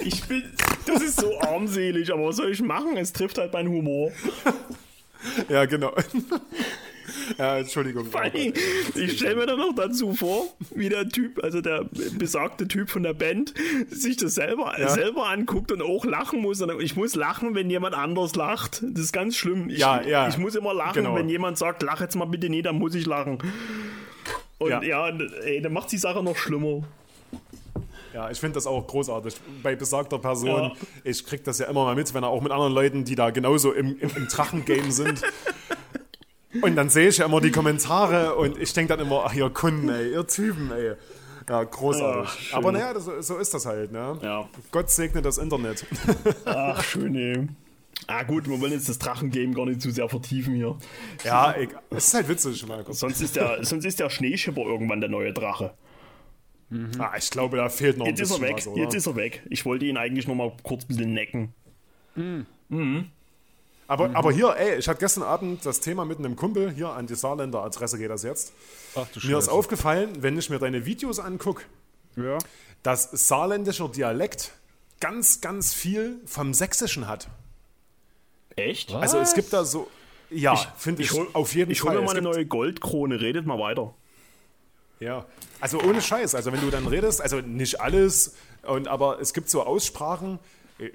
Ich bin, das ist so armselig, aber was soll ich machen? Es trifft halt meinen Humor. ja, genau. *laughs* Ja, Entschuldigung. Vor allem, Ich stelle mir dann noch dazu vor, wie der Typ, also der besagte Typ von der Band, sich das selber, selber anguckt und auch lachen muss. Ich muss lachen, wenn jemand anders lacht. Das ist ganz schlimm. Ich, Ja, ja. ich muss immer lachen, Genau. wenn jemand sagt, lach jetzt mal bitte nie, dann muss ich lachen. Und Ja. ja, ey, dann macht die Sache noch schlimmer. Ja, ich finde das auch großartig. Bei besagter Person, Ja. ich krieg das ja immer mal mit, wenn er auch mit anderen Leuten, die da genauso im, im, im Drachengame sind. *laughs* Und dann sehe ich ja immer die Kommentare und ich denke dann immer, ach ihr Kunden, ey, ihr Typen, ey. Ja, großartig. Ach. Aber naja, das, so ist das halt, ne? Ja. Gott segne das Internet. Ach, *laughs* schön, ey. Ah gut, wir wollen jetzt das Drachengame gar nicht zu sehr vertiefen hier. ja, ey, es ist halt witzig, Markus. Sonst ist der, sonst ist der Schneeschipper irgendwann der neue Drache. Ah, ich glaube, da fehlt noch Jetzt ein ist er bisschen weg, was, jetzt ist er weg. Ich wollte ihn eigentlich noch mal kurz ein bisschen necken. Aber, aber hier, ey, ich hatte gestern Abend das Thema mit einem Kumpel, hier an die Saarländer Adresse geht das jetzt. Ach du Mir ist Scheiße. aufgefallen, wenn ich mir deine Videos angucke, Ja. dass saarländischer Dialekt ganz, ganz viel vom Sächsischen hat. Echt? Also es gibt da so, ja, finde ich, hol, auf jeden ich Fall. hole mir Es mal eine neue Goldkrone, redet mal weiter. Ja, also ohne Scheiß. Also wenn du dann redest, also nicht alles, und, aber es gibt so Aussprachen, ich-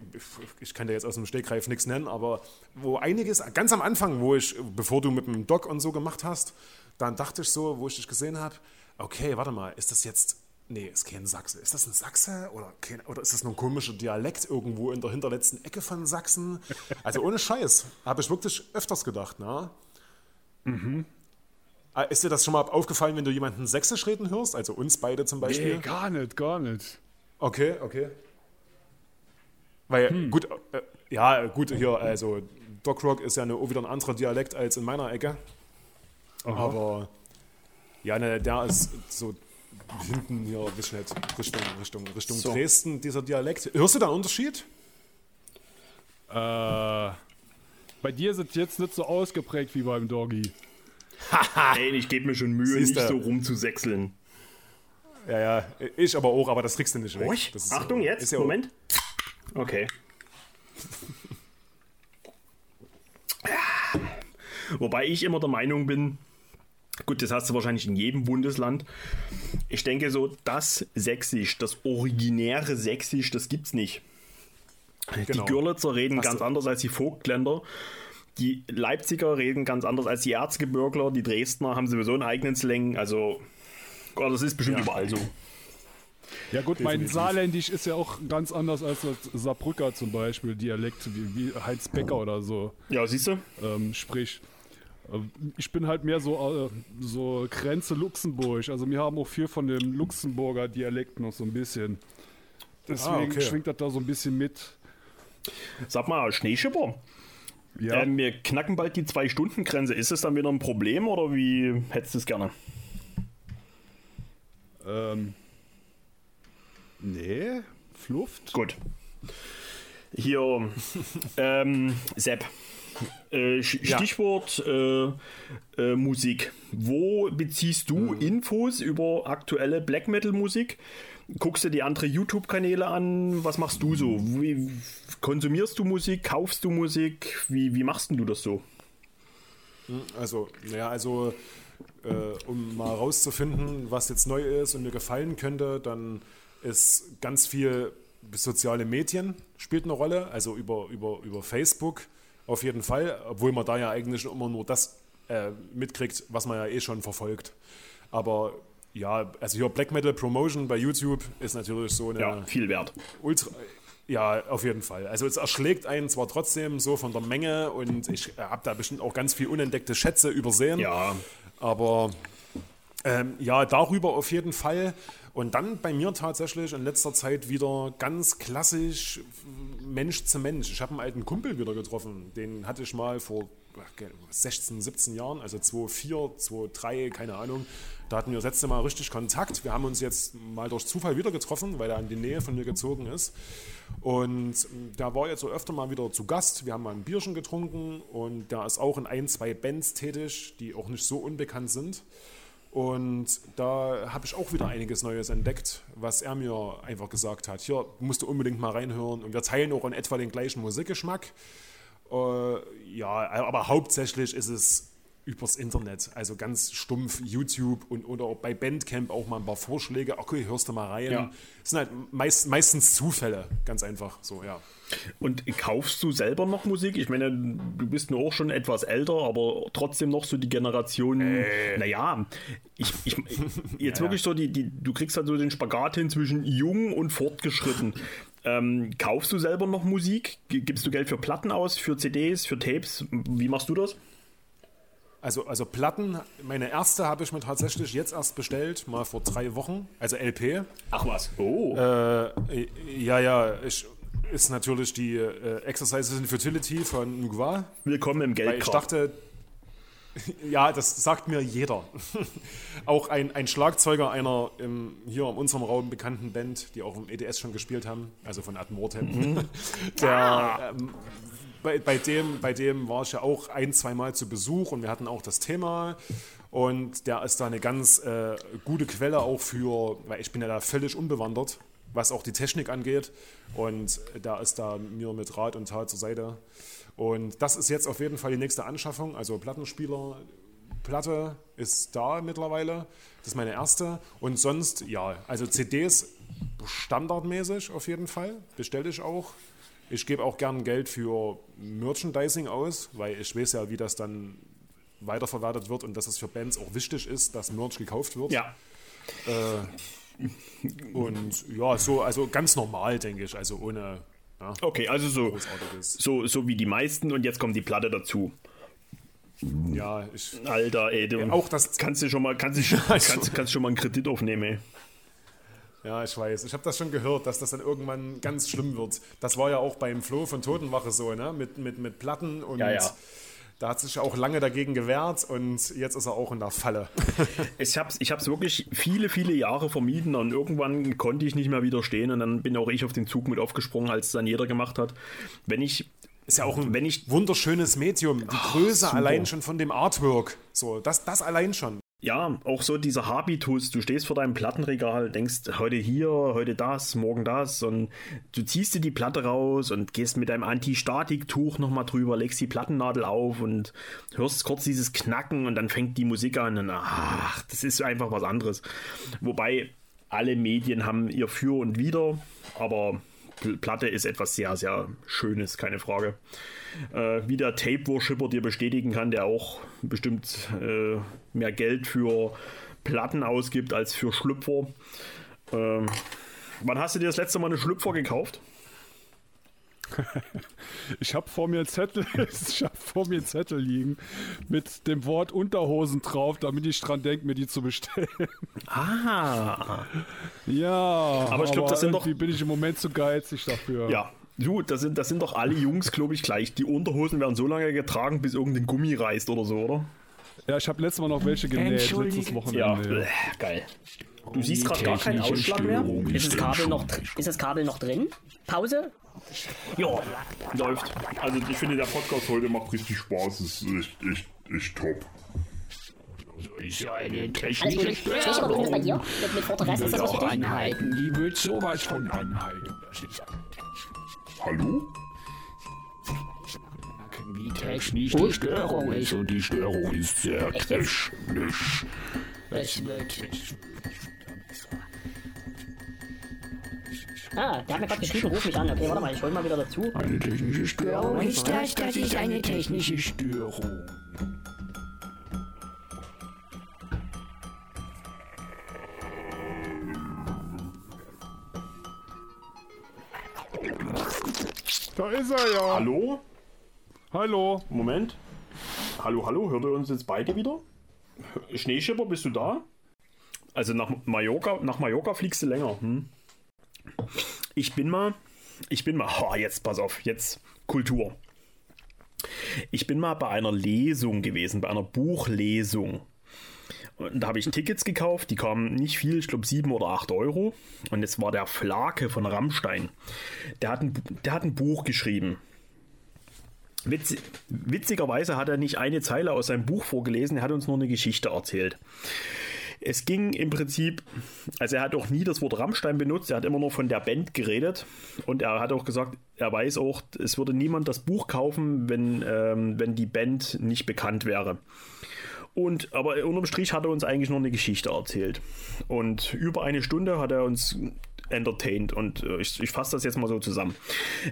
ich kann dir jetzt aus dem Stegreif nichts nennen, aber wo einiges, ganz am Anfang, wo ich, bevor du mit dem Doc und so gemacht hast, dann dachte ich so, wo ich dich gesehen habe, okay, warte mal, ist das jetzt, nee, ist kein Sachse. Ist das ein Sachse oder, kein, oder ist das nur ein komischer Dialekt irgendwo in der hinterletzten Ecke von Sachsen? *laughs* Also ohne Scheiß, habe ich wirklich öfters gedacht, ne? Ah, Ist dir das schon mal aufgefallen, wenn du jemanden Sächsisch reden hörst? Also uns beide zum Beispiel? Nee, gar nicht, gar nicht. Okay, okay. Weil, gut, äh, ja, gut, hier, also Doc Rock ist ja eine, auch wieder ein anderer Dialekt als in meiner Ecke. Aber, ja, ne, der ist so hinten hier, ich nicht, Richtung, Richtung, Richtung So. Dresden, dieser Dialekt. Hörst du da einen Unterschied? Äh, bei dir sind jetzt nicht so ausgeprägt wie beim Doggy. *laughs* Ey, ich gebe mir schon Mühe, Siehst nicht so rumzusächseln. Ja, ja, ich aber auch, aber das kriegst du nicht weg. Das ist, Achtung, äh, jetzt. ist ja auch- Moment. Okay. Wobei ich immer der Meinung bin, gut, das hast du wahrscheinlich in jedem Bundesland. Ich denke so, das Sächsisch, das originäre Sächsisch, das gibt's nicht. Genau. Die Görlitzer reden Hast ganz du- anders als die Vogtländer. Die Leipziger reden ganz anders als die Erzgebirgler. Die Dresdner haben sowieso einen eigenen Slang. Also, Gott, das ist bestimmt Ja. überall so. Ja gut, mein. Saarländisch ist ja auch ganz anders als das Saarbrücker zum Beispiel, Dialekt, wie, wie Heinz Becker oder so Ja, siehst du? ähm, spricht. Ähm, Ich bin halt mehr so, äh, so Grenze Luxemburg. Also wir haben auch viel von dem Luxemburger Dialekt noch so ein bisschen. Deswegen Ah, okay. schwingt das da so ein bisschen mit. Sag mal, Schneeschipper. Ja, Ähm, wir knacken bald die Zwei-Stunden-Grenze. Ist es dann wieder ein Problem oder wie hättest du es gerne? ähm, nee, Fluft. Gut. Hier, ähm, Sepp. Äh, Sch- Ja. Stichwort äh, äh, Musik. Wo beziehst du Infos über aktuelle Black Metal Musik? Guckst du die andere YouTube-Kanäle an? Was machst du so? Wie, konsumierst du Musik? Kaufst du Musik? Wie, wie machst denn du das so? Also, naja, also, äh, um mal rauszufinden, was jetzt neu ist und mir gefallen könnte, dann ist ganz viel soziale Medien spielt eine Rolle, also über, über, über Facebook auf jeden Fall, obwohl man da ja eigentlich immer nur das äh, mitkriegt, was man ja eh schon verfolgt. Aber ja, also hier Black Metal Promotion bei YouTube ist natürlich so eine Ja, viel wert. Ultra, ja, auf jeden Fall. Also es erschlägt einen zwar trotzdem so von der Menge und ich habe da bestimmt auch ganz viel unentdeckte Schätze übersehen. Ja. Aber ähm, ja, darüber auf jeden Fall. Und dann bei mir tatsächlich in letzter Zeit wieder ganz klassisch Mensch zu Mensch. Ich habe einen alten Kumpel wieder getroffen. Den hatte ich mal vor ach, 16, 17 Jahren, also 2004, 2003, keine Ahnung. Da hatten wir das letzte Mal richtig Kontakt. Wir haben uns jetzt mal durch Zufall wieder getroffen, weil er in die Nähe von mir gezogen ist. Und der war jetzt so öfter mal wieder zu Gast. Wir haben mal ein Bierchen getrunken und der ist auch in ein, zwei Bands tätig, die auch nicht so unbekannt sind. Und da habe ich auch wieder einiges Neues entdeckt, was er mir einfach gesagt hat. Hier musst du unbedingt mal reinhören. Und wir teilen auch in etwa den gleichen Musikgeschmack. Äh, ja, aber hauptsächlich ist es übers Internet, also ganz stumpf YouTube und oder bei Bandcamp auch mal ein paar Vorschläge. Okay, hörst du mal rein. Ja. Das sind halt meist, meistens Zufälle, ganz einfach. So, ja. Und kaufst du selber noch Musik? Ich meine, du bist nur auch schon etwas älter, aber trotzdem noch so die Generation. Äh. Naja, ich, ich, *laughs* jetzt wirklich so, die, die, du kriegst halt so den Spagat hin zwischen jung und fortgeschritten. Ähm, kaufst du selber noch Musik? Gibst du Geld für Platten aus, für CDs, für Tapes? Wie machst du das? Also, also Platten, meine erste habe ich mir tatsächlich jetzt erst bestellt, mal vor drei Wochen, also LP. Ach was. Oh. Äh, ja, ja, ich, ist natürlich die äh, Exercises in Fertility von Ngwa. Willkommen im Weil ich dachte, *laughs* ja, das sagt mir jeder. *laughs* auch ein, ein Schlagzeuger einer im, hier in unserem Raum bekannten Band, die auch im EDS schon gespielt haben, also von Ad Mortem. *laughs* Der, ähm, bei, bei, dem, bei dem war ich ja auch ein, zweimal zu Besuch und wir hatten auch das Thema. Und der ist da eine ganz äh, gute Quelle auch für, weil ich bin ja da völlig unbewandert, was auch die Technik angeht. Und da ist da mir mit Rat und Tat zur Seite. Und das ist jetzt auf jeden Fall die nächste Anschaffung. Also Plattenspieler, Platte ist da mittlerweile. Das ist meine erste. Und sonst, ja, also CDs standardmäßig auf jeden Fall. Bestelle ich auch. Ich gebe auch gern Geld für Merchandising aus, weil ich weiß ja, wie das dann weiterverwertet wird und dass es für Bands auch wichtig ist, dass Merch gekauft wird. Ja. Und ja, so, also ganz normal, denke ich, also ohne ja, Okay, also so, so, so wie die meisten und jetzt kommt die Platte dazu. Ja, ich, Alter, ey, du Ja, auch das- kannst du schon mal, kannst du, *laughs* schon- also- kannst, kannst schon mal einen Kredit aufnehmen, ey. ja, ich weiß. Ich habe das schon gehört, dass das dann irgendwann ganz schlimm wird. Das war ja auch beim Flo von Totenwache so, ne? Mit, mit, mit Platten und Ja, ja. Da hat sich auch lange dagegen gewehrt und jetzt ist er auch in der Falle. *laughs* Ich hab's, ich hab's wirklich viele, viele Jahre vermieden und irgendwann konnte ich nicht mehr widerstehen und dann bin auch ich auf den Zug mit aufgesprungen, als es dann jeder gemacht hat. Wenn ich, Ist ja auch ein wenn ich, wunderschönes Medium. Die Größe super. allein schon von dem Artwork. So, das, das allein schon. Ja, auch so dieser Habitus, du stehst vor deinem Plattenregal, denkst heute hier, heute das, morgen das und du ziehst dir die Platte raus und gehst mit deinem Anti-Statik-Tuch nochmal drüber, legst die Plattennadel auf und hörst kurz dieses Knacken und dann fängt die Musik an und ach, das ist einfach was anderes. Wobei alle Medien haben ihr Für und Wider, aber Platte ist etwas sehr, sehr Schönes, keine Frage. Äh, wie der Tape-Worshipper dir bestätigen kann, der auch bestimmt äh, mehr Geld für Platten ausgibt als für Schlüpfer. Ähm, wann hast du dir das letzte Mal eine Schlüpfer gekauft? *laughs* Ich habe vor mir einen Zettel, *laughs* ich habe vor mir einen Zettel liegen mit dem Wort Unterhosen drauf, damit ich dran denke, mir die zu bestellen. Ah, Ja, Aber ich glaub, das sind doch- irgendwie bin ich im Moment zu geizig dafür. ja. Du, das sind, das sind doch alle Jungs, glaube ich, gleich. Die Unterhosen werden so lange getragen, bis irgendein Gummi reißt oder so, oder? Ja, ich habe letztes Mal noch welche genäht, letztes Ja, Wochenende. bleh, geil. Du siehst gerade gar keinen Ausschlag mehr? Ist das Kabel noch, ist das Kabel noch drin? Pause? Ja, läuft. Also ich finde, der Podcast heute macht richtig Spaß. Es ist echt, echt, echt top. Ist ja eine Alles technische noch das bei dir? Mit, mit Fortress, ist das was anhalten, die wird sowas von anhalten. Das ist Hallo? wie technisch die Störung ist und die Störung ist sehr technisch. Es wird Ah, der hat mir gerade geschrieben, ruf mich an. Okay, warte mal, ich hol mal wieder dazu. eine technische Störung. Ist das, das ist eine technische Störung. Da ist er ja. Hallo? Hallo. Moment. Hallo, hallo, hört ihr uns jetzt beide wieder? Schneeschipper, bist du da? Also nach Mallorca, nach Mallorca fliegst du länger. Hm? Ich bin mal, ich bin mal, *laughs* oh, jetzt pass auf, jetzt Kultur. Ich bin mal bei einer Lesung gewesen, bei einer Buchlesung. Und da habe ich Tickets gekauft, die kamen nicht viel, ich glaube 7 oder 8 Euro. Und es war der Flake von Rammstein. Der hat ein, der hat ein Buch geschrieben. Witz, witzigerweise hat er nicht eine Zeile aus seinem Buch vorgelesen, er hat uns nur eine Geschichte erzählt. Es ging im Prinzip, also er hat auch nie das Wort Rammstein benutzt, er hat immer nur von der Band geredet und er hat auch gesagt, er weiß auch, es würde niemand das Buch kaufen, wenn, ähm, wenn die Band nicht bekannt wäre. Und aber unterm Strich hat er uns eigentlich nur eine Geschichte erzählt. Und über eine Stunde hat er uns entertained und äh, ich, ich fasse das jetzt mal so zusammen.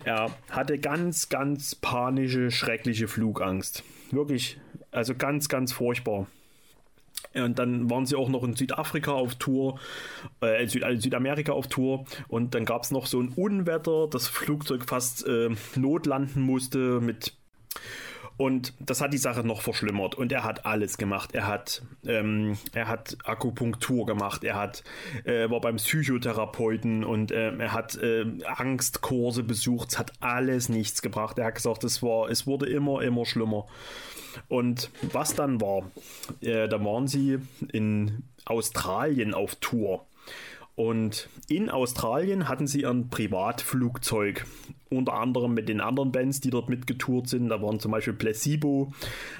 Er hatte ganz, ganz panische, schreckliche Flugangst. Wirklich, also ganz, ganz furchtbar. Und dann waren sie auch noch in Südafrika auf Tour, äh, in Süd also Südamerika auf Tour. Und dann gab es noch so ein Unwetter, das Flugzeug fast äh, notlanden musste mit und das hat die Sache noch verschlimmert. Und er hat alles gemacht. Er hat, ähm, er hat Akupunktur gemacht. Er hat, äh, war beim Psychotherapeuten und äh, er hat äh, Angstkurse besucht. Es hat alles nichts gebracht. Er hat gesagt, es war, es wurde immer, immer schlimmer. Und was dann war, äh, da waren sie in Australien auf Tour. Und in Australien hatten sie ein Privatflugzeug. Unter anderem mit den anderen Bands, die dort mitgetourt sind. Da waren zum Beispiel Placebo,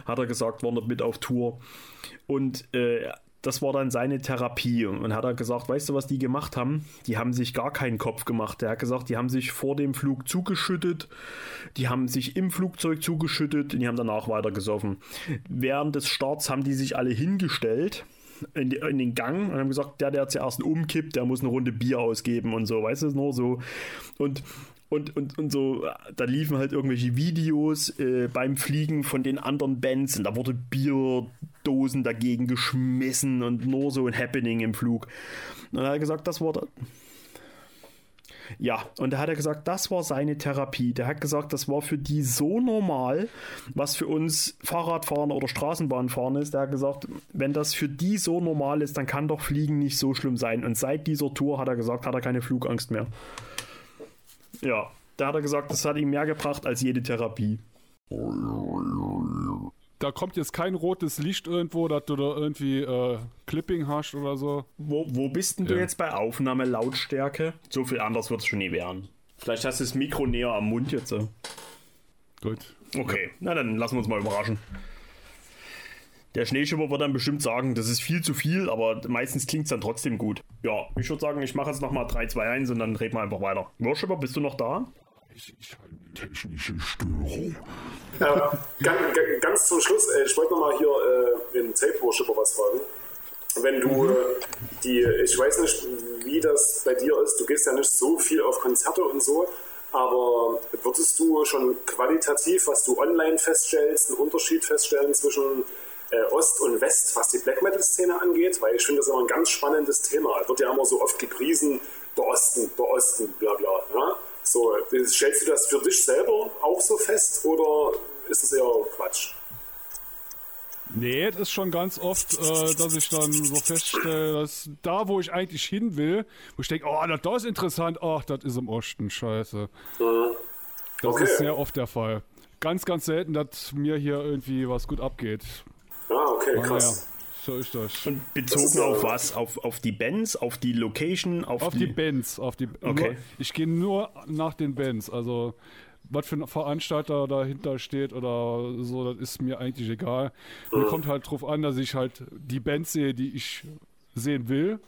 hat er gesagt, waren dort mit auf Tour. Und äh, das war dann seine Therapie. Und hat er gesagt, weißt du, was die gemacht haben? Die haben sich gar keinen Kopf gemacht. Er hat gesagt, die haben sich vor dem Flug zugeschüttet, die haben sich im Flugzeug zugeschüttet und die haben danach weiter gesoffen. Während des Starts haben die sich alle hingestellt in, die, in, den Gang und haben gesagt, der, der zuerst umkippt, der muss eine Runde Bier ausgeben und so, weißt du, nur so. Und und, und, und so, da liefen halt irgendwelche Videos äh, beim Fliegen von den anderen Bands und da wurde Bierdosen dagegen geschmissen und nur so ein Happening im Flug. Und dann hat er gesagt, das war ja, und da hat er gesagt, das war seine Therapie. Der hat gesagt, das war für die so normal, was für uns Fahrradfahren oder Straßenbahnfahren ist. Der hat gesagt, wenn das für die so normal ist, dann kann doch Fliegen nicht so schlimm sein. Und seit dieser Tour hat er gesagt, hat er keine Flugangst mehr. Ja, da hat er gesagt, das hat ihm mehr gebracht als jede Therapie da kommt jetzt kein rotes Licht irgendwo, dass du da irgendwie äh, Clipping hast oder so. Wo, wo bist denn ja. du jetzt bei Aufnahme Lautstärke? So viel anders wird es schon nie werden. Vielleicht hast du das Mikro näher am Mund jetzt. So. Gut. Okay, na dann lassen wir uns mal überraschen. Der Schneeschipper wird dann bestimmt sagen, das ist viel zu viel, aber meistens klingt es dann trotzdem gut. Ja, ich würde sagen, ich mache jetzt nochmal 3, 2, 1 und dann reden wir einfach weiter. Worshipper, bist du noch da? Ich, ich habe eine technische Störung. Äh, ganz, ganz, zum Schluss, äh, ich wollte nochmal hier äh, in Tape Worshipper was fragen. Wenn du mhm. äh, die, ich weiß nicht, wie das bei dir ist, du gehst ja nicht so viel auf Konzerte und so, aber würdest du schon qualitativ, was du online feststellst, einen Unterschied feststellen zwischen äh, Ost und West, was die Black Metal-Szene angeht? Weil ich finde das immer ein ganz spannendes Thema. Es wird ja immer so oft gepriesen, der Osten, der Osten, bla bla. Ja? So, stellst du das für dich selber auch so fest oder ist es eher Quatsch? Nee, das ist schon ganz oft, äh, dass ich dann so feststelle, dass da, wo ich eigentlich hin will, wo ich denke, oh, das, ist interessant, ach, das ist im Osten, scheiße. Mhm. Das okay. ist sehr oft der Fall. Ganz, ganz selten, dass mir hier irgendwie was gut abgeht. Ah, okay, krass. Ja. So ist das. Und bezogen das auf was? Auf, auf die Bands, auf die Location, auf, auf die, die Bands, auf die. Okay. Nur, ich gehe nur nach den Bands. Also was für ein Veranstalter dahinter steht oder so, das ist mir eigentlich egal. Mir kommt halt drauf an, dass ich halt die Bands sehe, die ich sehen will.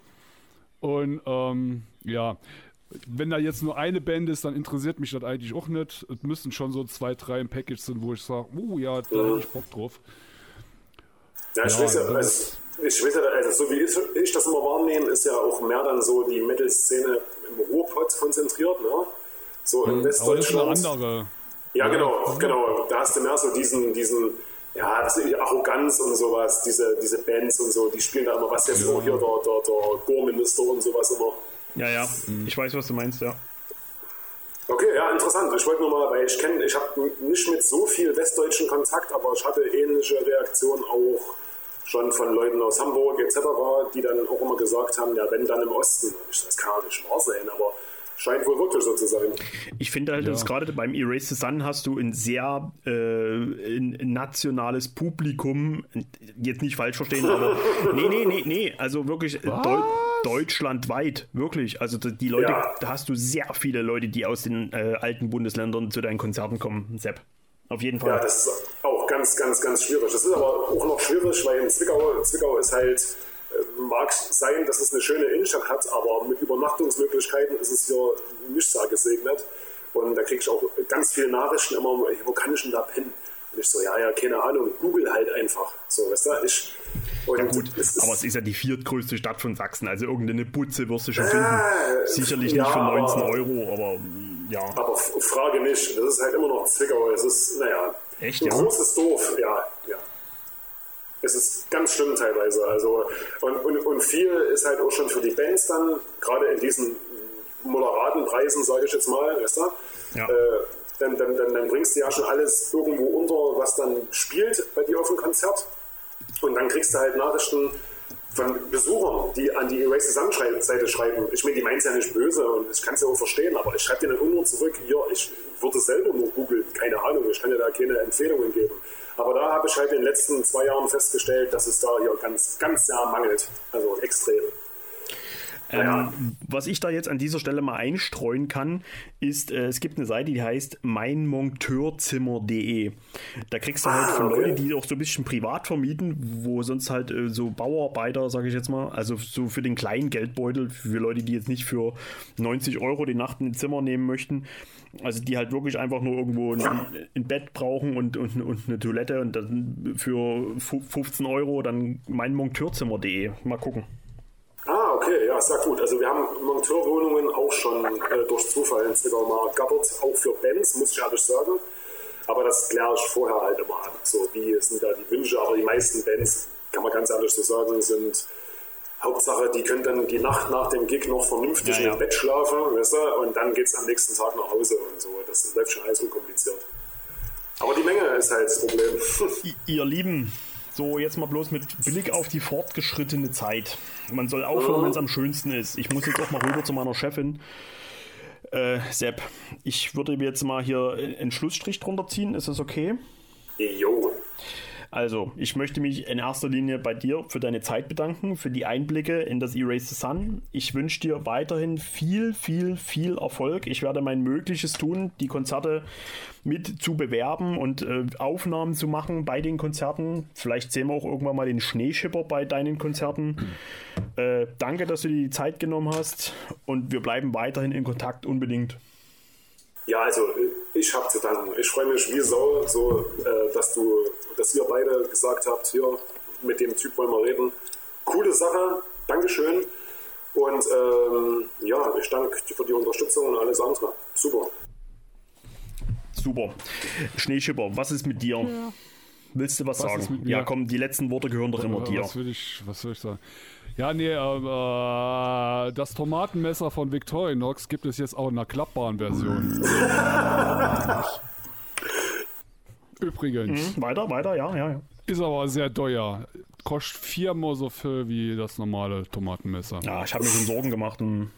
Und ähm, ja, wenn da jetzt nur eine Band ist, dann interessiert mich das eigentlich auch nicht. Es müssen schon so zwei, drei im Package sind, wo ich sage, oh ja, da hätte ich Bock drauf. Ja, ich, ja, weiß ja, also, ich weiß ja, also so wie ich, ich, das immer wahrnehme, ist ja auch mehr dann so die Metal-Szene im Ruhrpott konzentriert, ne? So in hm, Westdeutschland. andere. Ja, genau, ja. genau. Da hast du mehr so diesen, diesen, ja, Arroganz und sowas, diese, diese Bands und so, die spielen da immer was jetzt ja. hier der, der, der Gore-Minister und sowas immer. Ja, ja, ich weiß, was du meinst, ja. Okay, ja, interessant. Ich wollte nur mal, weil ich kenne, ich habe nicht mit so viel westdeutschen Kontakt, aber ich hatte ähnliche Reaktionen auch schon von Leuten aus Hamburg etc., die dann auch immer gesagt haben, ja, wenn dann im Osten. Ich, das kann nicht wahr sein, aber scheint wohl wirklich so zu sein. Ich finde halt, ja. dass gerade beim Erase the Sun hast du ein sehr äh, ein nationales Publikum, jetzt nicht falsch verstehen, aber *laughs* nee, nee, nee, nee, also wirklich Deu deutschlandweit, wirklich. Also die Leute, ja. da hast du sehr viele Leute, die aus den äh, alten Bundesländern zu deinen Konzerten kommen, Sepp. Auf jeden Fall. Ja, das ist auch ganz, ganz, ganz schwierig. Das ist aber auch noch schwierig, weil in Zwickau, Zwickau ist halt, mag sein, dass es eine schöne Innenstadt hat, aber mit Übernachtungsmöglichkeiten ist es hier nicht sehr gesegnet. Und da kriege ich auch ganz viele Nachrichten immer, wo kann ich denn da pennen? Und ich so, ja, ja, keine Ahnung, Google halt einfach. So, weißt du, ich, Ja gut, es ist- aber es ist ja die viertgrößte Stadt von Sachsen, also irgendeine Putze wirst du schon Äh, finden. Sicherlich ja, nicht für aber- 19 Euro, aber mm, ja. Aber Frage nicht, das ist halt immer noch Zwickau. Es ist, naja, Echt, ein ja? großes Dorf, ja. Es ist ganz schlimm teilweise. Also, und, und, und viel ist halt auch schon für die Bands dann, gerade in diesen moderaten Preisen, sage ich jetzt mal, weißt du? Ja. Äh, dann, dann, dann, dann bringst du ja schon alles irgendwo unter, was dann spielt bei dir auf dem Konzert. Und dann kriegst du halt Nachrichten von Besuchern, die an die Erase the Sun schrei- Seite schreiben. Ich meine, die meinen es ja nicht böse und ich kann es ja auch verstehen, aber ich schreibe dir dann nur zurück, hier, ich würde selber nur googeln, keine Ahnung, ich kann dir da keine Empfehlungen geben. Aber da habe ich halt in den letzten zwei Jahren festgestellt, dass es da hier ganz, ganz sehr mangelt. Also extrem. Ähm, was ich da jetzt an dieser Stelle mal einstreuen kann, ist, äh, es gibt eine Seite, die heißt meinmonteurzimmer.de. Da kriegst du halt Ah, von okay. Leuten, die auch so ein bisschen privat vermieten, wo sonst halt äh, so Bauarbeiter, sage ich jetzt mal, also so für den kleinen Geldbeutel, für Leute, die jetzt nicht für 90 Euro die Nacht ein Zimmer nehmen möchten, also die halt wirklich einfach nur irgendwo ein, ein Bett brauchen und, und, und eine Toilette und dann für fu- 15 Euro dann meinmonteurzimmer.de. Mal gucken. Ah, okay, ja, sehr gut. Also wir haben Monteurwohnungen auch schon äh, durch Zufall in Zwickau mal ergattert, auch für Bands, muss ich ehrlich sagen. Aber das kläre ich vorher halt immer ab. So, wie sind da die Wünsche? Aber die meisten Bands, kann man ganz ehrlich so sagen, sind Hauptsache, die können dann die Nacht nach dem Gig noch vernünftig Ja, ja. im Bett schlafen, weißt du? Und dann geht's am nächsten Tag nach Hause und so. Das läuft schon alles unkompliziert. Aber die Menge ist halt das Problem. I- Ihr Lieben, so jetzt mal bloß mit Blick auf die fortgeschrittene Zeit. Man soll aufhören, wenn es am schönsten ist. Ich muss jetzt auch mal rüber zu meiner Chefin. Äh, Sepp, ich würde jetzt mal hier einen Schlussstrich drunter ziehen. Ist das okay? jo. Also, ich möchte mich in erster Linie bei dir für deine Zeit bedanken, für die Einblicke in das Erase the Sun. Ich wünsche dir weiterhin viel, viel, viel Erfolg. Ich werde mein Mögliches tun, die Konzerte mit zu bewerben und äh, Aufnahmen zu machen bei den Konzerten. Vielleicht sehen wir auch irgendwann mal den Schneeschipper bei deinen Konzerten. Äh, danke, dass du dir die Zeit genommen hast und wir bleiben weiterhin in Kontakt unbedingt. Ja, also ich habe zu danken. Ich freue mich wie Sau, so, äh, dass du, dass ihr beide gesagt habt, hier mit dem Typ wollen wir reden. Coole Sache, Dankeschön. Und ähm, ja, ich danke dir für die Unterstützung und alles andere. Super. Super. Schneeschipper, was ist mit dir? Willst du was, Was sagen? Ja, komm, die letzten Worte gehören doch immer Äh, dir. Was will ich, was will ich sagen? Ja, nee, ähm, äh, das Tomatenmesser von Victorinox gibt es jetzt auch in einer klappbaren Version. *laughs* Übrigens. Mhm, weiter, weiter, ja, ja, ja. Ist aber sehr teuer. Kostet viermal so viel wie das normale Tomatenmesser. Ja, ich habe mir schon Sorgen gemacht. Und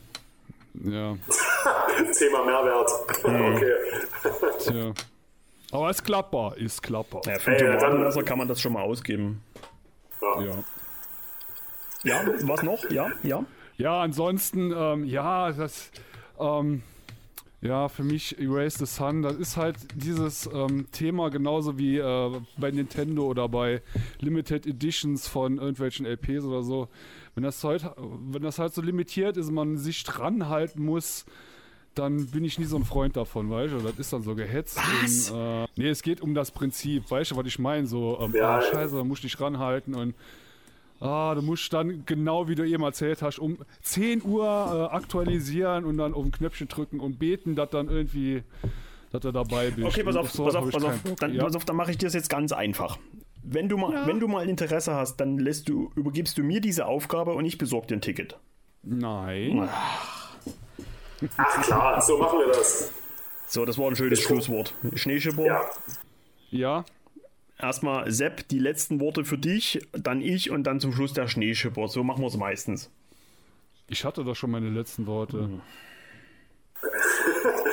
Ja, *laughs* Thema Mehrwert. Mhm. *laughs* okay. tja. Aber ist klappbar, ist klappbar. ja, für ein Ey, dann- Tomatenmesser kann man das schon mal ausgeben. Ja. Ja, was noch? Ja, ja. Ja, ansonsten, ähm, ja, das, ähm, ja, für mich Erase the Sun, das ist halt dieses ähm, Thema genauso wie äh, bei Nintendo oder bei Limited Editions von irgendwelchen LPs oder so. Wenn das halt, wenn das halt so limitiert ist und man sich dran halten muss, dann bin ich nie so ein Freund davon, weißt du? Das ist dann so gehetzt. Was? Und, äh, nee, es geht um das Prinzip, weißt du, was ich meine? So, ähm, Ja, ah, scheiße, du dich ranhalten und Ah, du musst dann, genau wie du eben erzählt hast, um 10 Uhr äh, aktualisieren und dann auf ein Knöpfchen drücken und beten, dass dann irgendwie, dass du dabei bist. Okay, pass auf, sowas pass auf, pass auf. Dann, ja. pass auf, dann mache ich dir das jetzt ganz einfach. Wenn du mal, wenn du mal Interesse hast, dann lässt du, übergibst du mir diese Aufgabe und ich besorge dir ein Ticket. Nein. Ach klar, so machen wir das. So, das war ein schönes. Schlusswort. Schneeschipper. Ja. Ja, Erstmal Sepp, die letzten Worte für dich, dann ich und dann zum Schluss der Schneeschipper. So machen wir es meistens. ich hatte doch schon meine letzten Worte. Mhm. *laughs*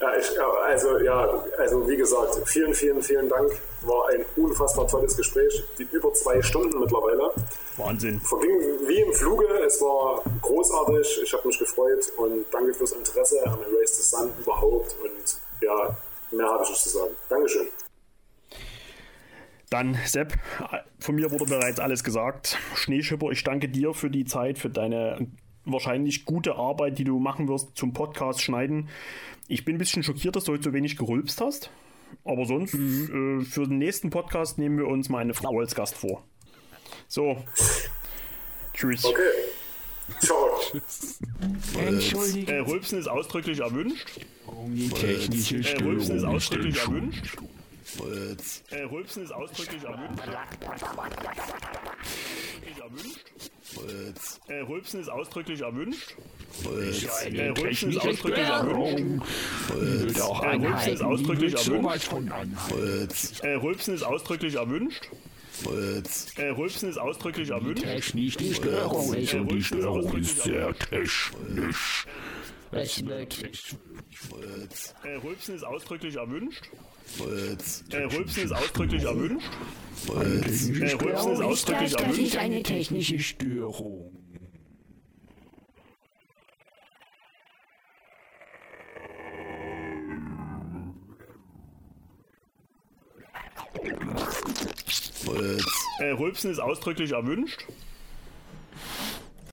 Ja, ich, also ja, also wie gesagt, vielen, vielen, vielen Dank. War ein unfassbar tolles Gespräch. Die über zwei Stunden mittlerweile. Wahnsinn. Verging wie im Fluge. Es war großartig. Ich habe mich gefreut und danke fürs Interesse am Erase the Sun überhaupt. Und ja, mehr habe ich nicht zu sagen. Dankeschön. Dann, Sepp, von mir wurde bereits alles gesagt. Schneeschipper, ich danke dir für die Zeit, für deine wahrscheinlich gute Arbeit, die du machen wirst zum Podcast schneiden. Ich bin ein bisschen schockiert, dass du heute so wenig gerülpst hast. Aber sonst, äh, für den nächsten Podcast nehmen wir uns meine Frau als Gast vor. So. Tschüss. Okay. Ciao. Entschuldigung. Äh, Rülpsen ist ausdrücklich erwünscht. Die technische Äh, Rülpsen ist ausdrücklich erwünscht. Entschuldigt. Äh, Rülpsen ist ausdrücklich erwünscht. erwünscht. Äh, Rülpsen ist ausdrücklich erwünscht. Äh, Rülpsen ist ausdrücklich erwünscht. Auch Äh, Rülpsen ist ausdrücklich erwünscht. von anhalten. Äh, Rülpsen ist ausdrücklich erwünscht. Äh, Rülpsen ist ausdrücklich erwünscht. Technisch die Störung ist und die Störung ist sehr technisch. Es wird Äh, Rülpsen ist ausdrücklich erwünscht. Äh, Rülpsen ist ausdrücklich erwünscht. Äh, Rülpsen ist ausdrücklich das, das ist erwünscht. eine technische Störung. Äh, Rülpsen ist ausdrücklich erwünscht.